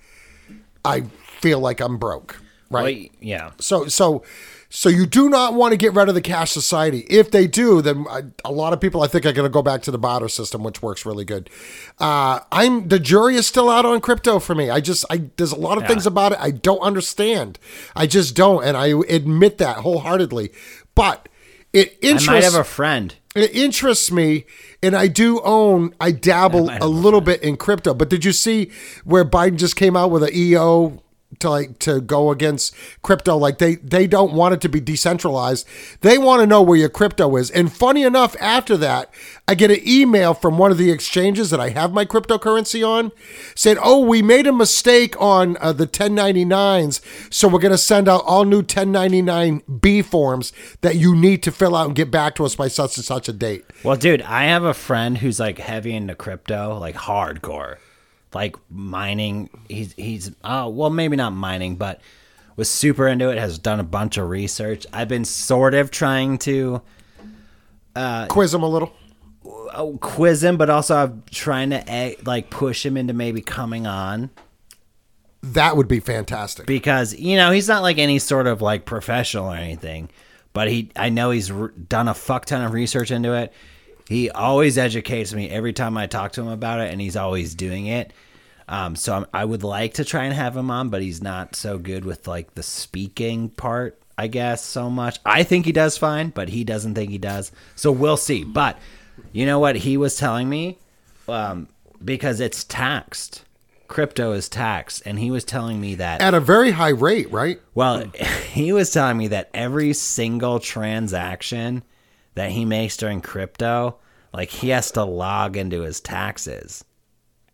I feel like I'm broke, right? Well, yeah. So so so you do not want to get rid of the cash society. If they do, then I, a lot of people I think are going to go back to the barter system, which works really good. Uh, I'm the jury is still out on crypto for me. I just I there's a lot of things about it I don't understand. I just don't, and I admit that wholeheartedly. But it I interests might have a friend. it interests me and i do own i dabble a little bit in crypto but did you see where biden just came out with an eo to like to go against crypto. Like they they don't want it to be decentralized. They want to know where your crypto is. And funny enough after that i get an email from one of the exchanges that i have my cryptocurrency on said oh we made a mistake on uh, the 1099s so we're going to send out all new 1099b forms that you need to fill out and get back to us by such and such a date. Well, dude, I have a friend who's like heavy into crypto, like hardcore, like mining. He's he's oh well, maybe not mining, but was super into it. Has done a bunch of research. I've been sort of trying to quiz him a little oh, quiz him, but also I'm trying to eh, like push him into maybe coming on that would be fantastic because you know he's not like any sort of like professional or anything, but he I know he's done a fuck ton of research into it. He always educates me every time I talk to him about it, and he's always doing it. Um, so I'm, I would like to try and have him on, but he's not so good with like the speaking part, I guess, so much. I think he does fine, but he doesn't think he does. So we'll see. But you know what he was telling me? Um, because it's taxed. Crypto is taxed, and he was telling me that at a very high rate right well, he was telling me that every single transaction that he makes during crypto, like he has to log into his taxes.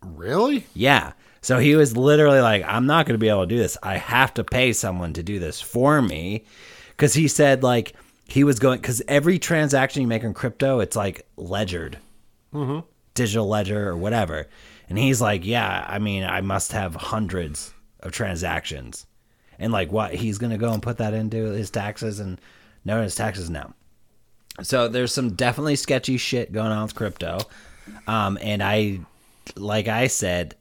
really Yeah. So he was literally like, I'm not going to be able to do this. I have to pay someone to do this for me. Because he said, like, he was going, because every transaction you make in crypto, it's like ledgered, mm-hmm. digital ledger or whatever. And he's like, yeah, I mean, I must have hundreds of transactions. And like, what? He's going to go and put that into his taxes and no, his taxes now. So there's some definitely sketchy shit going on with crypto. Um, and I, like I said,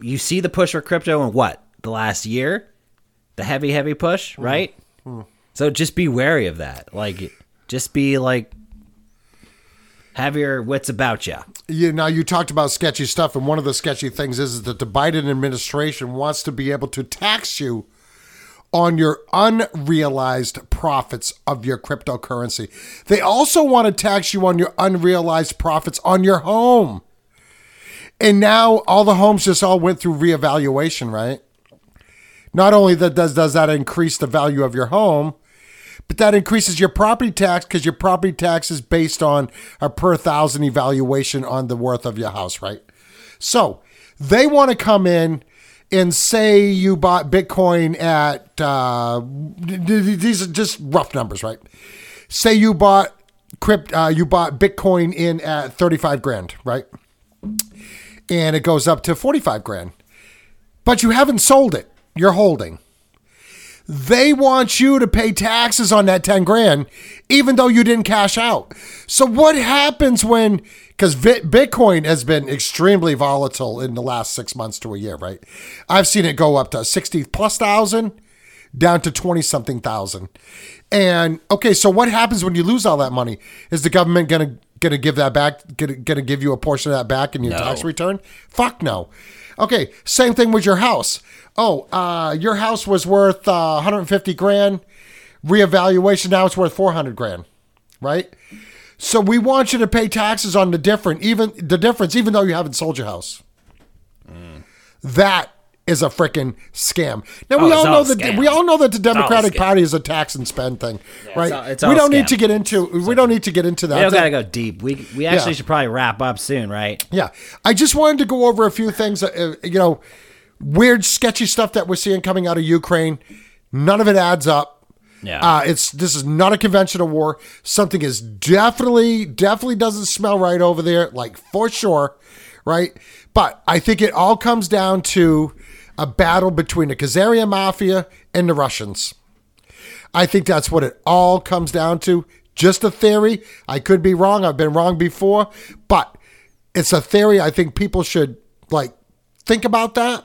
you see the push for crypto in what? The last year? The heavy, heavy push, right? So just be wary of that. Like, just be like, have your wits about you. you now you talked about sketchy stuff and one of the sketchy things is that the biden administration wants to be able to tax you on your unrealized profits of your cryptocurrency. They also want to tax you on your unrealized profits on your home. And now all the homes just all went through reevaluation right? Not only that does does that increase the value of your home but that increases your property tax because your property tax is based on a per thousand evaluation on the worth of your house, right? So they want to come in and say you bought Bitcoin at uh, these are just rough numbers, right? Say you bought crypt, uh, you bought Bitcoin in at thirty five grand, right? And it goes up to forty five grand, but you haven't sold it. You're holding they want you to pay taxes on that 10 grand, even though you didn't cash out. So, what happens when, because Bitcoin has been extremely volatile in the last six months to a year, right? I've seen it go up to 60 plus thousand down to 20 something thousand. And okay, so what happens when you lose all that money? Is the government going to to give that back going to give you a portion of that back in your No. tax return? Fuck no. Okay, same thing with your house. Oh, uh, your house was worth uh, 150 grand. Reevaluation now it's worth 400 grand, right? So we want you to pay taxes on the different, even the difference, even though you haven't sold your house. That is a freaking scam. Now we Oh, all know that we all know that the Democratic. Party is a tax and spend thing, right? all- it's we don't need to get into we don't need to get into that. We don't gotta go deep. We we actually Yeah. should probably wrap up soon, right? Yeah, I just wanted to go over a few things. Uh, you know, weird, sketchy stuff that we're seeing coming out of Ukraine. None of it adds up. Yeah. Uh, it's this is not a conventional war. Something is definitely, definitely doesn't smell right over there, like for sure, right? But I think it all comes down to a battle between the Khazarian mafia and the Russians. I think that's what it all comes down to. Just a theory. I could be wrong. I've been wrong before, but it's a theory. I think people should like think about that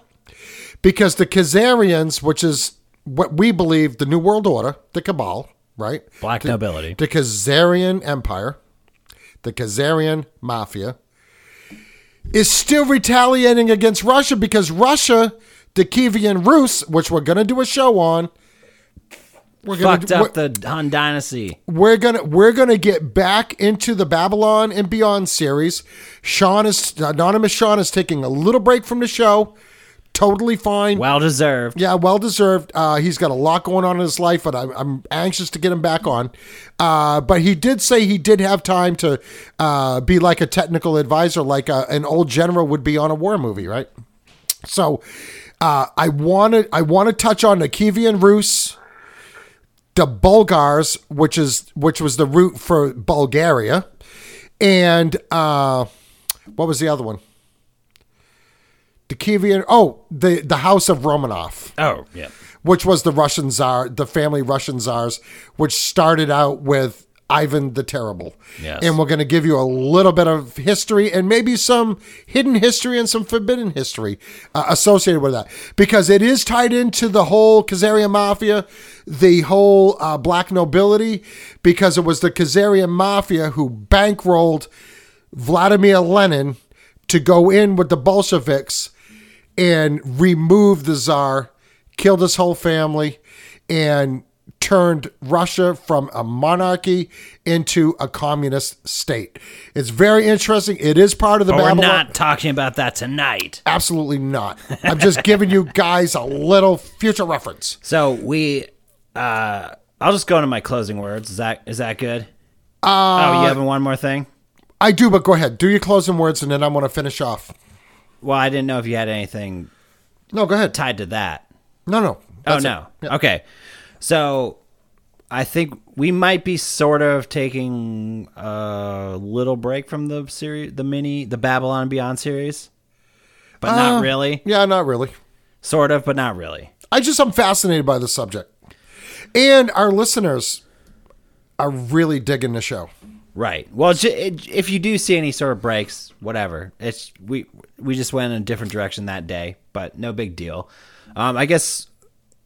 because the Khazarians, which is what we believe the New World Order, the Cabal, right? Black The- nobility. The Khazarian Empire, the Khazarian Mafia, is still retaliating against Russia because Russia, the Kievan Rus, which we're going to do a show on, we're gonna Fucked up the Han Dynasty. we're gonna we're gonna get back into the Babylon and Beyond series. Sean is anonymous. Sean is taking a little break from the show. Totally fine. Well deserved. Yeah, well deserved. Uh, he's got a lot going on in his life, but I'm, I'm anxious to get him back on. Uh, but he did say he did have time to uh, be like a technical advisor, like a, an old general would be on a war movie, right? So uh, I wanted I want to touch on the Kievan Rus, the Bulgars, which is which was the root for Bulgaria, and uh, what was the other one? The Kievan. Oh, the the House of Romanov Oh, yeah. which was the Russian czar, the family Russian czars, which started out with Ivan the Terrible. Yes. And we're going to give you a little bit of history and maybe some hidden history and some forbidden history uh, associated with that because it is tied into the whole Khazarian mafia, the whole uh, black nobility, because it was the Khazarian mafia who bankrolled Vladimir Lenin to go in with the Bolsheviks and removed the czar, killed his whole family, and turned Russia from a monarchy into a communist state. It's very interesting. It is part of the But we're not talking about that tonight. Absolutely not. I'm just giving you guys a little future reference. So we, uh, I'll just go into my closing words. Is that is that good? Uh, oh, you having one more thing? I do, but go ahead. Do your closing words, and then I'm going to finish off. Well, I didn't know if you had anything No, go ahead. tied to that. No, no. Oh no. it. Okay. So I think we might be sort of taking a little break from the series, the mini, the Babylon Beyond series, but Uh, not really. Yeah, not really. Sort of, but not really. I just I'm fascinated by the subject, and our listeners are really digging the show. Right. Well, it- if you do see any sort of breaks, whatever. It's we we just went in a different direction that day, but no big deal. Um, I guess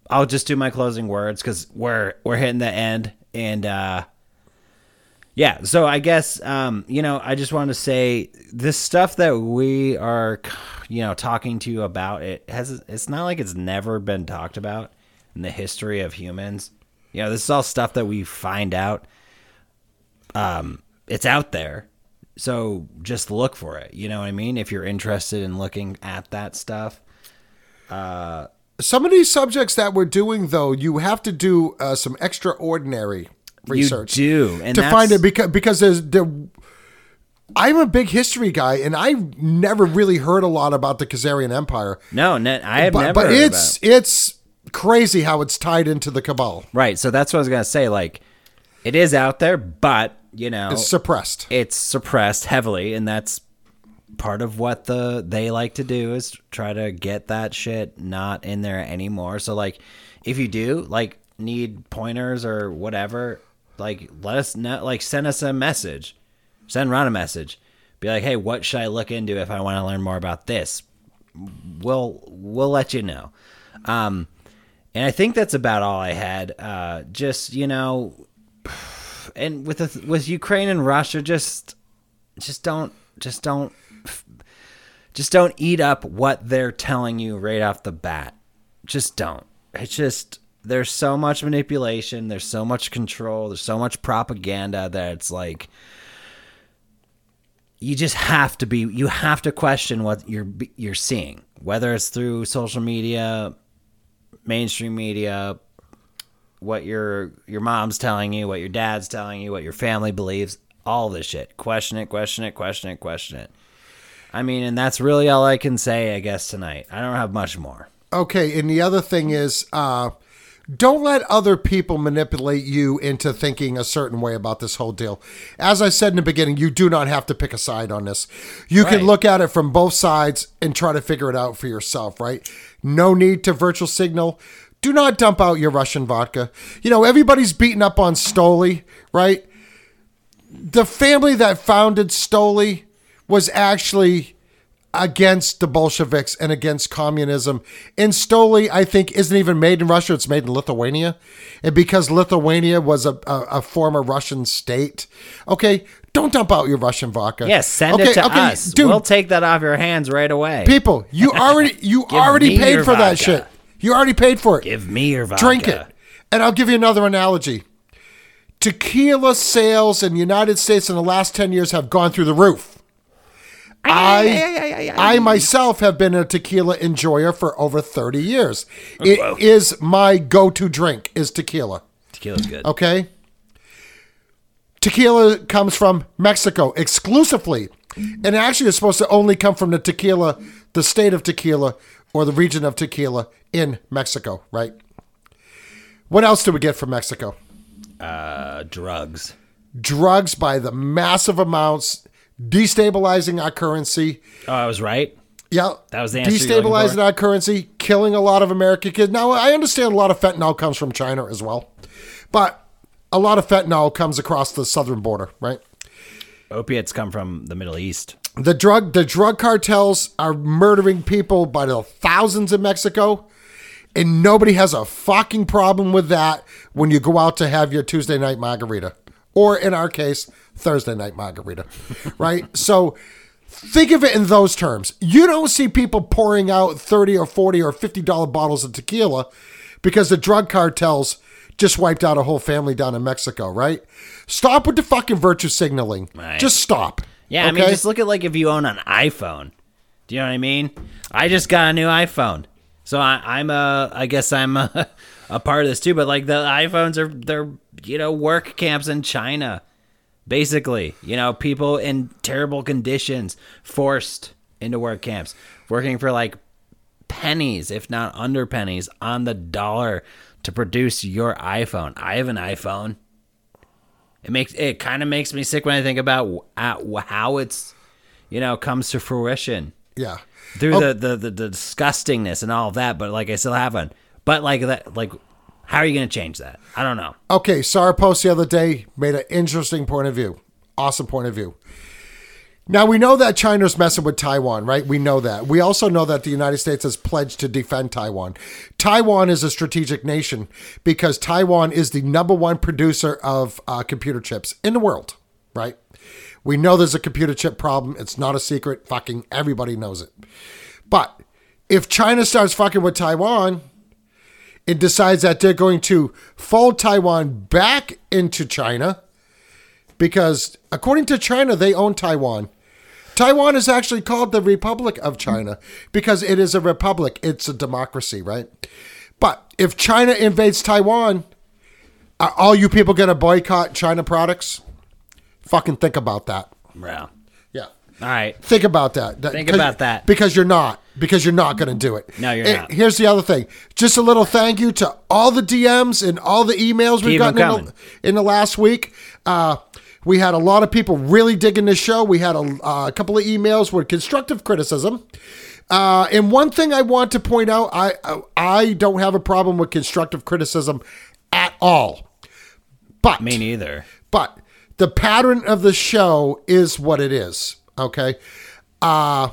I'll just do my closing words because we're we're hitting the end, and uh, yeah. So I guess um, you know I just wanted to say this stuff that we are, you know, talking to you about. It has it's not like it's never been talked about in the history of humans. You know, this is all stuff that we find out um, it's out there. So just look for it. You know what I mean? If you're interested in looking at that stuff. Uh, Some of these subjects that we're doing, though, you have to do uh, some extraordinary research You do. And to find it because because there's there. I'm a big history guy, and I've never really heard a lot about the Khazarian Empire. No, ne- I have But, never but heard it's it. it's crazy how it's tied into the cabal. Right. So that's what I was going to say. Like, it is out there, but, you know, It's suppressed. it's suppressed heavily and that's part of what the they like to do is try to get that shit not in there anymore so like if you do like need pointers or whatever, like let us know. Like send us a message, send Ron a message. Be like, hey, what should I look into if I want to learn more about this? We'll we'll let you know. Um, and I think that's about all I had. Uh, just you know, and with the, with Ukraine and Russia, just just don't just don't just don't eat up what they're telling you right off the bat. Just don't. It's just there's so much manipulation, there's so much control, there's so much propaganda that it's like you just have to be you have to question what you're you're seeing, whether it's through social media, mainstream media, what your your mom's telling you, what your dad's telling you, what your family believes, all this shit. Question it, question it, question it, question it. I mean, and that's really all I can say, I guess, tonight. I don't have much more. Okay, and the other thing is, uh, don't let other people manipulate you into thinking a certain way about this whole deal. As I said in the beginning, you do not have to pick a side on this. You Right. can look at it from both sides and try to figure it out for yourself, right? No need to virtual signal. Do not dump out your Russian vodka. You know, everybody's beating up on Stoli, right? The family that founded Stoli was actually against the Bolsheviks and against communism. And Stoli, I think, isn't even made in Russia; it's made in Lithuania. And because Lithuania was a, a, a former Russian state, okay, don't dump out your Russian vodka. Yes, send okay, it to okay, us. dude. We'll take that off your hands right away. people, you already you already paid for that shit. You already paid for it. Give me your vodka. Drink it. And I'll give you another analogy. Tequila sales in the United States in the last 10 years have gone through the roof. I, I myself have been a tequila enjoyer for over 30 years. Oh, it is my go-to drink is tequila. Tequila's good. Okay? Tequila comes from Mexico exclusively. And actually it's supposed to only come from the tequila, the state of tequila or the region of tequila in Mexico, right? What else do we get from Mexico? Uh, drugs. Drugs by the massive amounts, destabilizing our currency. Oh, I was right. Yeah, That was the answer destabilizing our currency, killing a lot of American kids. Now, I understand a lot of fentanyl comes from China as well, but a lot of fentanyl comes across the southern border, right? Opiates come from the Middle East. The drug the drug cartels are murdering people by the thousands in Mexico, and nobody has a fucking problem with that when you go out to have your Tuesday night margarita, or in our case, Thursday night margarita, right? So think of it in those terms. You don't see people pouring out thirty or forty or fifty dollar bottles of tequila because the drug cartels just wiped out a whole family down in Mexico, right? Stop with the fucking virtue signaling. Right. Just stop. Yeah, I mean, just look at like if you own an iPhone. Do you know what I mean? I just got a new iPhone, so I, I'm a. I guess I'm a, a part of this too. But like the iPhones are, they're you know work camps in China, basically. You know, people in terrible conditions forced into work camps, working for like pennies, if not under pennies, on the dollar to produce your iPhone. I have an iPhone. It makes it kind of makes me sick when I think about how it's you know comes to fruition Yeah. through Oh. the, the, the the disgustingness and all of that. But like I still have one. But like that, like how are you going to change that? I don't know. Okay, Sarah Post the other day made an interesting point of view. Awesome point of view. Now we know that China's messing with Taiwan, right? We know that. We also know that the United States has pledged to defend Taiwan. Taiwan is a strategic nation because Taiwan is the number one producer of uh, computer chips in the world, right? We know there's a computer chip problem. It's not a secret. Fucking everybody knows it. But if China starts fucking with Taiwan, it decides that they're going to fold Taiwan back into China because, according to China, they own Taiwan. Taiwan is actually called the Republic of China because it is a republic. It's a democracy, right? But if China invades Taiwan, are all you people going to boycott China products? Fucking think about that. Bro. Yeah. All right. Think about that. Think about that. Because you're not. Because you're not going to do it. No, you're And not. Here's the other thing. Just a little thank you to all the DMs and all the emails we've gotten in the, in the last week. Uh, we had a lot of people really digging this show. We had a, uh, a couple of emails with constructive criticism. Uh, and one thing I want to point out, I I don't have a problem with constructive criticism at all. But Me neither. but the pattern of the show is what it is. Okay. Uh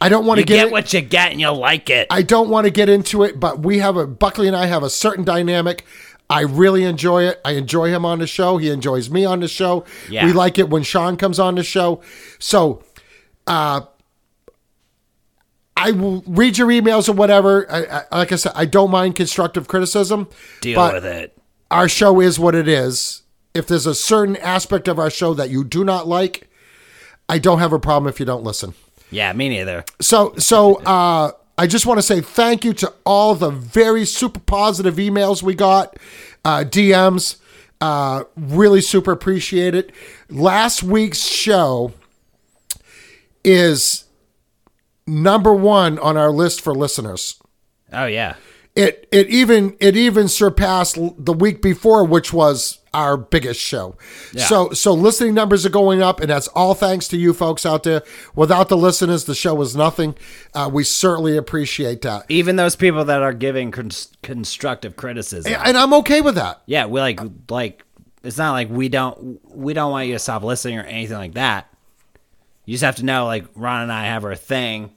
I don't want to get, get what you get and you'll like it. I don't want to get into it, but we have a Buckley and I have a certain dynamic. I really enjoy it. I enjoy him on the show. He enjoys me on the show. Yeah. We like it when Sean comes on the show. So, uh, I will read your emails or whatever. I, I, like I said, I don't mind constructive criticism. Deal with it. Our show is what it is. If there's a certain aspect of our show that you do not like, I don't have a problem if you don't listen. Yeah, me neither. So, so uh, I just want to say thank you to all the very super positive emails we got, uh, DMs. Uh, really super appreciate it. Last week's show is number one on our list for listeners. Oh yeah. It it even it even surpassed the week before, which was our biggest show. So so listening numbers are going up, and that's all thanks to you folks out there. Without the listeners, the show is nothing. Uh, we certainly appreciate that, Even those people that are giving con- constructive criticism. and I'm okay with that. Yeah, we like like it's not like we don't we don't want you to stop listening or anything like that. You just have to know like Ron and I have our thing.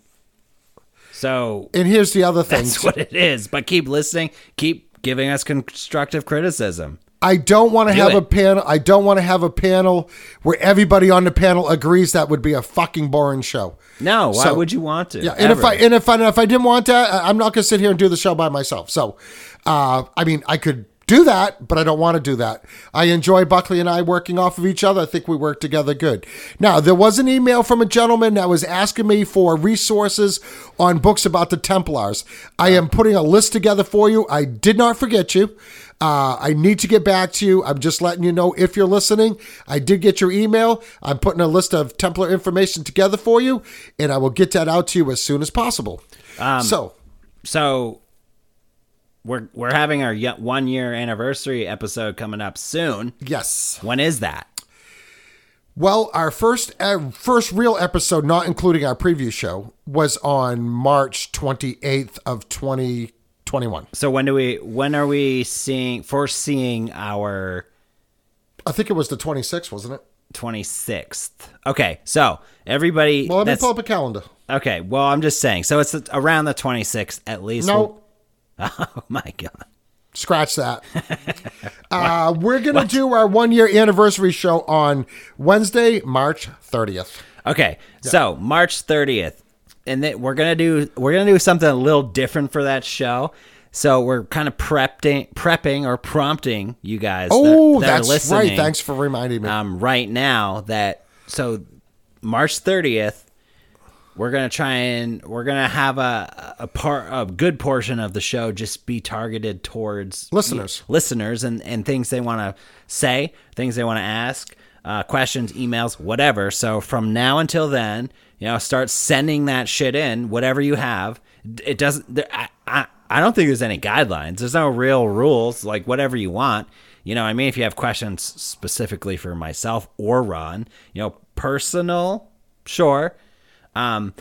So And here's the other thing: that's what it is. But keep listening, keep giving us constructive criticism. I don't want to Do have a panel. I don't want to have a panel where everybody on the panel agrees. That would be a fucking boring show. No, why So- would you want to? Yeah, and if I and if I if I didn't want that, I'm not going to sit here and do the show by myself. So, uh, I mean, I could do that, but I don't want to do that. I enjoy Buckley and I working off of each other. I think we work together good. Now, there was an email from a gentleman that was asking me for resources on books about the Templars. I am putting a list together for you. I did not forget you. Uh, I need to get back to you. I'm just letting you know if you're listening. I did get your email. I'm putting a list of Templar information together for you, and I will get that out to you as soon as possible. so, so we're we're having our one year anniversary episode coming up soon. yes. When is that? Well, our first uh, first real episode, not including our preview show, was on March 28th of 2021. So when do we when are we seeing foreseeing our I think it was the 26th, wasn't it? 26th? Okay, so everybody Well, let me pull up a calendar. Okay, well, I'm just saying. So it's around the 26th at least. No, Oh my god. scratch that. uh, we're going to do our one year anniversary show on Wednesday, March 30th. Okay, so March 30th, and then we're gonna do we're gonna do something a little different for that show. So we're kind of prepping, prepping or prompting you guys. Oh, that are that's right. Thanks for reminding me. Um, right now that so March 30th, we're gonna try and we're gonna have a a part a good portion of the show just be targeted towards Listeners. listeners and and things they want to say, things they want to ask, uh, questions, emails, whatever. So from now until then, you know, start sending that shit in, whatever you have. It doesn't. There, I, I I don't think there's any guidelines. There's no real rules. Like whatever you want. You know, I mean, if you have questions specifically for myself or Ron, you know, personal, sure, um,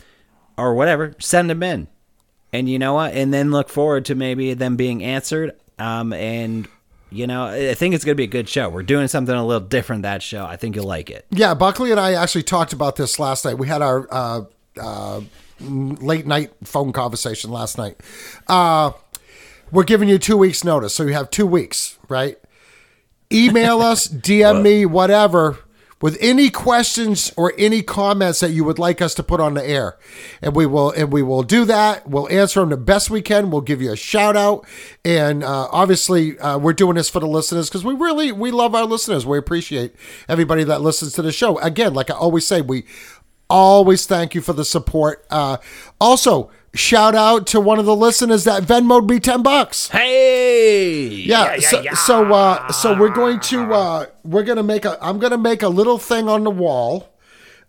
or whatever, send them in. And you know what? And then look forward to maybe them being answered. Um and you know i think it's gonna be a good show. We're doing something a little different that show. I think you'll like it. Yeah, Buckley and I actually talked about this last night. We had our uh, uh, late night phone conversation last night. Uh, we're giving you two weeks' notice, so you have two weeks, right? Email us, DM me, whatever, with any questions or any comments that you would like us to put on the air, and we will and we will do that. We'll answer them the best we can. We'll give you a shout out, and uh, obviously uh, we're doing this for the listeners because we really we love our listeners. We appreciate everybody that listens to the show. Again, like I always say, we always thank you for the support. Uh, also, shout out to one of the listeners that Venmoed me ten bucks. hey Yeah, yeah so so uh, so we're going to uh, we're gonna make a I'm gonna make a little thing on the wall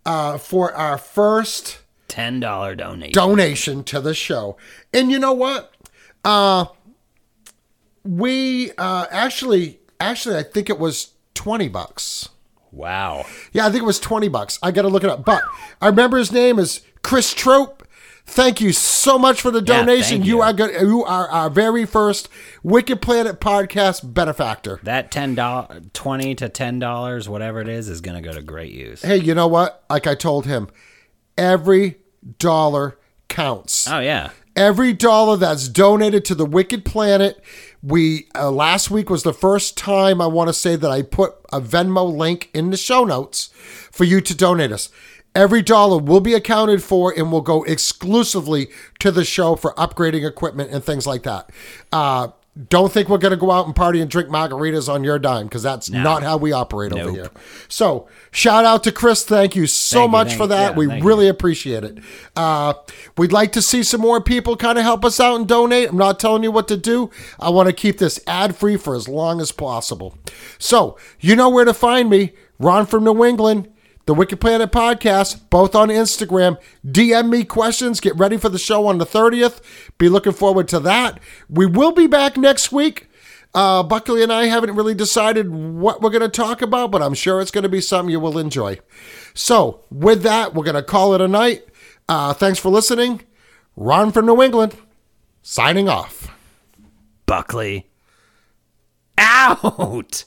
uh, for our first $10 donation donation to the show. And you know what? Uh, we uh, actually actually I think it was twenty bucks. Wow Yeah, I think it was 20 bucks. I got to look it up. But I remember his name is Chris Trope. Thank you so much for the Yeah, donation. you you. are good. You are our very first Wicked Planet podcast benefactor. That ten dollars, twenty to ten dollars, whatever it is, is going to go to great use. Hey, you know what? Like I told him, every dollar counts. Oh yeah, Every dollar that's donated to the Wicked Planet, we uh, last week was the first time I want to say that I put a Venmo link in the show notes for you to donate us. Every dollar will be accounted for and will go exclusively to the show for upgrading equipment and things like that. Uh, don't think we're going to go out and party and drink margaritas on your dime because that's not how we operate over here. So, shout out to Chris. Thank you so Thank much thank for that. Yeah, we thank you. really appreciate it. Uh, we'd like to see some more people kind of help us out and donate. I'm not telling you what to do. I want to keep this ad free for as long as possible. So, you know where to find me. Ron from New England, the Wicked Planet Podcast, both on Instagram. DM me questions. Get ready for the show on the 30th. Be looking forward to that. We will be back next week. Uh, Buckley and I haven't really decided what we're going to talk about, but I'm sure it's going to be something you will enjoy. So, with that, we're going to call it a night. Uh, thanks for listening. Ron from New England, signing off. Buckley. Out.